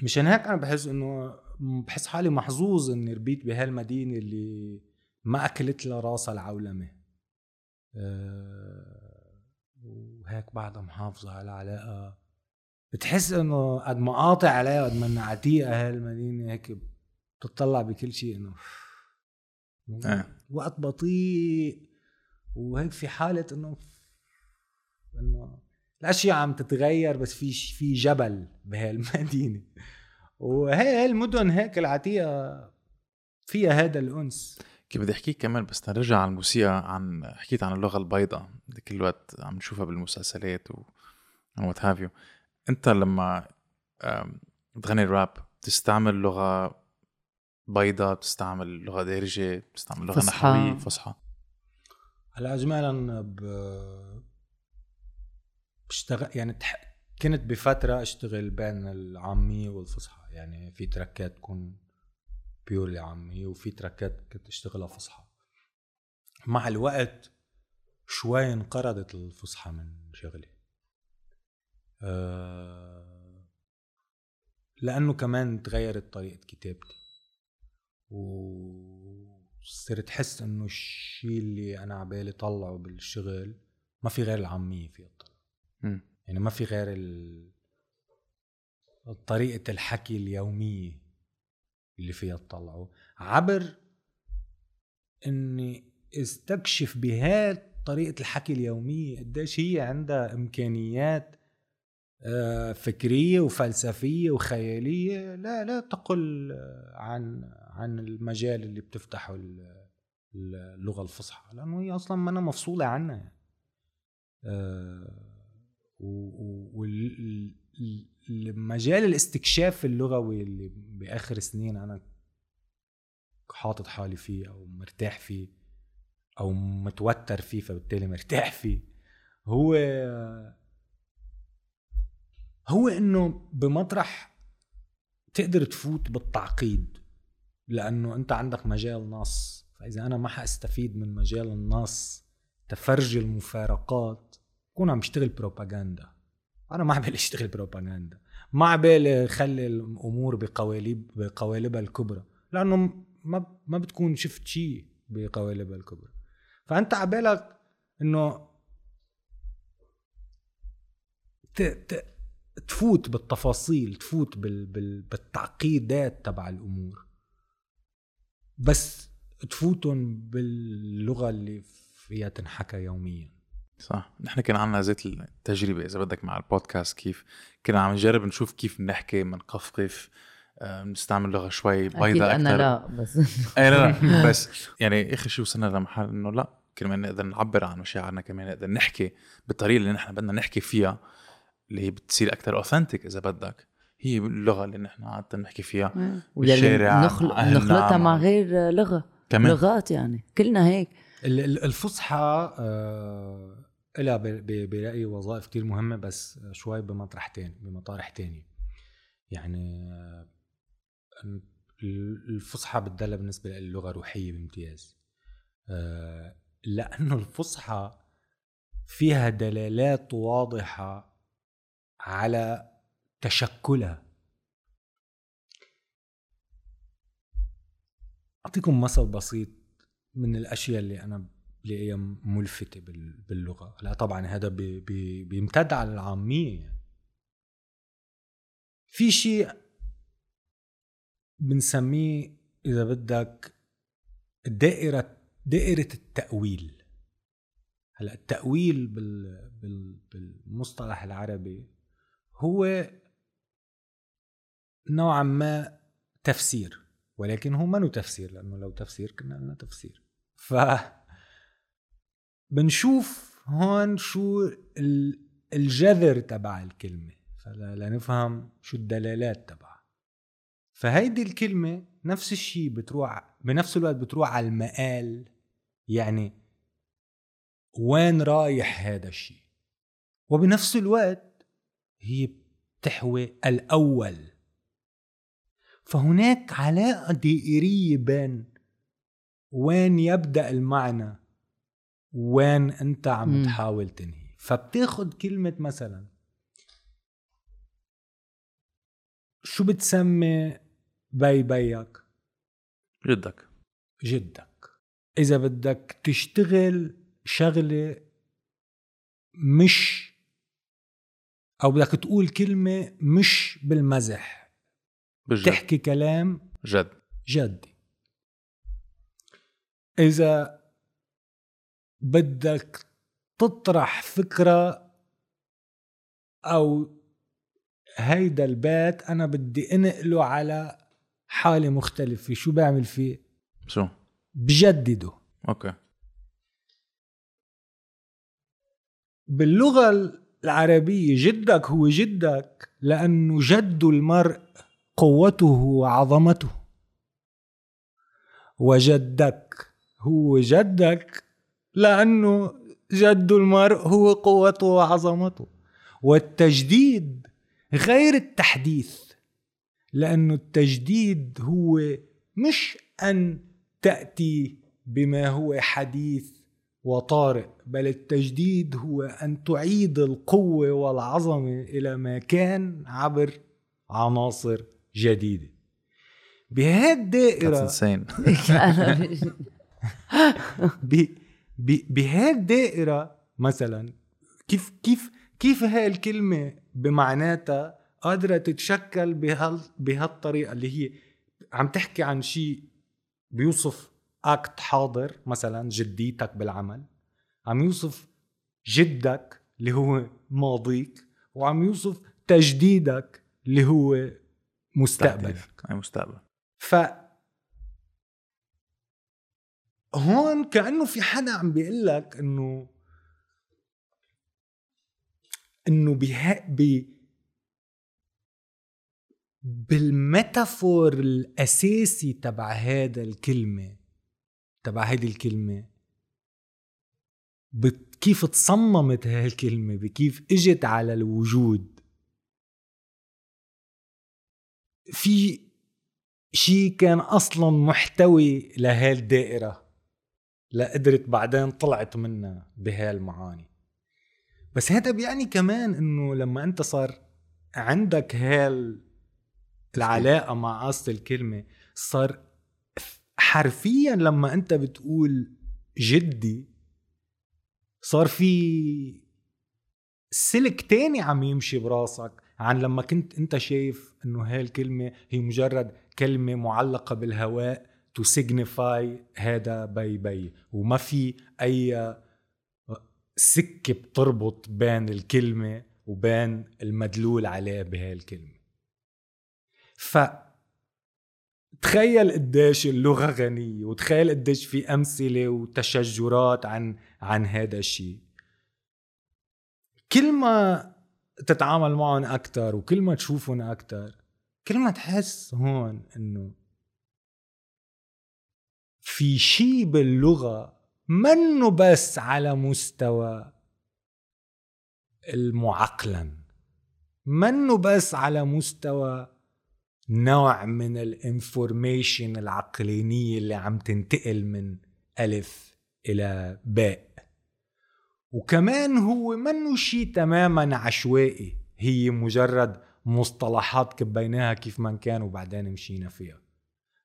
مشان هيك أنا بحس إنه بحس حالي محظوظ إني ربيت بهالمدينة اللي ما أكلت لها راسها العولمة. أه وهيك بعدها محافظة على علاقة. بتحس إنه قد ما قاطع عليها قد ما عتيقة هالمدينه هيك بتطلع بكل شيء إنه آه. وقت بطيء وهيك في حالة إنه إنه الأشياء عم تتغير بس في في جبل بهالمدينه وهي المدن هيك العتيقة فيها هذا الأنس. كيف بدي أحكيك كمان بس نرجع على الموسيقى عن حكيت عن اللغة البيضاء كل الوقت عم نشوفها بالمسلسلات و what have you انت لما بتغني الراب بتستعمل لغة بيضاء بتستعمل لغة دارجة بتستعمل لغة فصحى. نحوية فصحى. هلا اجمالا ب... بشتغل يعني تح... كنت بفترة أشتغل بين العامية والفصحى. يعني في تركات تكون بيورلي عاميه وفي تركات كنت أشتغلها فصحى. مع الوقت شوي انقرضت الفصحى من شغلي. لأنه كمان تغيرت طريقة كتابتي. وصرت احس إنه الشيء اللي أنا عبالي طلعه بالشغل ما في غير العامية فيها تطلع يعني ما في غير ال... طريقة الحكي اليومية اللي فيها تطلعه. عبر إني استكشف بهذه طريقة الحكي اليومية قديش هي عندها إمكانيات آه، فكرية وفلسفية وخيالية لا لا تقل عن عن المجال اللي بتفتحه اللغة الفصحى لأنه هي أصلا ما أنا مفصولة عنها يعني. والمجال الاستكشاف اللغوي اللي بآخر سنين أنا حاطط حالي فيه أو مرتاح فيه أو متوتر فيه فبالتالي مرتاح فيه هو هو إنه بمطرح تقدر تفوت بالتعقيد لأنه أنت عندك مجال نص. فإذا أنا ما حأستفيد من مجال النص تفرج المفارقات كون عم بشتغل بروباغندا. أنا ما عبالي أشتغل بروباغندا. ما عبالي خلي الأمور بقوالب بقوالبها الكبرى. لأنه ما ما بتكون شفت شيء بقوالبها الكبرى. فأنت عبالك إنه ت... ت... تفوت بالتفاصيل تفوت بال... بال... بالتعقيدات تبع الأمور. بس تفوتهم باللغة اللي فيها تنحكى يوميا. صح. نحن كان عنا ذات التجربة إذا بدك مع البودكاست كيف كنا عم نجرب نشوف كيف بنحكي بنقفقف آه، بنستعمل لغة شوي بيضاء أكثر أنا لا بس اي لا لا بس يعني اخر شيء وصلنا لمحل إنه لا كمان نقدر نعبر عن مشاعرنا كمان نقدر نحكي بالطريقة اللي نحن بدنا نحكي فيها اللي هي بتصير أكثر اوثنتيك إذا بدك. هي اللغة اللي نحن عادة نحكي فيها. بالشارع نخلق نخلطها مع غير لغة. كمان. لغات يعني. كلنا هيك. الفصحى آه لها برأيي وظائف كتير مهمة بس شوي بمطرح تاني بمطارح تانية. يعني آه، الفصحى بتدلها بالنسبة لي لغه روحية بامتياز. آه، لأنه الفصحى فيها دلالات واضحة على تشكلها. أعطيكم مثل بسيط من الأشياء اللي أنا بلاقيها ملفتة باللغة. لا طبعا هذا بي بي بيمتد على العامية يعني. في شيء بنسميه إذا بدك دائرة دائرة التأويل. هلأ التأويل بال بال بالمصطلح العربي هو نوعا ما تفسير ولكن هو منه تفسير لأنه لو تفسير كنا لنا تفسير. ف بنشوف هون شو الجذر تبع الكلمة لنفهم شو الدلالات تبعها. فهيدي الكلمة نفس الشيء بتروح بنفس الوقت بتروح على المقال يعني وين رايح هذا الشيء وبنفس الوقت هي بتحوي الأول. فهناك علاقة دائرية بين وين يبدأ المعنى وين أنت عم م. تحاول تنهي. فبتاخد كلمة مثلا شو بتسمي بي بيك؟ جدك. جدك. إذا بدك تشتغل شغلة مش أو بدك تقول كلمة مش بالمزح. بالجد. تحكي كلام جد. جدي إذا بدك تطرح فكرة أو هيدا البيت أنا بدي أنقله على حالة مختلفة. شو بعمل فيه؟ شو؟ بجدده. أوكي. باللغة العربيه جدك هو جدك لأنه جد المرء قوته وعظمته. وجدك هو جدك لأنه جد المرء هو قوته وعظمته. والتجديد غير التحديث لأنه التجديد هو مش أن تأتي بما هو حديث. وطارئ بل التجديد هو أن تعيد القوة والعظمة إلى ما كان عبر عناصر جديدة. بهالدائرة بهالدائرة مثلا كيف كيف كيف هاي الكلمة بمعناتها قادرة تتشكل بهال بهالطريقة اللي هي عم تحكي عن شيء بيوصف أكت حاضر مثلا جديتك بالعمل عم يوصف جدك اللي هو ماضيك وعم يوصف تجديدك اللي هو مستقبلك. أي مستقبل. ف هون كأنه في حدا عم بيقول لك إنه إنه بها ب بالميتافور الأساسي تبع هذا الكلمة تبع هيدي الكلمة. كيف تصممت هاي الكلمة بكيف اجت على الوجود؟ في شيء كان أصلا محتوي لهي الدائره لقدرت بعدين طلعت منها بهالمعاني بس هذا بيعني كمان إنه لما أنت صار عندك هال العلاقة مع قصد الكلمة صار حرفيا لما أنت بتقول جدي صار في سلك تاني عم يمشي براسك عن لما كنت أنت شايف إنه هاي الكلمة هي مجرد كلمة معلقة بالهواء to signify هذا بي بي. وما في أي سكة بتربط بين الكلمة وبين المدلول عليه بهاي الكلمة. ف تخيل قديش اللغة غنية وتخيل قديش في أمثلة وتشجرات عن عن هذا الشيء كل ما تتعامل معهم أكتر وكل ما تشوفهم أكتر كل ما تحس هون إنه في شيء باللغة منه بس على مستوى المعقلن منه بس على مستوى نوع من الانفورميشن العقلانية اللي عم تنتقل من ألف إلى باء. وكمان هو منه شيء تماما عشوائي هي مجرد مصطلحات كبيناها كيف ما كان وبعدين مشينا فيها.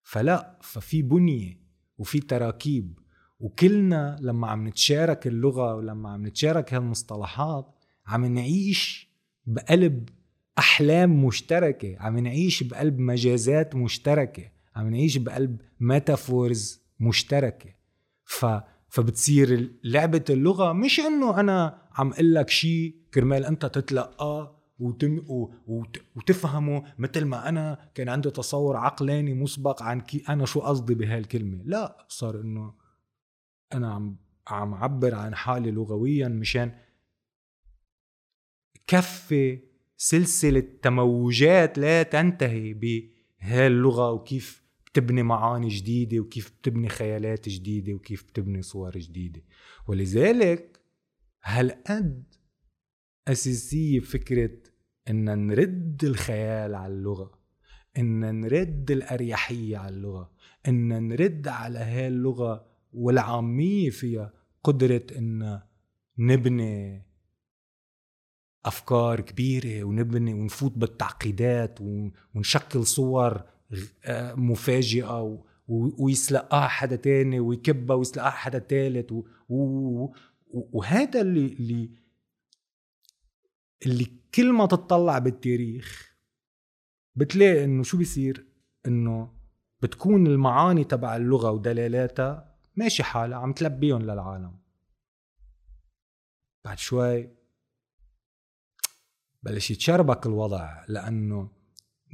فلا ففي بنية وفي تراكيب وكلنا لما عم نتشارك اللغة ولما عم نتشارك هالمصطلحات عم نعيش بقلب أحلام مشتركة. عم نعيش بقلب مجازات مشتركة. عم نعيش بقلب ميتافورز مشتركة. ف فبتصير لعبة اللغة مش إنه أنا عم أقول لك شيء كرمال أنت تتلقاه وتم وت... وتفهمه مثل ما أنا كان عندي تصور عقلاني مسبق عن كي أنا شو قصدي بهالكلمة. لا صار إنه أنا عم عم عبر عن حالي لغويا مشان كفي سلسلة تموجات لا تنتهي بهاللغة وكيف بتبني معاني جديدة وكيف بتبني خيالات جديدة وكيف بتبني صور جديدة. ولذلك هالقد أساسية فكرة إن نرد الخيال على اللغة إن نرد الأريحية على اللغة إن نرد على هاي اللغة والعامية فيها قدرة إن نبني أفكار كبيرة ونبني ونفوت بالتعقيدات ونشكل صور آه، مفاجئة ويسلقها حدا تاني ويكبها ويسلقها حدا تالت وهذا اللي اللي اللي كل ما تطلع بالتاريخ بتلاقي إنه شو بيصير؟ إنه بتكون المعاني تبع اللغة ودلالاتها ماشي حالها عم تلبيهم للعالم. بعد شوي بلش يتشربك الوضع لأنه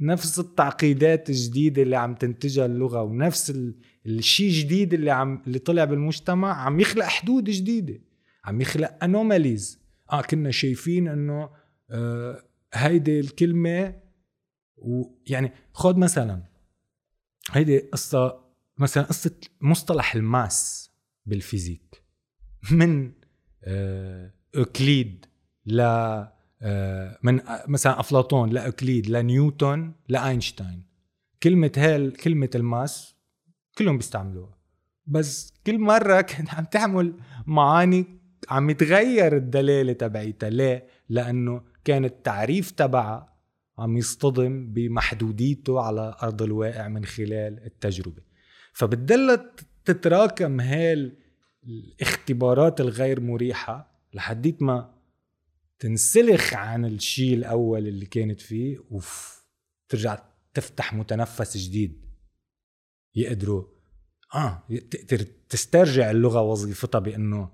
نفس التعقيدات الجديدة اللي عم تنتجها اللغة ونفس الشيء الجديد اللي عم اللي طلع بالمجتمع عم يخلق حدود جديدة عم يخلق anomalies آه كنا شايفين إنه آه هيدي الكلمة ويعني خذ مثلا هيدي قصة مثلا قصة مصطلح ال mass بال physique من آه أوكليد ل من مثلا أفلاطون لاوكليد لنيوتن لاينشتاين كلمة هال كلمة الماس كلهم بيستعملوها. بس كل مرة كانت عم تعمل معاني عم يتغير الدلالة تبعيتها. ليه؟ لأنه كان التعريف تبعها عم يصطدم بمحدوديته على أرض الواقع من خلال التجربة. فبتدل تتراكم هال الاختبارات الغير مريحة لحديت ما تنسلخ عن الشيء الأول اللي كانت فيه وف ترجع تفتح متنفس جديد. يقدروا آه تقدر تسترجع اللغة وظيفتها بأنه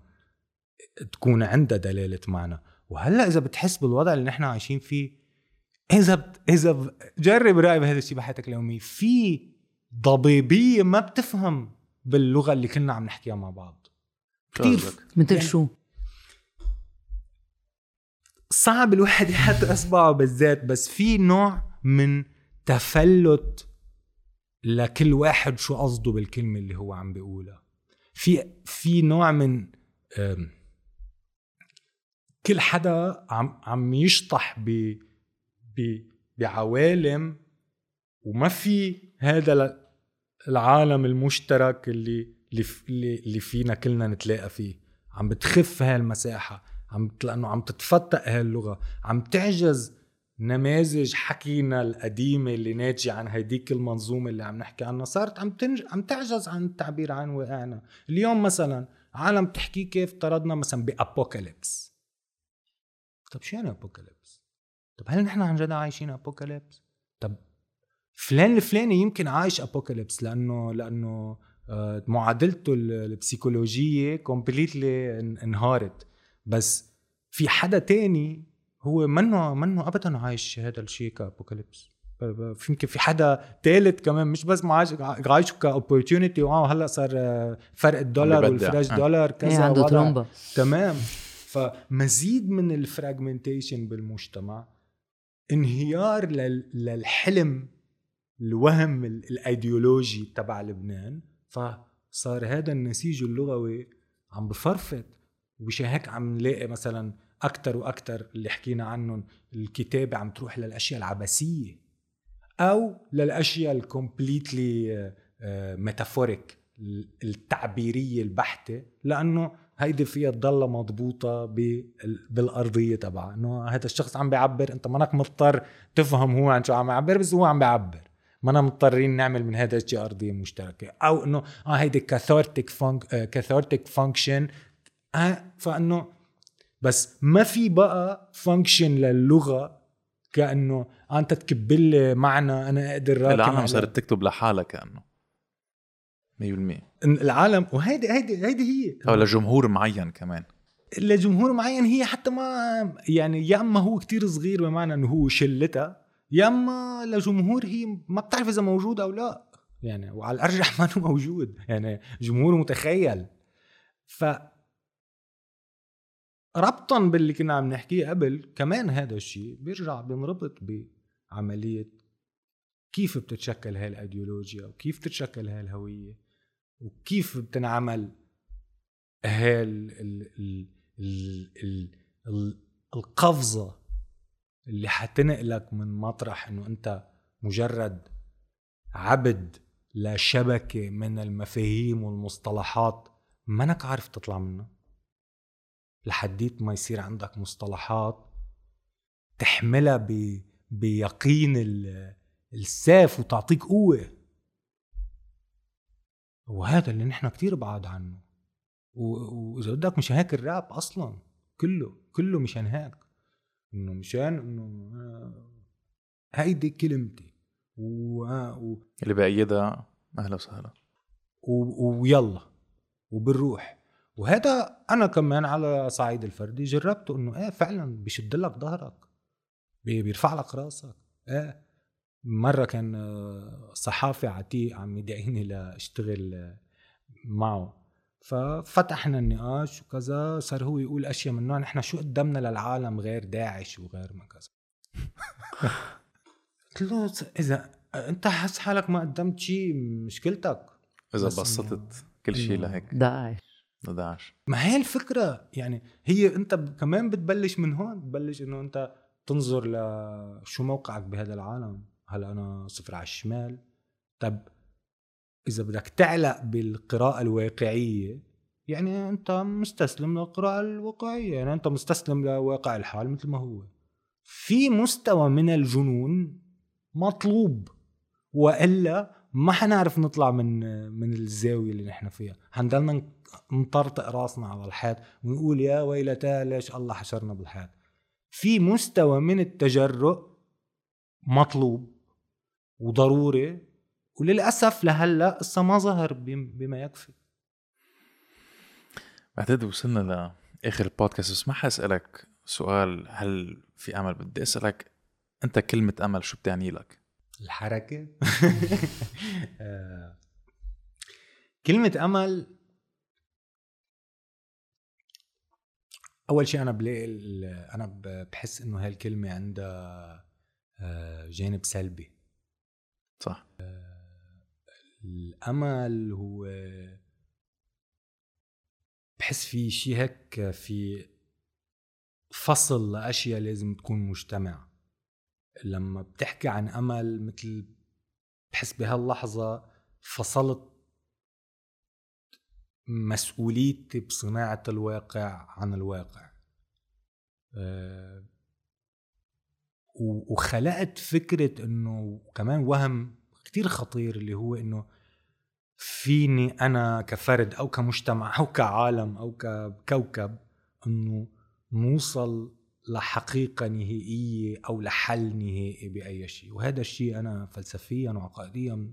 تكون عندها دلالة معنى. وهلأ إذا بتحس بالوضع اللي نحن عايشين فيه إذا بت... إذا ب... جرب راقب هذا الشيء بحياتك اليومية. في ضبيبية ما بتفهم باللغة اللي كنا عم نحكيها مع بعض. كثير مثل يعني شو؟ صعب الواحد يحط أصبعه بالذات بس في نوع من تفلت لكل واحد شو قصده بالكلمة اللي هو عم بيقولها. في في نوع من كل حدا عم عم يشطح ب بعوالم وما في هذا العالم المشترك اللي اللي فينا كلنا نتلاقى فيه. عم بتخف هاي المساحة. عم لأنه عم تتفتق هاي اللغة عم تعجز نماذج حكينا القديمة اللي ناتجة عن هيديك المنظومة اللي عم نحكي عنها صارت عم تنج... عم تعجز عن التعبير عن واقعنا. اليوم مثلا عالم تحكي كيف افترضنا مثلا بأبوكاليبس. طب شو يعني أبوكاليبس؟ طب هل نحن عن جد عايشين أبوكاليبس؟ طب فلان الفلاني يمكن عايش أبوكاليبس لأنه لأنه آه، معادلته البسيكولوجية completely انهارت. بس في حدا تاني هو منه منه ابدا عايش هذا الشيء ك apocalypse. يمكن في حدا ثالث كمان مش بس ما عايش عايشه ك opportunity وهلا صار آه، فرق الدولار وال fresh dollar كذا إيه، عنده trauma. تمام. فمزيد من ال fragmentation بالمجتمع انهيار للحلم الوهم الإيديولوجي تبع لبنان. فصار هذا النسيج اللغوي عم بفرفت. ومشان هيك عم نلاقي مثلا أكثر وأكثر اللي حكينا عنهم الكتابة عم تروح للأشياء العبثية أو للأشياء ال completely metaphoric التعبيرية البحتة لأنه هيدي فيها تضلها مضبوطة بالأرضية تبعها. إنه هذا الشخص عم بيعبر أنت منك مضطر تفهم هو عن شو عم يعبر بس هو عم بيعبر. ما مضطرين نعمل من هذا الشيء أرضية مشتركة. أو إنه آه هيدي cathartic func- cathartic function آه فإنه بس ما في بقى function للغة كأنه آه أنت تكب لي معنى أنا أقدر العالم صارت تكتب لحالها كأنه. 100% العالم وهيدي هيدي هيدي هي. أو لجمهور معين كمان. لجمهور معين هي حتى ما يعني يا أما هو كتير صغير بمعنى إنه هو شلتها يا أما لجمهور هي ما بتعرف إذا موجود أو لا. يعني وعلى الأرجح ما هو موجود. يعني جمهور متخيل. ف ربطا باللي كنا عم نحكيه قبل كمان هذا الشيء بيرجع بينربط بعملية كيف بتتشكل هاي الايديولوجيا وكيف تتشكل هاي الهويه وكيف بتنعمل هاي القفزة اللي حتنقلك من مطرح إنه أنت مجرد عبد لشبكة من المفاهيم والمصطلحات منك عارف تطلع منها لحديت ما يصير عندك مصطلحات تحملها ب... بيقين السيف وتعطيك قوة. وهذا اللي نحن كتير بعاد عنه. وإذا بدك مش هيك الراب أصلا كله كله مشان هيك. إنه مشان إنه آه، هيدي كلمتي. و... و... اللي بأيدها أهلا وسهلا. و... ويلا. وبنروح. وهذا أنا كمان على صعيد الفردي جربته إنه إيه فعلا بيشد لك ظهرك بيرفع لك راسك. إيه مرة كان آه، صحافي عتيق عم يدعيني لأشتغل آه، معه. ففتحنا النقاش وكذا صار هو يقول أشياء من نوع نحن شو قدمنا للعالم غير داعش وغير ما كذا. قلت له إذا أنت حاسس حالك ما قدمت شيء مشكلتك. إذا بسطت كل شيء لهيك. داعش. داعش ما هي الفكرة؟ يعني هي انت كمان بتبلش من هون؟ بتبلش انه انت تنظر لشو موقعك بهذا العالم؟ هل أنا صفر على الشمال؟ طب إذا بدك تعلق بالقراءة الواقعية يعني أنت مستسلم للقراءة الواقعية. يعني أنت مستسلم لواقع الحال مثل ما هو. في مستوى من الجنون مطلوب وإلا ما حنعرف نطلع من من الزاوية اللي نحن فيها. حنضلنا نطرطق راسنا على الحيط ونقول يا ويلتا ليش الله حشرنا بالحيط. في مستوى من التجرؤ مطلوب وضروري وللأسف لهلأ قصة ما ظهر بما يكفي. بعتقد وصلنا لاخر البودكاست بس ما حأسألك سؤال هل في أمل؟ بدي أسألك أنت كلمة أمل شو بتعني لك؟ الحركة؟ آه، كلمة أمل أول شيء أنا بلاقي أنا بحس إنه هالكلمه عندها آه، جانب سلبي. صح. الأمل هو بحس في شيء هيك في فصل لأشياء لازم تكون مجتمع. لما بتحكي عن أمل مثل بحس بهاللحظة فصلت مسؤوليتي بصناعة الواقع عن الواقع. أه وخلقت فكرة إنه كمان وهم كتير خطير اللي هو إنه فيني أنا كفرد أو كمجتمع أو كعالم أو ككوكب إنه نوصل لحقيقة نهائية أو لحل نهائي بأي شيء. وهذا الشيء أنا فلسفيا وعقائديا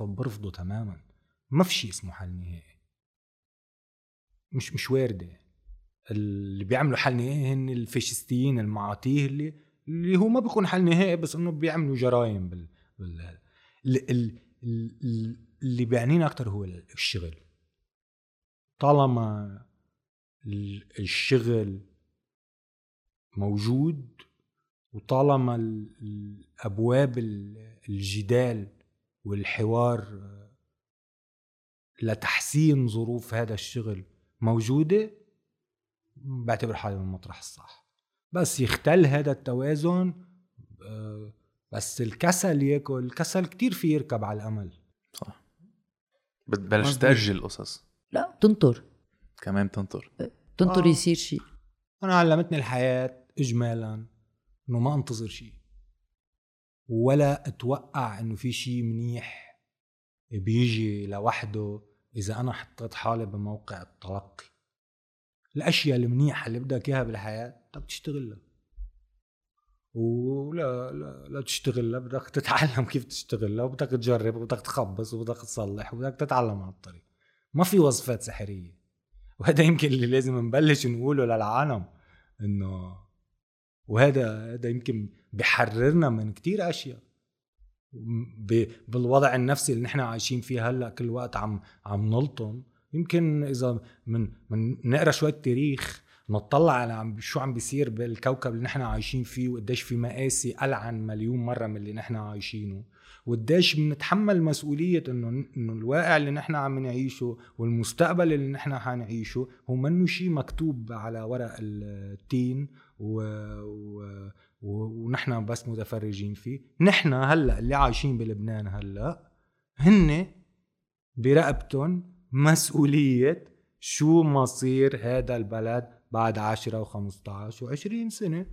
برفضه تماما. ما في شيء اسمه حل نهائي. مش مش وارده اللي بيعملوا حل نهائي هن الفاشستيين المعاتيه اللي اللي هو ما بيكون حل نهائي بس إنه بيعملوا جرائم بال, بال... اللي بيعنينا أكثر هو الشغل. طالما الشغل موجود وطالما الأبواب الجدال والحوار لتحسين ظروف هذا الشغل موجودة بعتبر حالي من المطرح الصح. بس يختل هذا التوازن آه، بس الكسل ياكل الكسل كتير في يركب على الأمل. صح. بتبلش تأجل قصص لا تنطر. كمان تنطر. تنطر آه. يصير شيء. أنا علمتني الحياة اجمالا إنه ما أنتظر شيء. ولا أتوقع إنه في شيء منيح بيجي لوحده. إذا أنا حطيت حالي بموقع التلقي الأشياء المنيحة اللي بدك إياها بالحياة بدك تشتغلها ولا لا لا تشتغلها بدك تتعلم كيف تشتغلها وبدك تجرب وبدك تخبص وبدك تصلح وبدك تتعلم على الطريق. ما في وصفات سحرية. وهذا يمكن اللي لازم نبلش نقوله للعالم إنه وهذا هذا يمكن بحررنا من كتير أشياء. بالوضع النفسي اللي نحن عايشين فيه هلأ كل وقت عم عم نلطم. يمكن إذا من من نقرأ شوية تاريخ نطلع على شو عم بيصير بالكوكب اللي نحن عايشين فيه وقديش في مقاسي ألعن مليون مرة من اللي نحن عايشينه. وقديش بنتحمل مسؤولية إنه إنه الواقع اللي نحن عم نعيشه والمستقبل اللي نحن حنعيشه هو منه شيء مكتوب على ورق التين و... و... ونحن بس متفرجين فيه. نحن هلأ اللي عايشين بلبنان هلأ هن برقبتهم مسؤولية شو مصير هذا البلد بعد 10 و15 و20 سنة.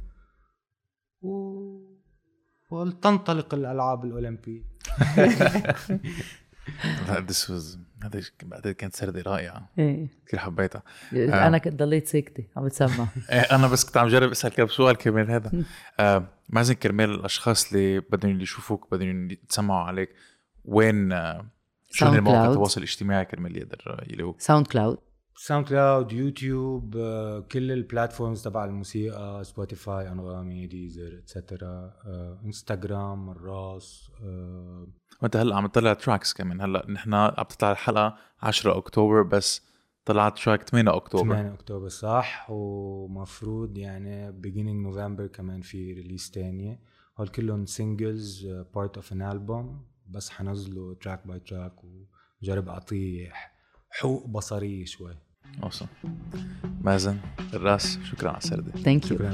و... ولتنطلق الألعاب الأولمبية. This was هذا بعد كانت سردة رائعة. إيه. كثير حبيتها. آه. أنا كنت ضليت ساكتة عم بتسمع. إيه أنا بس كنت عم جرب أسأل كم سؤال كرمال هذا. آه مازن كرمال الأشخاص اللي بدهم يشوفوك بدهم يتسمعوا عليك وين آه شو مواقع التواصل الاجتماعي كرمال يقدر يلاقوك؟ ساوند كلاود ساوند كلاود يوتيوب كل ال platforms تبع الموسيقى Spotify أنغامي Deezer etcetera إنستغرام الراس آه وأنت هلأ عم تطلع tracks كمان. هلأ نحن عم تطلع الحلقة 10 أكتوبر بس طلعت track 8 أكتوبر. 8 أكتوبر صح؟ ومفروض يعني beginning November كمان في release تانية هول كلهم singles part of an album بس حنزله track by track وجرب اعطيه حقوق بصريه شوي. awesome مازن الراس شكرا على السردة thank you شكرا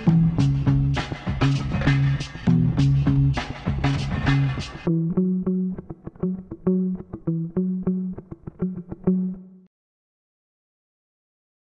لكم